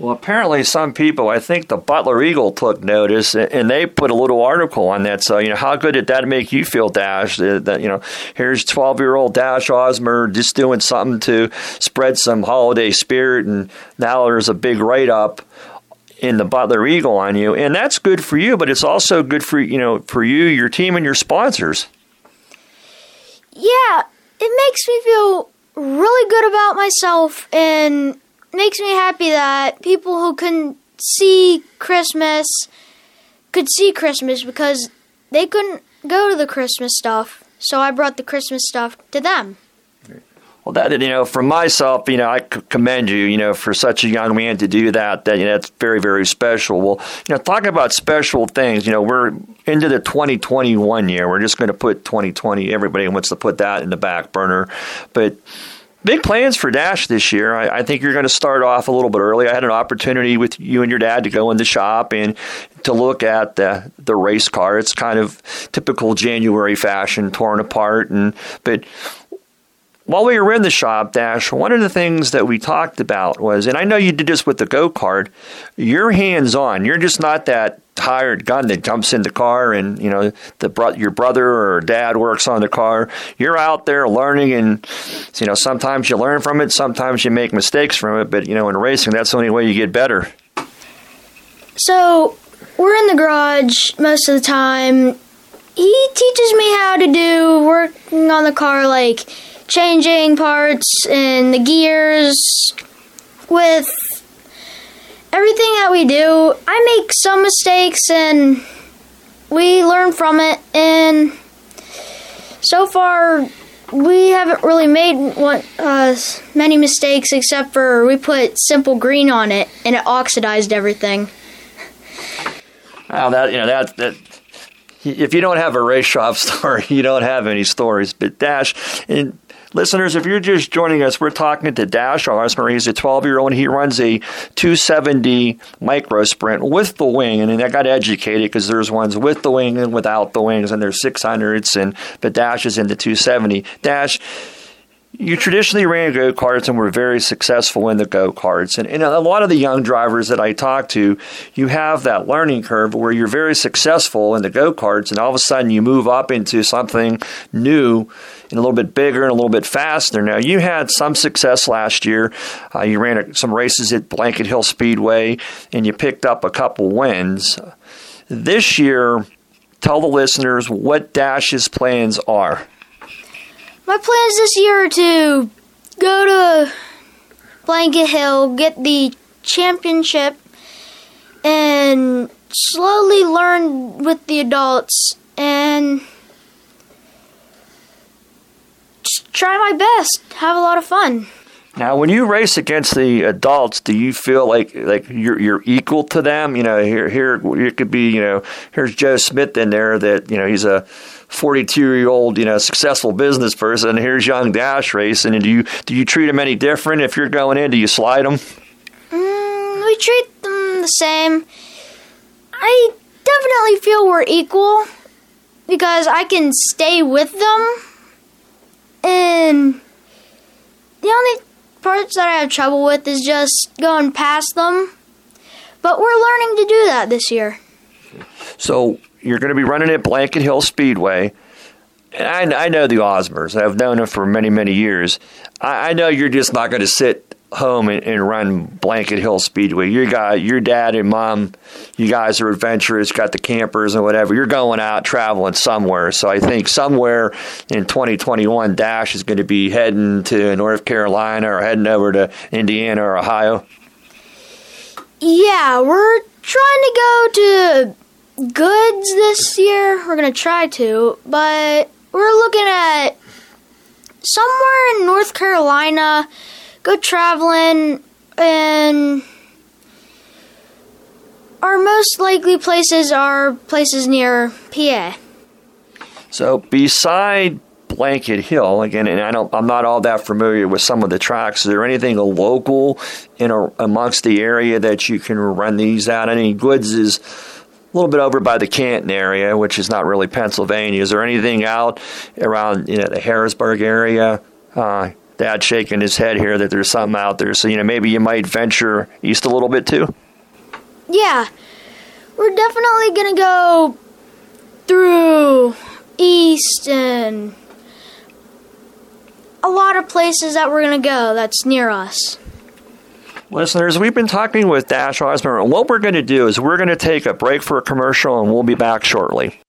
Well, apparently, some people, I think the Butler Eagle took notice, and they put a little article on that. So, you know, how good did that make you feel, Dash? That you know, here's twelve-year-old Dash Osmer just doing something to spread some holiday spirit, and now there's a big write-up in the Butler Eagle on you, and that's good for you. But it's also good for you know for you, your team, and your sponsors. Yeah, it makes me feel really good about myself and makes me happy that people who couldn't see Christmas, could see Christmas because they couldn't go to the Christmas stuff. So I brought the Christmas stuff to them. Well, that you know, for myself, you know, I commend you, you know, for such a young man to do that. That you know, that's very, very special. Well, you know, talking about special things, you know, we're into the 2021 year. We're just going to put 2020. Everybody wants to put that in the back burner, but big plans for Dash this year. I, I, think you're going to start off a little bit early. I had an opportunity with you and your dad to go in the shop and to look at the the race car. It's kind of typical January fashion, torn apart, and but while we were in the shop, Dash, one of the things that we talked about was, and I know you did this with the go kart, you're hands on. You're just not that hired gun that jumps in the car and you know the bro- your brother or dad works on the car. You're out there learning, and you know sometimes you learn from it, sometimes you make mistakes from it. But you know in racing, that's the only way you get better. So we're in the garage most of the time. He teaches me how to do working on the car, like changing parts and the gears with everything that we do. I make some mistakes and we learn from it and so far we haven't really made one, uh, many mistakes except for we put simple green on it and it oxidized everything. Wow, that you know that that if you don't have a race shop story, you don't have any stories. But Dash, Listeners, if you're just joining us, we're talking to Dash Osmer. He's a 12 year old. He runs a 270 micro sprint with the wing. And I got educated because there's ones with the wing and without the wings, and there's 600s. And but Dash is in the 270. Dash, you traditionally ran go karts and were very successful in the go karts. And, and, a lot of the young drivers that I talk to, you have that learning curve where you're very successful in the go karts, and all of a sudden you move up into something new and a little bit bigger and a little bit faster. Now, you had some success last year. Uh, you ran some races at Blanket Hill Speedway and you picked up a couple wins. This year, tell the listeners what Dash's plans are. My plans this year are to go to Blanket Hill, get the championship, and slowly learn with the adults and try my best, have a lot of fun. Now, when you race against the adults, do you feel like like you're you're equal to them? You know, here here it could be you know here's Joe Smith in there that you know he's a 42 year old, you know, successful business person. Here's young Dash racing. And do you do you treat them any different if you're going in? Do you slide them? Mm, we treat them the same. I definitely feel we're equal because I can stay with them. And the only parts that I have trouble with is just going past them. But we're learning to do that this year. So you're going to be running at Blanket Hill Speedway. And I, I know the Osmers. I've known them for many, many years. I, I know you're just not going to sit home and, and, run Blanket Hill Speedway. Your guy, your dad and mom, you guys are adventurous, got the campers and whatever. You're going out traveling somewhere. So I think somewhere in 2021, Dash is going to be heading to North Carolina or heading over to Indiana or Ohio. Yeah, we're trying to go to goods this year. We're going to try to, but we're looking at somewhere in North Carolina, go traveling, and our most likely places are places near PA. So, beside Blanket Hill again, and I don't, I'm not all that familiar with some of the tracks. Is there anything local in a, amongst the area that you can run these at? Any goods is little bit over by the Canton area, which is not really Pennsylvania. Is there anything out around you know, the Harrisburg area? Uh, Dad shaking his head here that there's something out there. So, you know, maybe you might venture east a little bit too? Yeah. We're definitely going to go through east and a lot of places that we're going to go that's near us. Listeners, we've been talking with Dash Osmer, and what we're going to do is we're going to take a break for a commercial, and we'll be back shortly.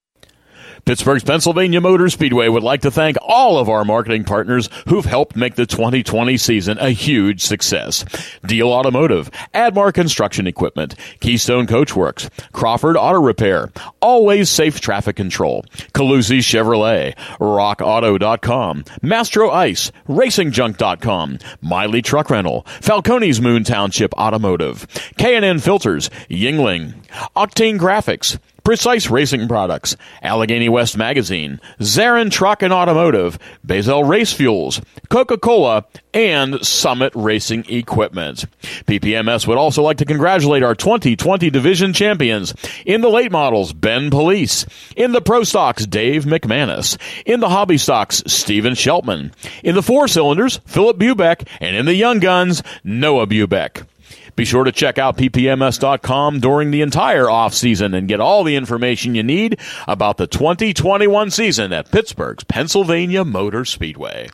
Pittsburgh's Pennsylvania Motor Speedway would like to thank all of our marketing partners who've helped make the 2020 season a huge success. Deal Automotive, Admar Construction Equipment, Keystone Coachworks, Crawford Auto Repair, Always Safe Traffic Control, Calusi Chevrolet, RockAuto.com, Mastro Ice, RacingJunk.com, Miley Truck Rental, Falcone's Moon Township Automotive, K&N Filters, Yingling, Octane Graphics, Precise Racing Products, Allegheny West Magazine, Zarin Truck and Automotive, Bazell Race Fuels, Coca-Cola, and Summit Racing Equipment. PPMS would also like to congratulate our 2020 division champions in the late models, Ben Police, in the Pro Stocks, Dave McManus, in the Hobby Stocks, Stephen Sheltman, in the four cylinders, Philip Bubeck, and in the Young Guns, Noah Bubeck. Be sure to check out ppms.com during the entire off season and get all the information you need about the 2021 season at Pittsburgh's Pennsylvania Motor Speedway.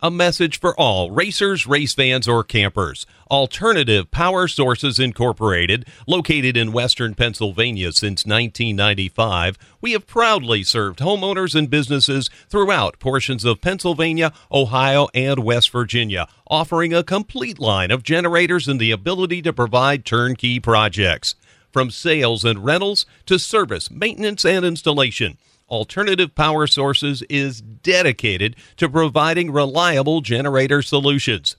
A message for all racers, race fans, or campers. Alternative Power Sources Incorporated, located in western Pennsylvania since 1995, we have proudly served homeowners and businesses throughout portions of Pennsylvania, Ohio, and West Virginia, offering a complete line of generators and the ability to provide turnkey projects. From sales and rentals to service, maintenance, and installation. Alternative Power Sources is dedicated to providing reliable generator solutions.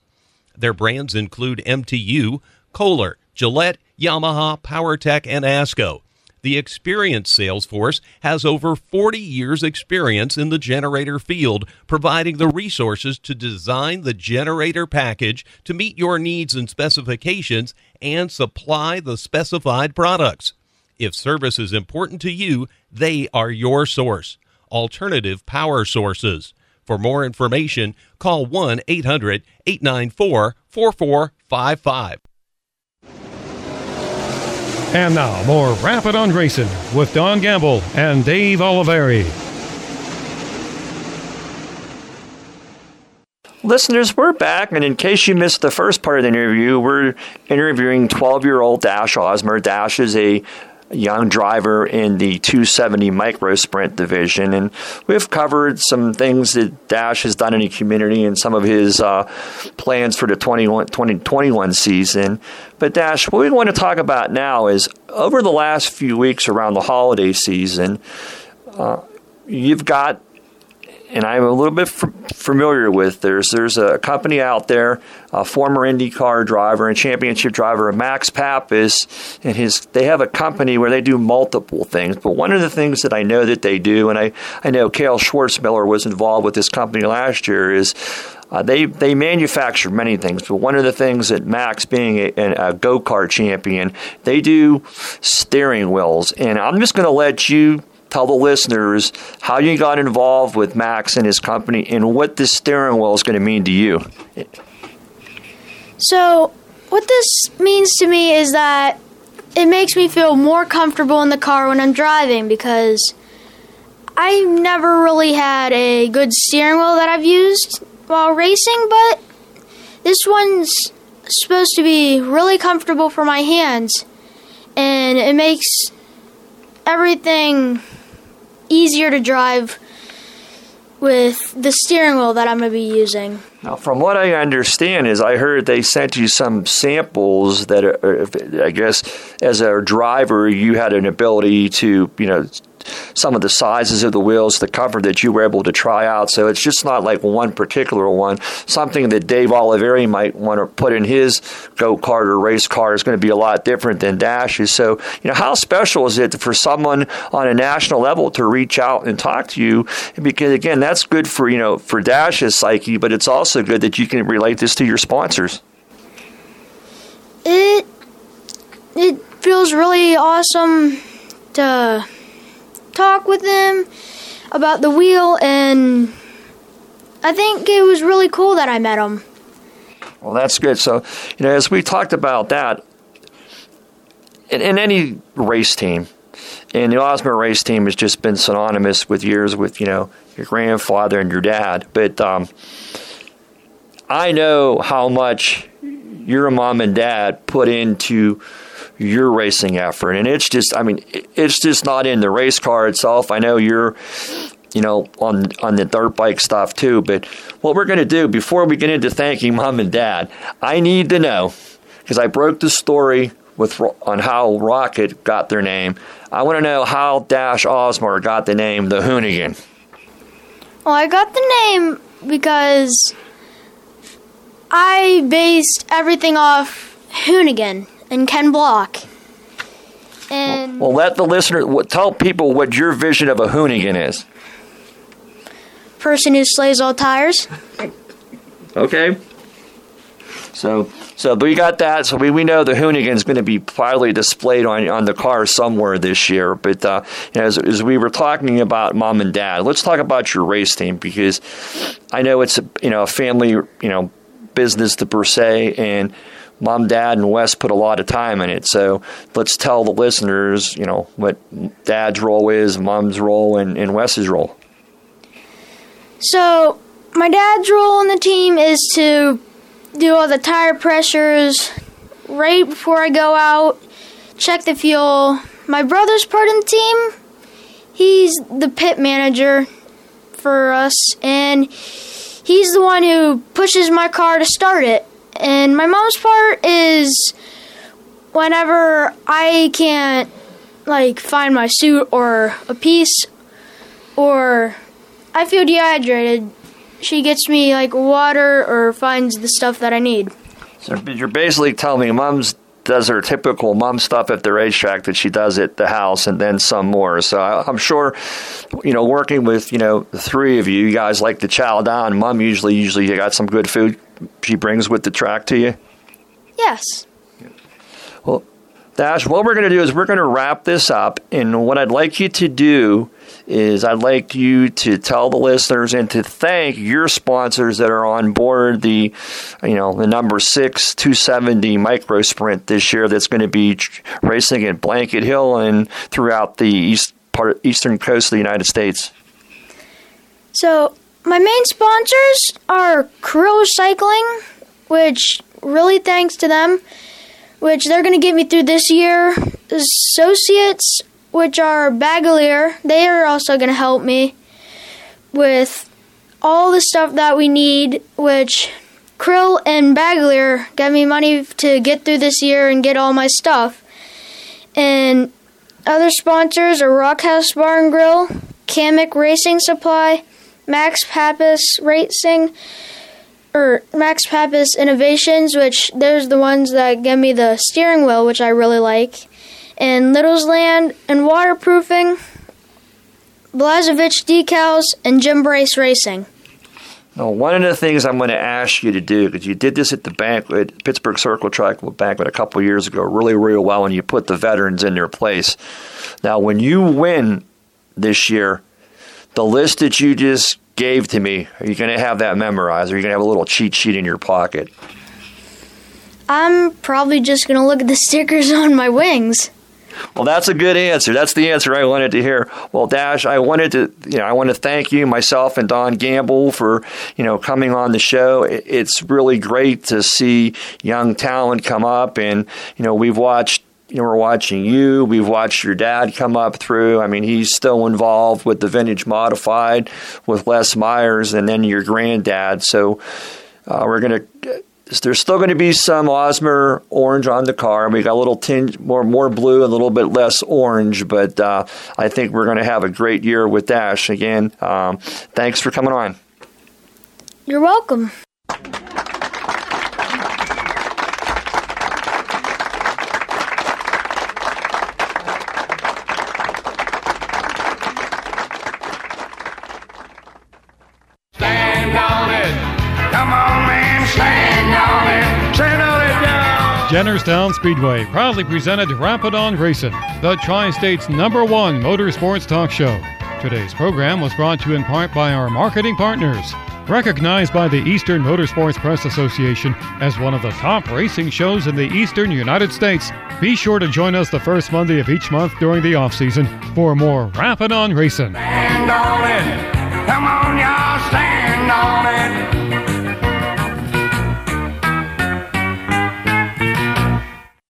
Their brands include MTU, Kohler, Gillette, Yamaha, PowerTech, and ASCO. The experienced sales force has over 40 years' experience in the generator field, providing the resources to design the generator package to meet your needs and specifications and supply the specified products. If service is important to you, they are your source. Alternative Power Sources. For more information, call 1 800 894 4455. And now, more Rappin' on Racing with Don Gamble and Dave Oliveri. Listeners, we're back, and in case you missed the first part of the interview, we're interviewing 12 year old Dash Osmer. Dash is a young driver in the 270 micro sprint division. And we've covered some things that Dash has done in the community and some of his uh, plans for the 2021 season. But Dash, what we want to talk about now is over the last few weeks around the holiday season, uh, you've got and I'm a little bit f- familiar with. There's there's a company out there, a former IndyCar driver and championship driver, Max Papis, and his they have a company where they do multiple things. But one of the things that I know that they do, and I I know Kale Schwartzmiller was involved with this company last year, is uh, they they manufacture many things, but one of the things that Max, being a, a go kart champion, they do steering wheels. And I'm just going to let you tell the listeners how you got involved with Max and his company and what this steering wheel is going to mean to you. So, what this means to me is that it makes me feel more comfortable in the car when I'm driving because I never really had a good steering wheel that I've used while racing, but this one's supposed to be really comfortable for my hands and it makes everything easier to drive with the steering wheel that I'm going to be using. Now, from what I understand, is I heard they sent you some samples that, are, I guess, as a driver, you had an ability to, you know, some of the sizes of the wheels, the comfort that you were able to try out. So it's just not like one particular one. Something that Dave Oliveri might want to put in his go kart or race car is going to be a lot different than Dash's. So, you know, how special is it for someone on a national level to reach out and talk to you? Because again, that's good for, you know, for Dash's psyche, but it's also good that you can relate this to your sponsors. It it feels really awesome to talk with them about the wheel, and I think it was really cool that I met him. Well, that's good. So, you know, as we talked about that, in, in any race team, and the Osmer race team has just been synonymous with years with, you know, your grandfather and your dad. But um, I know how much your mom and dad put into your racing effort. And it's just, I mean, it's just not in the race car itself. I know you're, you know, on on the dirt bike stuff too. But what we're going to do before we get into thanking mom and dad, I need to know because I broke the story with on how Rocket got their name. I want to know how Dash Osmer got the name the Hoonigan. Well, I got the name because I based everything off Hoonigan and Ken Block. And well, let the listener tell people what your vision of a Hoonigan is. Person who slays all tires. Okay. So, so we got that. So we, we know the hoonigan is going to be proudly displayed on on the car somewhere this year. But uh, as, as we were talking about mom and dad, let's talk about your race team because I know it's a, you know a family you know business to per se and mom, dad, and Wes put a lot of time in it. So let's tell the listeners, you know, what dad's role is, mom's role, and, and Wes's role. So my dad's role in the team is to do all the tire pressures right before I go out, check the fuel. My brother's part in the team. He's the pit manager for us, and he's the one who pushes my car to start it. And my mom's part is whenever I can't like find my suit or a piece or I feel dehydrated, she gets me like water or finds the stuff that I need. So you're basically telling me mom's does her typical mom stuff at the racetrack that she does at the house and then some more. So I, am sure, you know, working with, you know, the three of you, you guys like to chow down. Mom usually, usually you got some good food she brings with the track to you? Yes. Well, Dash, what we're going to do is we're going to wrap this up. And what I'd like you to do is I'd like you to tell the listeners and to thank your sponsors that are on board the, you know, the number six 270 micro sprint this year that's going to be racing at Blanket Hill and throughout the east part, eastern coast of the United States. So my main sponsors are Krill Cycling, which really thanks to them, which they're going to get me through this year. Associates which are Bagalier. They are also going to help me with all the stuff that we need, which Krill and Bagalier got me money to get through this year and get all my stuff. And other sponsors are Rockhouse Bar and Grill, Kamek Racing Supply, Max Papis Racing, or Max Papis Innovations, which there's the ones that give me the steering wheel, which I really like and Little's Land and Waterproofing, Blazevich Decals, and Jim Brace Racing. Now, one of the things I'm going to ask you to do, because you did this at the banquet, Pittsburgh Circle Track banquet a couple years ago, really, really well, and you put the veterans in their place. Now, when you win this year, the list that you just gave to me, are you going to have that memorized? Or are you going to have a little cheat sheet in your pocket? I'm probably just going to look at the stickers on my wings. Well, that's a good answer. That's the answer I wanted to hear. Well, Dash, I wanted to, you know, I want to thank you, myself and Don Gamble, for you know coming on the show. It's really great to see young talent come up, and you know we've watched you know, we're watching you. We've watched your dad come up through. I mean, he's still involved with the vintage modified with Les Myers, and then your granddad. So uh, we're going to there's still going to be some Osmer orange on the car. We got a little tinge more more blue, a little bit less orange, but uh, I think we're going to have a great year with Dash again. Um, thanks for coming on. You're welcome. Jennerstown Speedway proudly presented Rappin' on Racing, the Tri State's number one motorsports talk show. Today's program was brought to you in part by our marketing partners. Recognized by the Eastern Motorsports Press Association as one of the top racing shows in the eastern United States, be sure to join us the first Monday of each month during the off season for more Rappin' on Racing. Stand on it. Come on, y'all, stand